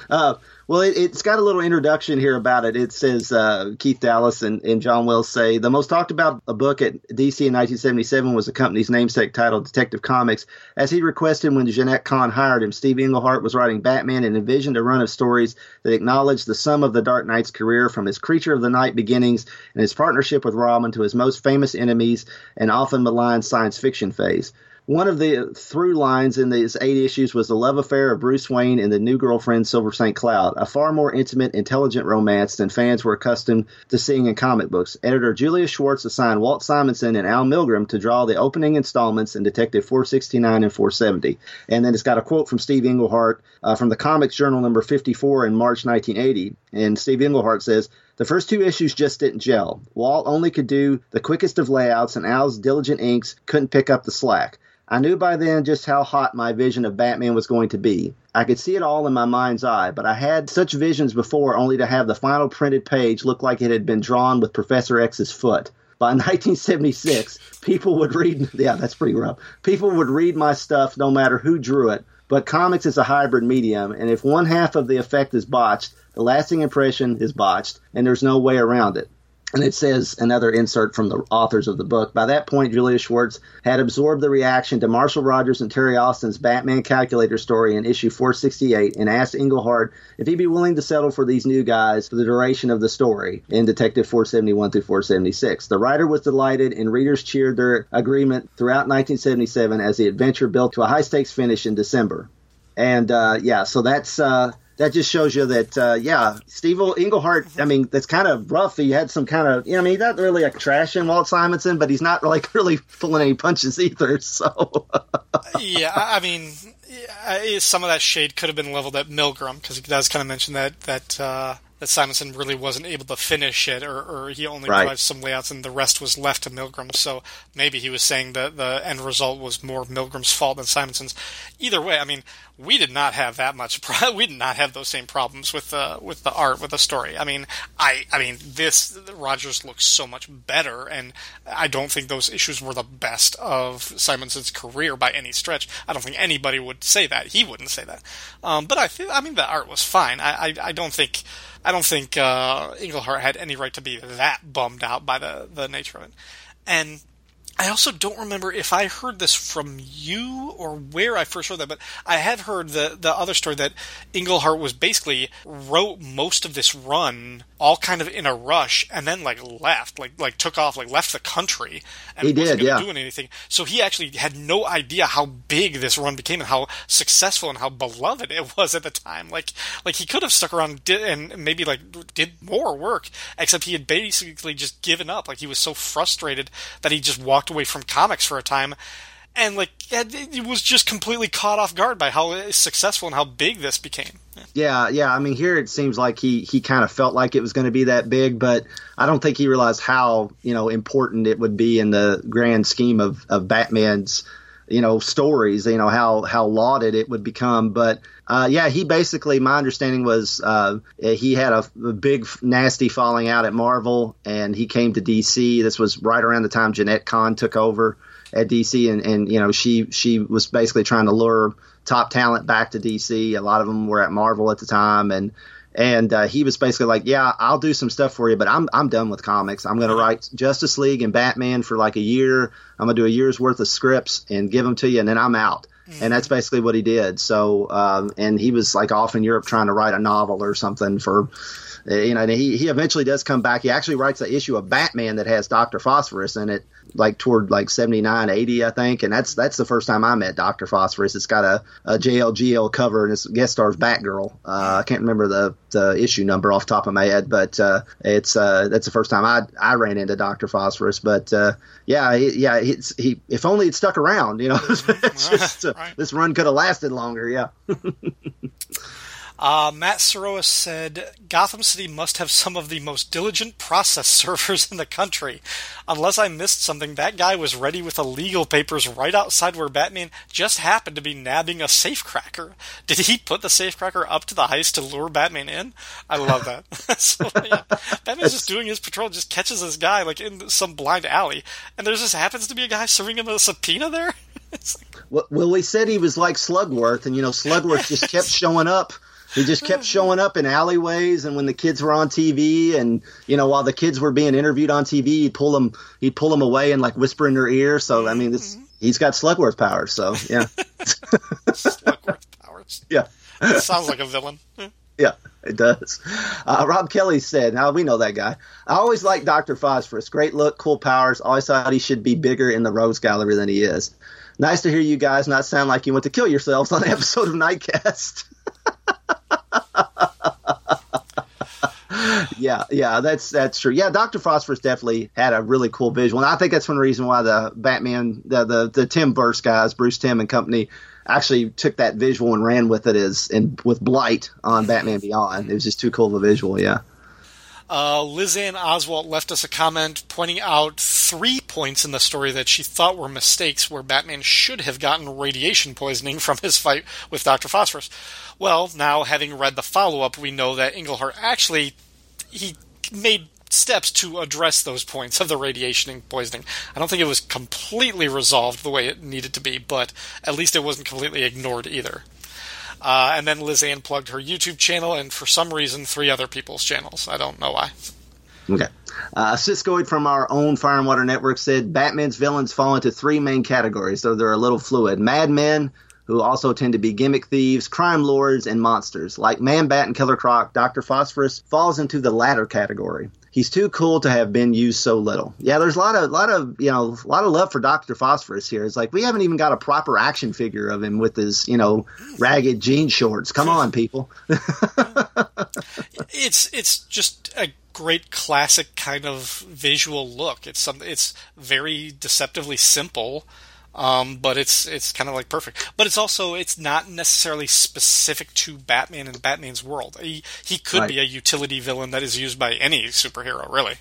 uh, well, it, has got a little introduction here about it. It says uh, Keith Dallas and, and, John Wells say the most talked about a book at DC in 1977 was the company's namesake title, Detective Comics. As he requested when Jenette Kahn hired him, Steve Englehart was writing Batman and envisioned a run of stories that acknowledged the sum of the Dark Knight's career from his Creature of the Night beginnings and his partnership with Robin to his most famous enemies and often maligned science fiction phase. One of the through lines in these eight issues was the love affair of Bruce Wayne and the new girlfriend Silver St. Cloud, a far more intimate, intelligent romance than fans were accustomed to seeing in comic books. Editor Julius Schwartz assigned Walt Simonson and Al Milgrom to draw the opening installments in Detective 469 and 470. And then it's got a quote from Steve Englehart uh, from the Comics Journal number 54 in March 1980. And Steve Englehart says, the first two issues just didn't gel. Walt only could do the quickest of layouts, and Al's diligent inks couldn't pick up the slack. I knew by then just how hot my vision of Batman was going to be. I could see it all in my mind's eye, but I had such visions before only to have the final printed page look like it had been drawn with Professor X's foot. By 1976, people would read, yeah, that's pretty rough. People would read my stuff no matter who drew it, but comics is a hybrid medium, and if one half of the effect is botched, the lasting impression is botched, and there's no way around it. And it says another insert from the authors of the book. By that point, Julius Schwartz had absorbed the reaction to Marshall Rogers and Terry Austin's Batman Calculator story in issue 468 and asked Englehart if he'd be willing to settle for these new guys for the duration of the story in Detective 471 through 476. The writer was delighted, and readers cheered their agreement throughout 1977 as the adventure built to a high stakes finish in December. And uh, yeah, so that's uh, that just shows you that, uh, yeah, Steve Englehart. I mean, that's kind of rough. He had some kind of, you know, I mean, he's not really like trashing Walt Simonson, but he's not like really pulling any punches either. So, yeah, I mean, some of that shade could have been leveled at Milgrom because he does kind of mention that that uh, that Simonson really wasn't able to finish it, or, or he only Right. provided some layouts, and the rest was left to Milgrom. So maybe he was saying that the end result was more Milgrom's fault than Simonson's. Either way, I mean, we did not have that much. Pro- we did not have those same problems with the with the art with the story. I mean, I I mean, this Rogers looks so much better, and I don't think those issues were the best of Simonson's career by any stretch. I don't think anybody would say that. He wouldn't say that. Um, but I feel, I mean, the art was fine. I I, I don't think. I don't think uh, Englehart had any right to be that bummed out by the, the nature of it. And I also don't remember if I heard this from you or where I first heard that, but I have heard the the other story that Englehart was basically wrote most of this run all kind of in a rush and then like left, like like took off, like left the country and He wasn't did, yeah. doing anything. So he actually had no idea how big this run became and how successful and how beloved it was at the time. Like like he could have stuck around and, did, and maybe like did more work, except he had basically just given up. Like he was so frustrated that he just walked away from comics for a time. And like it was just completely caught off guard by how successful and how big this became. Yeah, yeah. I mean, here it seems like he he kind of felt like it was going to be that big, but I don't think he realized how you know important it would be in the grand scheme of of Batman's you know stories. You know how how lauded it would become, but. Uh, yeah, he basically, my understanding was uh, he had a, a big, nasty falling out at Marvel, and he came to DC. This was right around the time Jenette Kahn took over at DC, and, and you know she she was basically trying to lure top talent back to DC. A lot of them were at Marvel at the time, and and uh, he was basically like, "Yeah, I'll do some stuff for you, but I'm I'm done with comics. I'm going to write Justice League and Batman for like a year. I'm going to do a year's worth of scripts and give them to you, and then I'm out." And that's basically what he did. So, um, and he was like off in Europe trying to write a novel or something for, you know, and he, he eventually does come back. He actually writes an issue of Batman that has Dr. Phosphorus in it, like toward like 79, 80, I think. And that's, that's the first time I met Dr. Phosphorus. It's got a, a JLGL cover and it's guest stars Batgirl. Uh, I can't remember the, the issue number off the top of my head, but, uh, it's, uh, that's the first time I, I ran into Dr. Phosphorus. But, uh, yeah, he, yeah, he, if only it stuck around, you know, just, uh, Right. this run could have lasted longer. Yeah. Uh, Matt Sirois said Gotham City must have some of the most diligent process servers in the country. Unless I missed something, that guy was ready with the legal papers right outside where Batman just happened to be nabbing a safecracker. Did he put the safecracker up to the heist to lure Batman in? I love that. so, yeah, Batman's just doing his patrol, just catches this guy like in some blind alley, and there just happens to be a guy serving him a subpoena there. Like, Well, well, we said he was like Slugworth, and you know, Slugworth just kept showing up. He just kept showing up in alleyways, and when the kids were on TV, and you know, while the kids were being interviewed on TV, he'd pull them, he'd pull them away and like whisper in their ear. So I mean, this he's got Slugworth powers. So yeah, Slugworth powers. yeah. Sounds like a villain. Yeah, it does. Uh, Rob Kelly said, now we know that guy. I always liked Dr. Phosphorus. Great look, cool powers. Always thought he should be bigger in the Rogues Gallery than he is. Nice to hear you guys not sound like you want to kill yourselves on an episode of Nightcast. yeah, yeah, that's that's true. Yeah, Doctor Phosphorus definitely had a really cool visual, and I think that's one reason why the Batman, the the, the Tim Burst guys, Bruce Timm and company, actually took that visual and ran with it as and with Blight on Batman Beyond. It was just too cool of a visual. Yeah. Uh, Lizanne Oswalt left us a comment pointing out three points in the story that she thought were mistakes where Batman should have gotten radiation poisoning from his fight with Dr. Phosphorus. Well, now having read the follow up, we know that Englehart actually he made steps to address those points of the radiation poisoning. I don't think it was completely resolved the way it needed to be, but at least it wasn't completely ignored either. Uh, and then Lizanne plugged her YouTube channel and for some reason three other people's channels. I don't know why. Okay. Uh, Siskoid from our own Fire and Water Network said Batman's villains fall into three main categories, though they're a little fluid. Madmen, who also tend to be gimmick thieves, crime lords, and monsters. Like Man Bat and Killer Croc, Dr. Phosphorus falls into the latter category. He's too cool to have been used so little. Yeah, there's a lot of lot of you know a lot of love for Doctor Phosphorus here. It's like we haven't even got a proper action figure of him with his you know ragged jean shorts. Come on, people. it's it's just a great classic kind of visual look. It's some it's very deceptively simple. Um, but it's it's kind of like perfect. But it's also it's not necessarily specific to Batman and Batman's world. He he could Right. be a utility villain that is used by any superhero, really.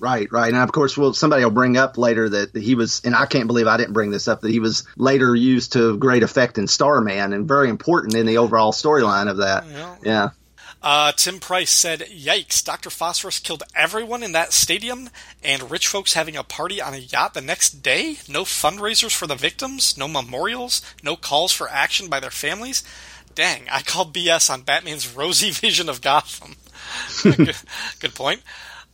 Right, right, and of course, well, somebody will bring up later that he was, and I can't believe I didn't bring this up, that he was later used to great effect in Starman and very important in the overall storyline of that. Yeah. Yeah, Uh, Tim Price said, "Yikes! Doctor Phosphorus killed everyone in that stadium, and rich folks having a party on a yacht the next day. No fundraisers for the victims, no memorials, no calls for action by their families. Dang! I call BS on Batman's rosy vision of Gotham. good, good point."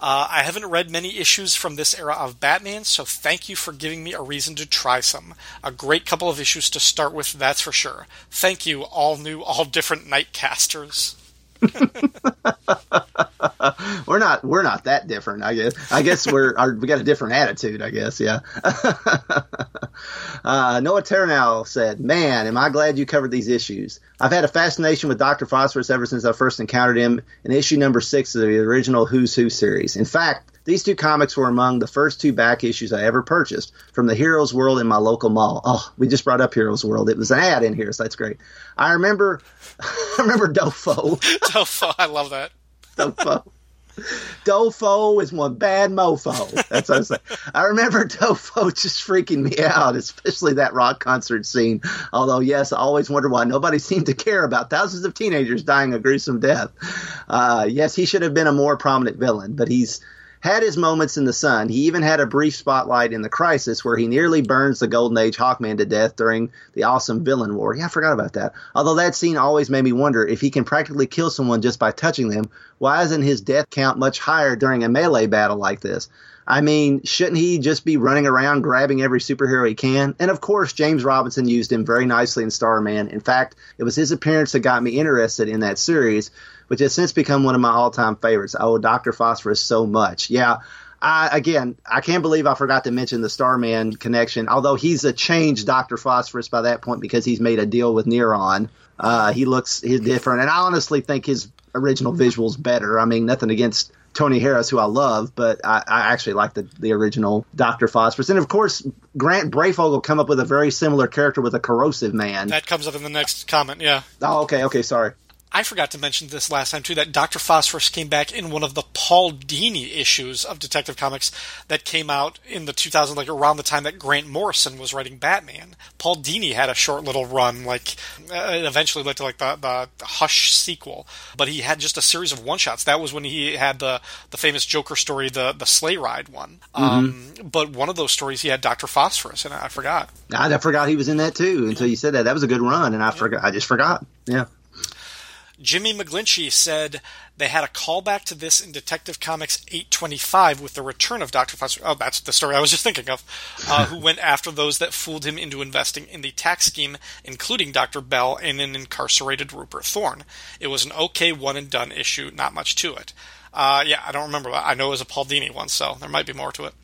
Uh, I haven't read many issues from this era of Batman, so thank you for giving me a reason to try some. A great couple of issues to start with, that's for sure. Thank you, all new, all different Nightcasters. we're not we're not that different. I guess I guess we're our, we got a different attitude. I guess yeah. uh, Noah Ternow said, "Man, am I glad you covered these issues. I've had a fascination with Doctor Phosphorus ever since I first encountered him in issue number six of the original Who's Who series. In fact." These two comics were among the first two back issues I ever purchased from the Heroes World in my local mall. Oh, we just brought up Heroes World. It was an ad in here, so that's great. I remember, I remember Dofo. Dofo, I love that. Dofo. Dofo is one bad mofo. That's what I say. I remember Dofo just freaking me out, especially that rock concert scene. Although, yes, I always wonder why nobody seemed to care about thousands of teenagers dying a gruesome death. Uh, yes, he should have been a more prominent villain, but he's had his moments in the sun. He even had a brief spotlight in the Crisis where he nearly burns the Golden Age Hawkman to death during the awesome villain war. Yeah, I forgot about that. Although that scene always made me wonder if he can practically kill someone just by touching them, why isn't his death count much higher during a melee battle like this? I mean, shouldn't he just be running around grabbing every superhero he can? And of course, James Robinson used him very nicely in Starman. In fact, it was his appearance that got me interested in that series, which has since become one of my all-time favorites. Oh, Doctor Phosphorus so much. Yeah. I, again, I can't believe I forgot to mention the Starman connection. Although he's a changed Doctor Phosphorus by that point because he's made a deal with Neron. Uh, he looks he's different, and I honestly think his original visuals better. I mean, nothing against Tony Harris, who I love, but I, I actually like the, the original Doctor Phosphorus. And of course, Grant Breyfogle come up with a very similar character with a corrosive man. That comes up in the next comment, yeah. oh, okay, okay, sorry. I forgot to mention this last time too that Dr. Phosphorus came back in one of the Paul Dini issues of Detective Comics that came out in the 2000 like around the time that Grant Morrison was writing Batman. Paul Dini had a short little run like uh, it eventually led to like the, the Hush sequel, but he had just a series of one shots. That was when he had the the famous Joker story, the the sleigh ride one. Um, but one of those stories he had Dr. Phosphorus, and I forgot. I, I forgot he was in that too until you said that. That was a good run, and I forgot. I just forgot. Yeah. Jimmy McGlinchey said they had a callback to this in Detective Comics 825 with the return of Dr. Foster. Oh, that's the story I was just thinking of. Uh, who went after those that fooled him into investing in the tax scheme, including Dr. Bell and an incarcerated Rupert Thorne. It was an okay one and done issue, not much to it. Uh, yeah, I don't remember. I know it was a Paul Dini one, so there might be more to it.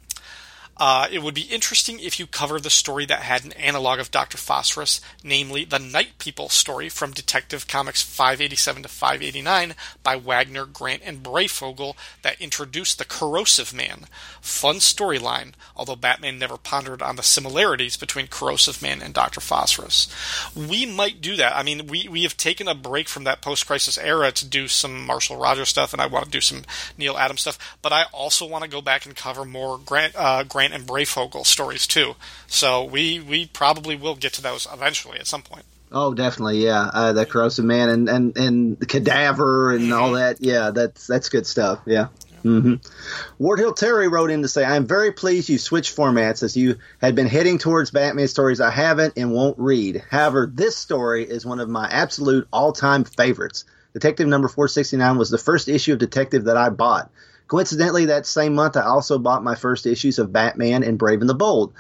Uh, it would be interesting if you cover the story that had an analog of Dr. Phosphorus, namely the Night People story from Detective Comics 587 to 589 by Wagner, Grant, and Breyfogle that introduced the Corrosive Man. Fun storyline, although Batman never pondered on the similarities between Corrosive Man and Dr. Phosphorus. We might do that. I mean, we, we have taken a break from that post crisis era to do some Marshall Rogers stuff, and I want to do some Neal Adams stuff, but I also want to go back and cover more Grant, uh, Grant and Breyfogle stories too. So we, we probably will get to those eventually at some point. Oh, definitely, yeah. Uh, the corrosive man and and and the cadaver and all that. Yeah, that's that's good stuff. Yeah. hmm Ward Hill Terry wrote in to say, "I'm very pleased you switched formats as you had been heading towards Batman stories I haven't and won't read. However, this story is one of my absolute all-time favorites. Detective number 469 was the first issue of Detective that I bought. Coincidentally, that same month, I also bought my first issues of Batman and Brave and the Bold.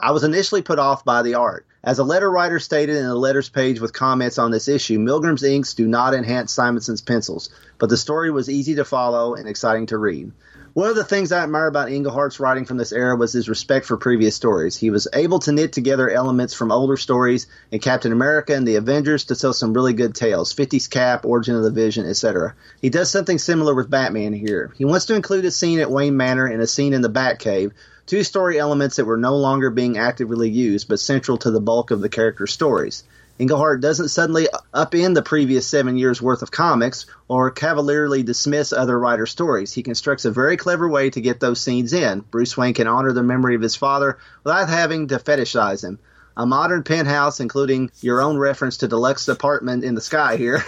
I was initially put off by the art. As a letter writer stated in the letters page with comments on this issue, Milgrom's inks do not enhance Simonson's pencils, but the story was easy to follow and exciting to read. One of the things I admire about Englehart's writing from this era was his respect for previous stories. He was able to knit together elements from older stories in Captain America and the Avengers to tell some really good tales 50s Cap, Origin of the Vision, etc. He does something similar with Batman here. He wants to include a scene at Wayne Manor and a scene in the Batcave, two story elements that were no longer being actively used but central to the bulk of the character's stories. Englehart doesn't suddenly upend the previous seven years worth of comics or cavalierly dismiss other writers' stories. He constructs a very clever way to get those scenes in. Bruce Wayne can honor the memory of his father without having to fetishize him. A modern penthouse, including your own reference to deluxe apartment in the sky here.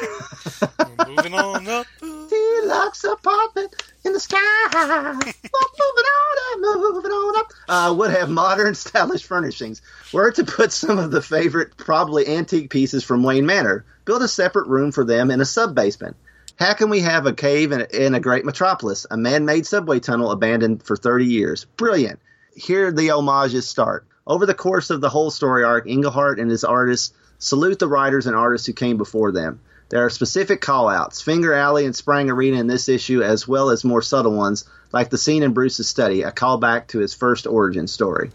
Moving on up. deluxe apartment in the sky. moving on up, moving on up. Uh, would have modern, stylish furnishings. Were to put some of the favorite, probably antique pieces from Wayne Manor, build a separate room for them in a sub basement. How can we have a cave in, in a great metropolis, a man made subway tunnel abandoned for 30 years? Brilliant. Here the homages start. Over the course of the whole story arc, Englehart and his artists salute the writers and artists who came before them. There are specific call-outs, Finger Alley and Sprang Arena in this issue, as well as more subtle ones, like the scene in Bruce's study, a callback to his first origin story.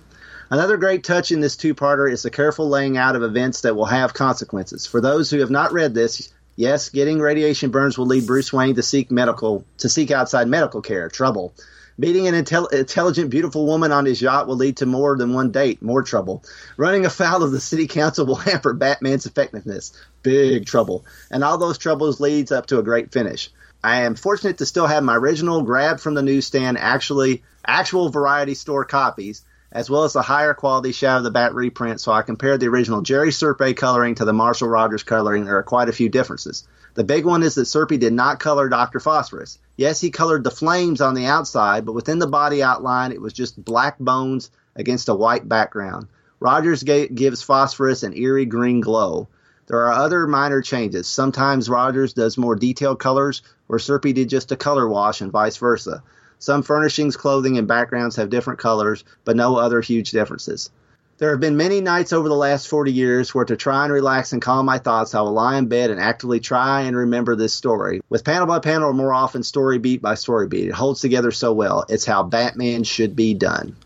Another great touch in this two-parter is the careful laying out of events that will have consequences. For those who have not read this, yes, getting radiation burns will lead Bruce Wayne to seek medical to seek outside medical care, trouble. Meeting an intel- intelligent, beautiful woman on his yacht will lead to more than one date, more trouble. Running afoul of the city council will hamper Batman's effectiveness, big trouble. And all those troubles leads up to a great finish. I am fortunate to still have my original grab from the newsstand, actually actual variety store copies, as well as the higher quality Shadow of the Bat reprint. So I compared the original Jerry Serpe coloring to the Marshall Rogers coloring. There are quite a few differences. The big one is that Serpe did not color Dr. Phosphorus. Yes, he colored the flames on the outside, but within the body outline, it was just black bones against a white background. Rogers gives Phosphorus an eerie green glow. There are other minor changes. Sometimes Rogers does more detailed colors, where Serpe did just a color wash, and vice versa. Some furnishings, clothing, and backgrounds have different colors, but no other huge differences. There have been many nights over the last 40 years where to try and relax and calm my thoughts, I will lie in bed and actively try and remember this story. With panel by panel or more often story beat by story beat. It holds together so well. It's how Batman should be done.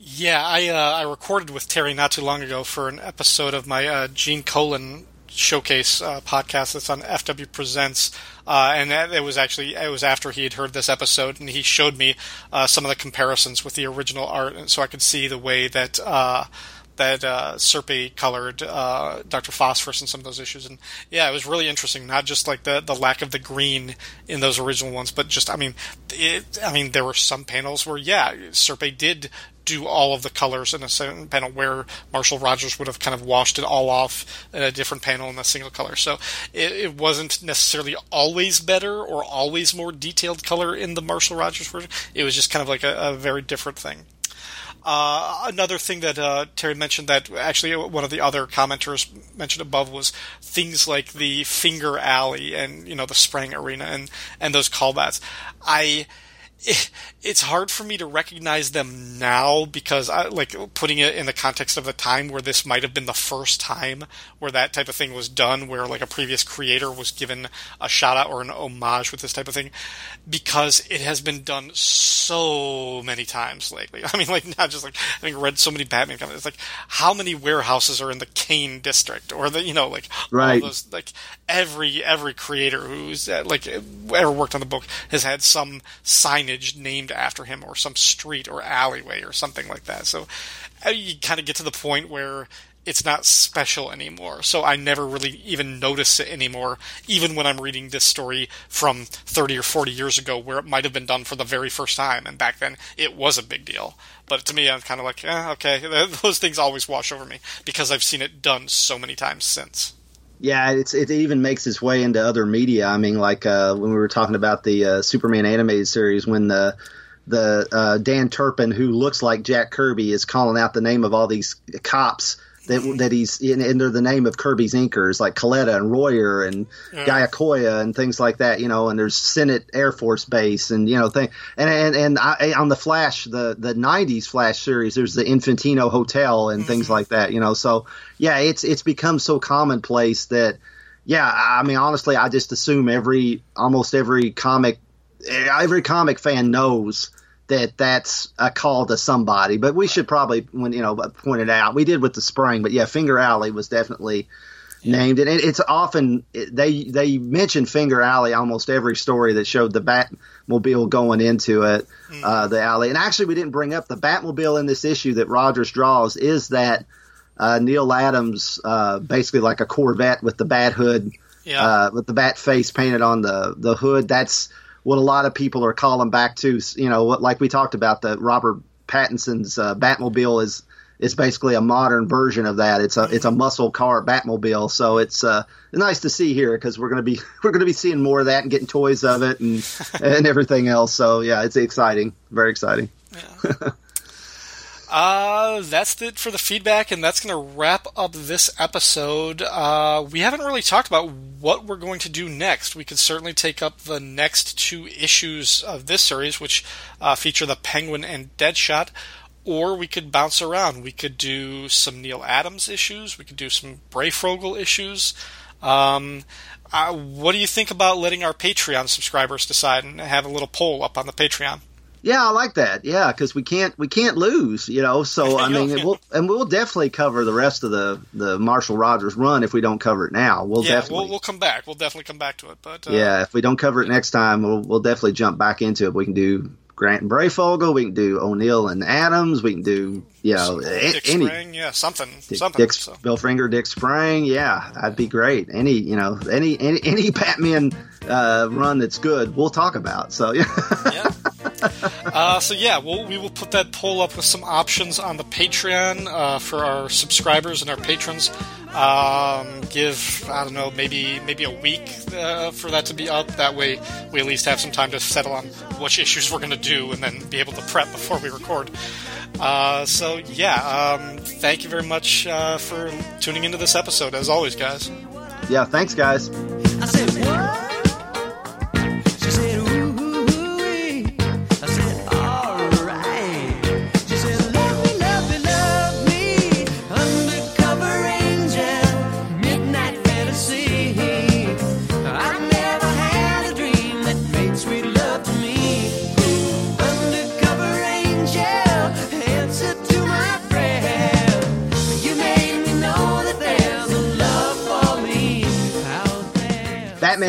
Yeah, I uh, I recorded with Terry not too long ago for an episode of my uh, Gene Colan showcase uh, podcast that's on FW Presents, uh, and it was actually it was after he had heard this episode, and he showed me uh, some of the comparisons with the original art, and so I could see the way that uh, that uh, Serpe colored uh, Doctor Phosphorus and some of those issues, and yeah, it was really interesting. Not just like the the lack of the green in those original ones, but just I mean, it, I mean there were some panels where yeah, Serpe did do all of the colors in a certain panel where Marshall Rogers would have kind of washed it all off in a different panel in a single color. So it, it wasn't necessarily always better or always more detailed color in the Marshall Rogers version. It was just kind of like a, a very different thing. Uh, another thing that uh, Terry mentioned that actually one of the other commenters mentioned above was things like the Finger Alley and you know the Sprang Arena and and those callbacks. I it's hard for me to recognize them now because I like putting it in the context of the time where this might have been the first time where that type of thing was done where like a previous creator was given a shout out or an homage with this type of thing because it has been done so many times lately. I mean like not just like having read so many Batman comics it's like how many warehouses are in the Kane district or the you know like right. those like every every creator who's uh, like ever worked on the book has had some signage named after him or some street or alleyway or something like that. So uh, you kind of get to the point where it's not special anymore. So I never really even notice it anymore, even when I'm reading this story from 30 or 40 years ago, where it might have been done for the very first time. And back then, it was a big deal. But to me, I'm kind of like, eh, okay, those things always wash over me because I've seen it done so many times since. Yeah, it's it even makes its way into other media. I mean, like uh, when we were talking about the uh, Superman animated series, when the the uh, Dan Turpin, who looks like Jack Kirby, is calling out the name of all these cops that that he's in under the name of Kirby's inkers, like Coletta and Royer and yeah. Giacoia and things like that. You know, and there's Sinnott Air Force Base and you know thing. And and and I, on the Flash, the the '90s Flash series, there's the Infantino Hotel and mm-hmm. things like that. You know, so yeah, it's it's become so commonplace that yeah, I mean honestly, I just assume every almost every comic every comic fan knows that that's a call to somebody. But we should probably, when you know, point it out. We did with the spring, but yeah, Finger Alley was definitely named, and it, it's often they they mention Finger Alley almost every story that showed the Batmobile going into it, Mm. uh, the alley. And actually, we didn't bring up the Batmobile in this issue that Rogers draws is that uh, Neal Adams, uh, basically like a Corvette with the bat hood Yeah. uh, with the bat face painted on the the hood. That's what a lot of people are calling back to. You know, what like we talked about the Robert Pattinson's uh, Batmobile is is basically a modern version of that. It's a it's a muscle car Batmobile. So it's uh, nice to see here because we're gonna be we're gonna be seeing more of that and getting toys of it and and everything else. So yeah, it's exciting, very exciting. Uh, that's it for the feedback, and that's going to wrap up this episode. Uh, we haven't really talked about what we're going to do next. We could certainly take up the next two issues of this series, which uh, feature the Penguin and Deadshot, or we could bounce around. We could do some Neal Adams issues. We could do some Breyfogle issues. Um, uh, what do you think about letting our Patreon subscribers decide and have a little poll up on the Patreon? Yeah, I like that. Yeah, because we can't we can't lose, you know. So I mean, we'll, and we'll definitely cover the rest of the the Marshall Rogers run if we don't cover it now. We'll yeah, definitely. we'll, we'll come back. We'll definitely come back to it. But uh, yeah, if we don't cover it next time, we'll we'll definitely jump back into it. We can do Grant and Breyfogle. We can do O'Neil and Adams. We can do you know Dick any Sprang, yeah, something, Dick, something. Dick, so. Bill Finger, Dick Sprang. Yeah, that'd be great. Any you know any any, any Batman uh, run that's good, we'll talk about. So yeah. yeah. Uh, so yeah, we'll, we will put that poll up with some options on the Patreon uh, for our subscribers and our patrons. Um, give I don't know maybe maybe a week uh, for that to be up. That way we at least have some time to settle on which issues we're going to do and then be able to prep before we record. Uh, so yeah, um, thank you very much uh, for tuning into this episode. As always, guys. yeah, thanks guys.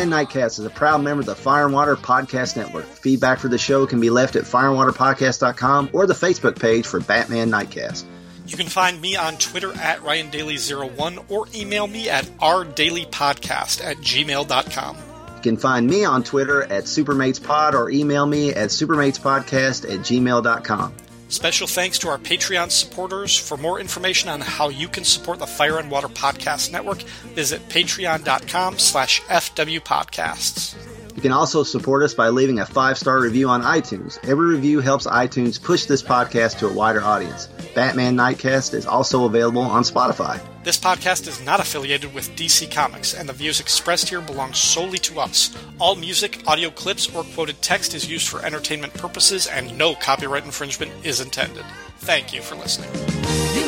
Nightcast is a proud member of the Fire and Water Podcast Network. Feedback for the show can be left at fireandwaterpodcast.com or the Facebook page for Batman Nightcast. You can find me on Twitter at RyanDaily01 or email me at rdailypodcast at gmail.com. You can find me on Twitter at SupermatesPod or email me at supermatespodcast at gmail.com. Special thanks to our Patreon supporters. For more information on how you can support the Fire and Water Podcast Network, visit patreon.com slash fwpodcasts. You can also support us by leaving a five star review on iTunes. Every review helps iTunes push this podcast to a wider audience. Batman Nightcast is also available on Spotify. This podcast is not affiliated with DC Comics, and the views expressed here belong solely to us. All music, audio clips, or quoted text is used for entertainment purposes, and no copyright infringement is intended. Thank you for listening. You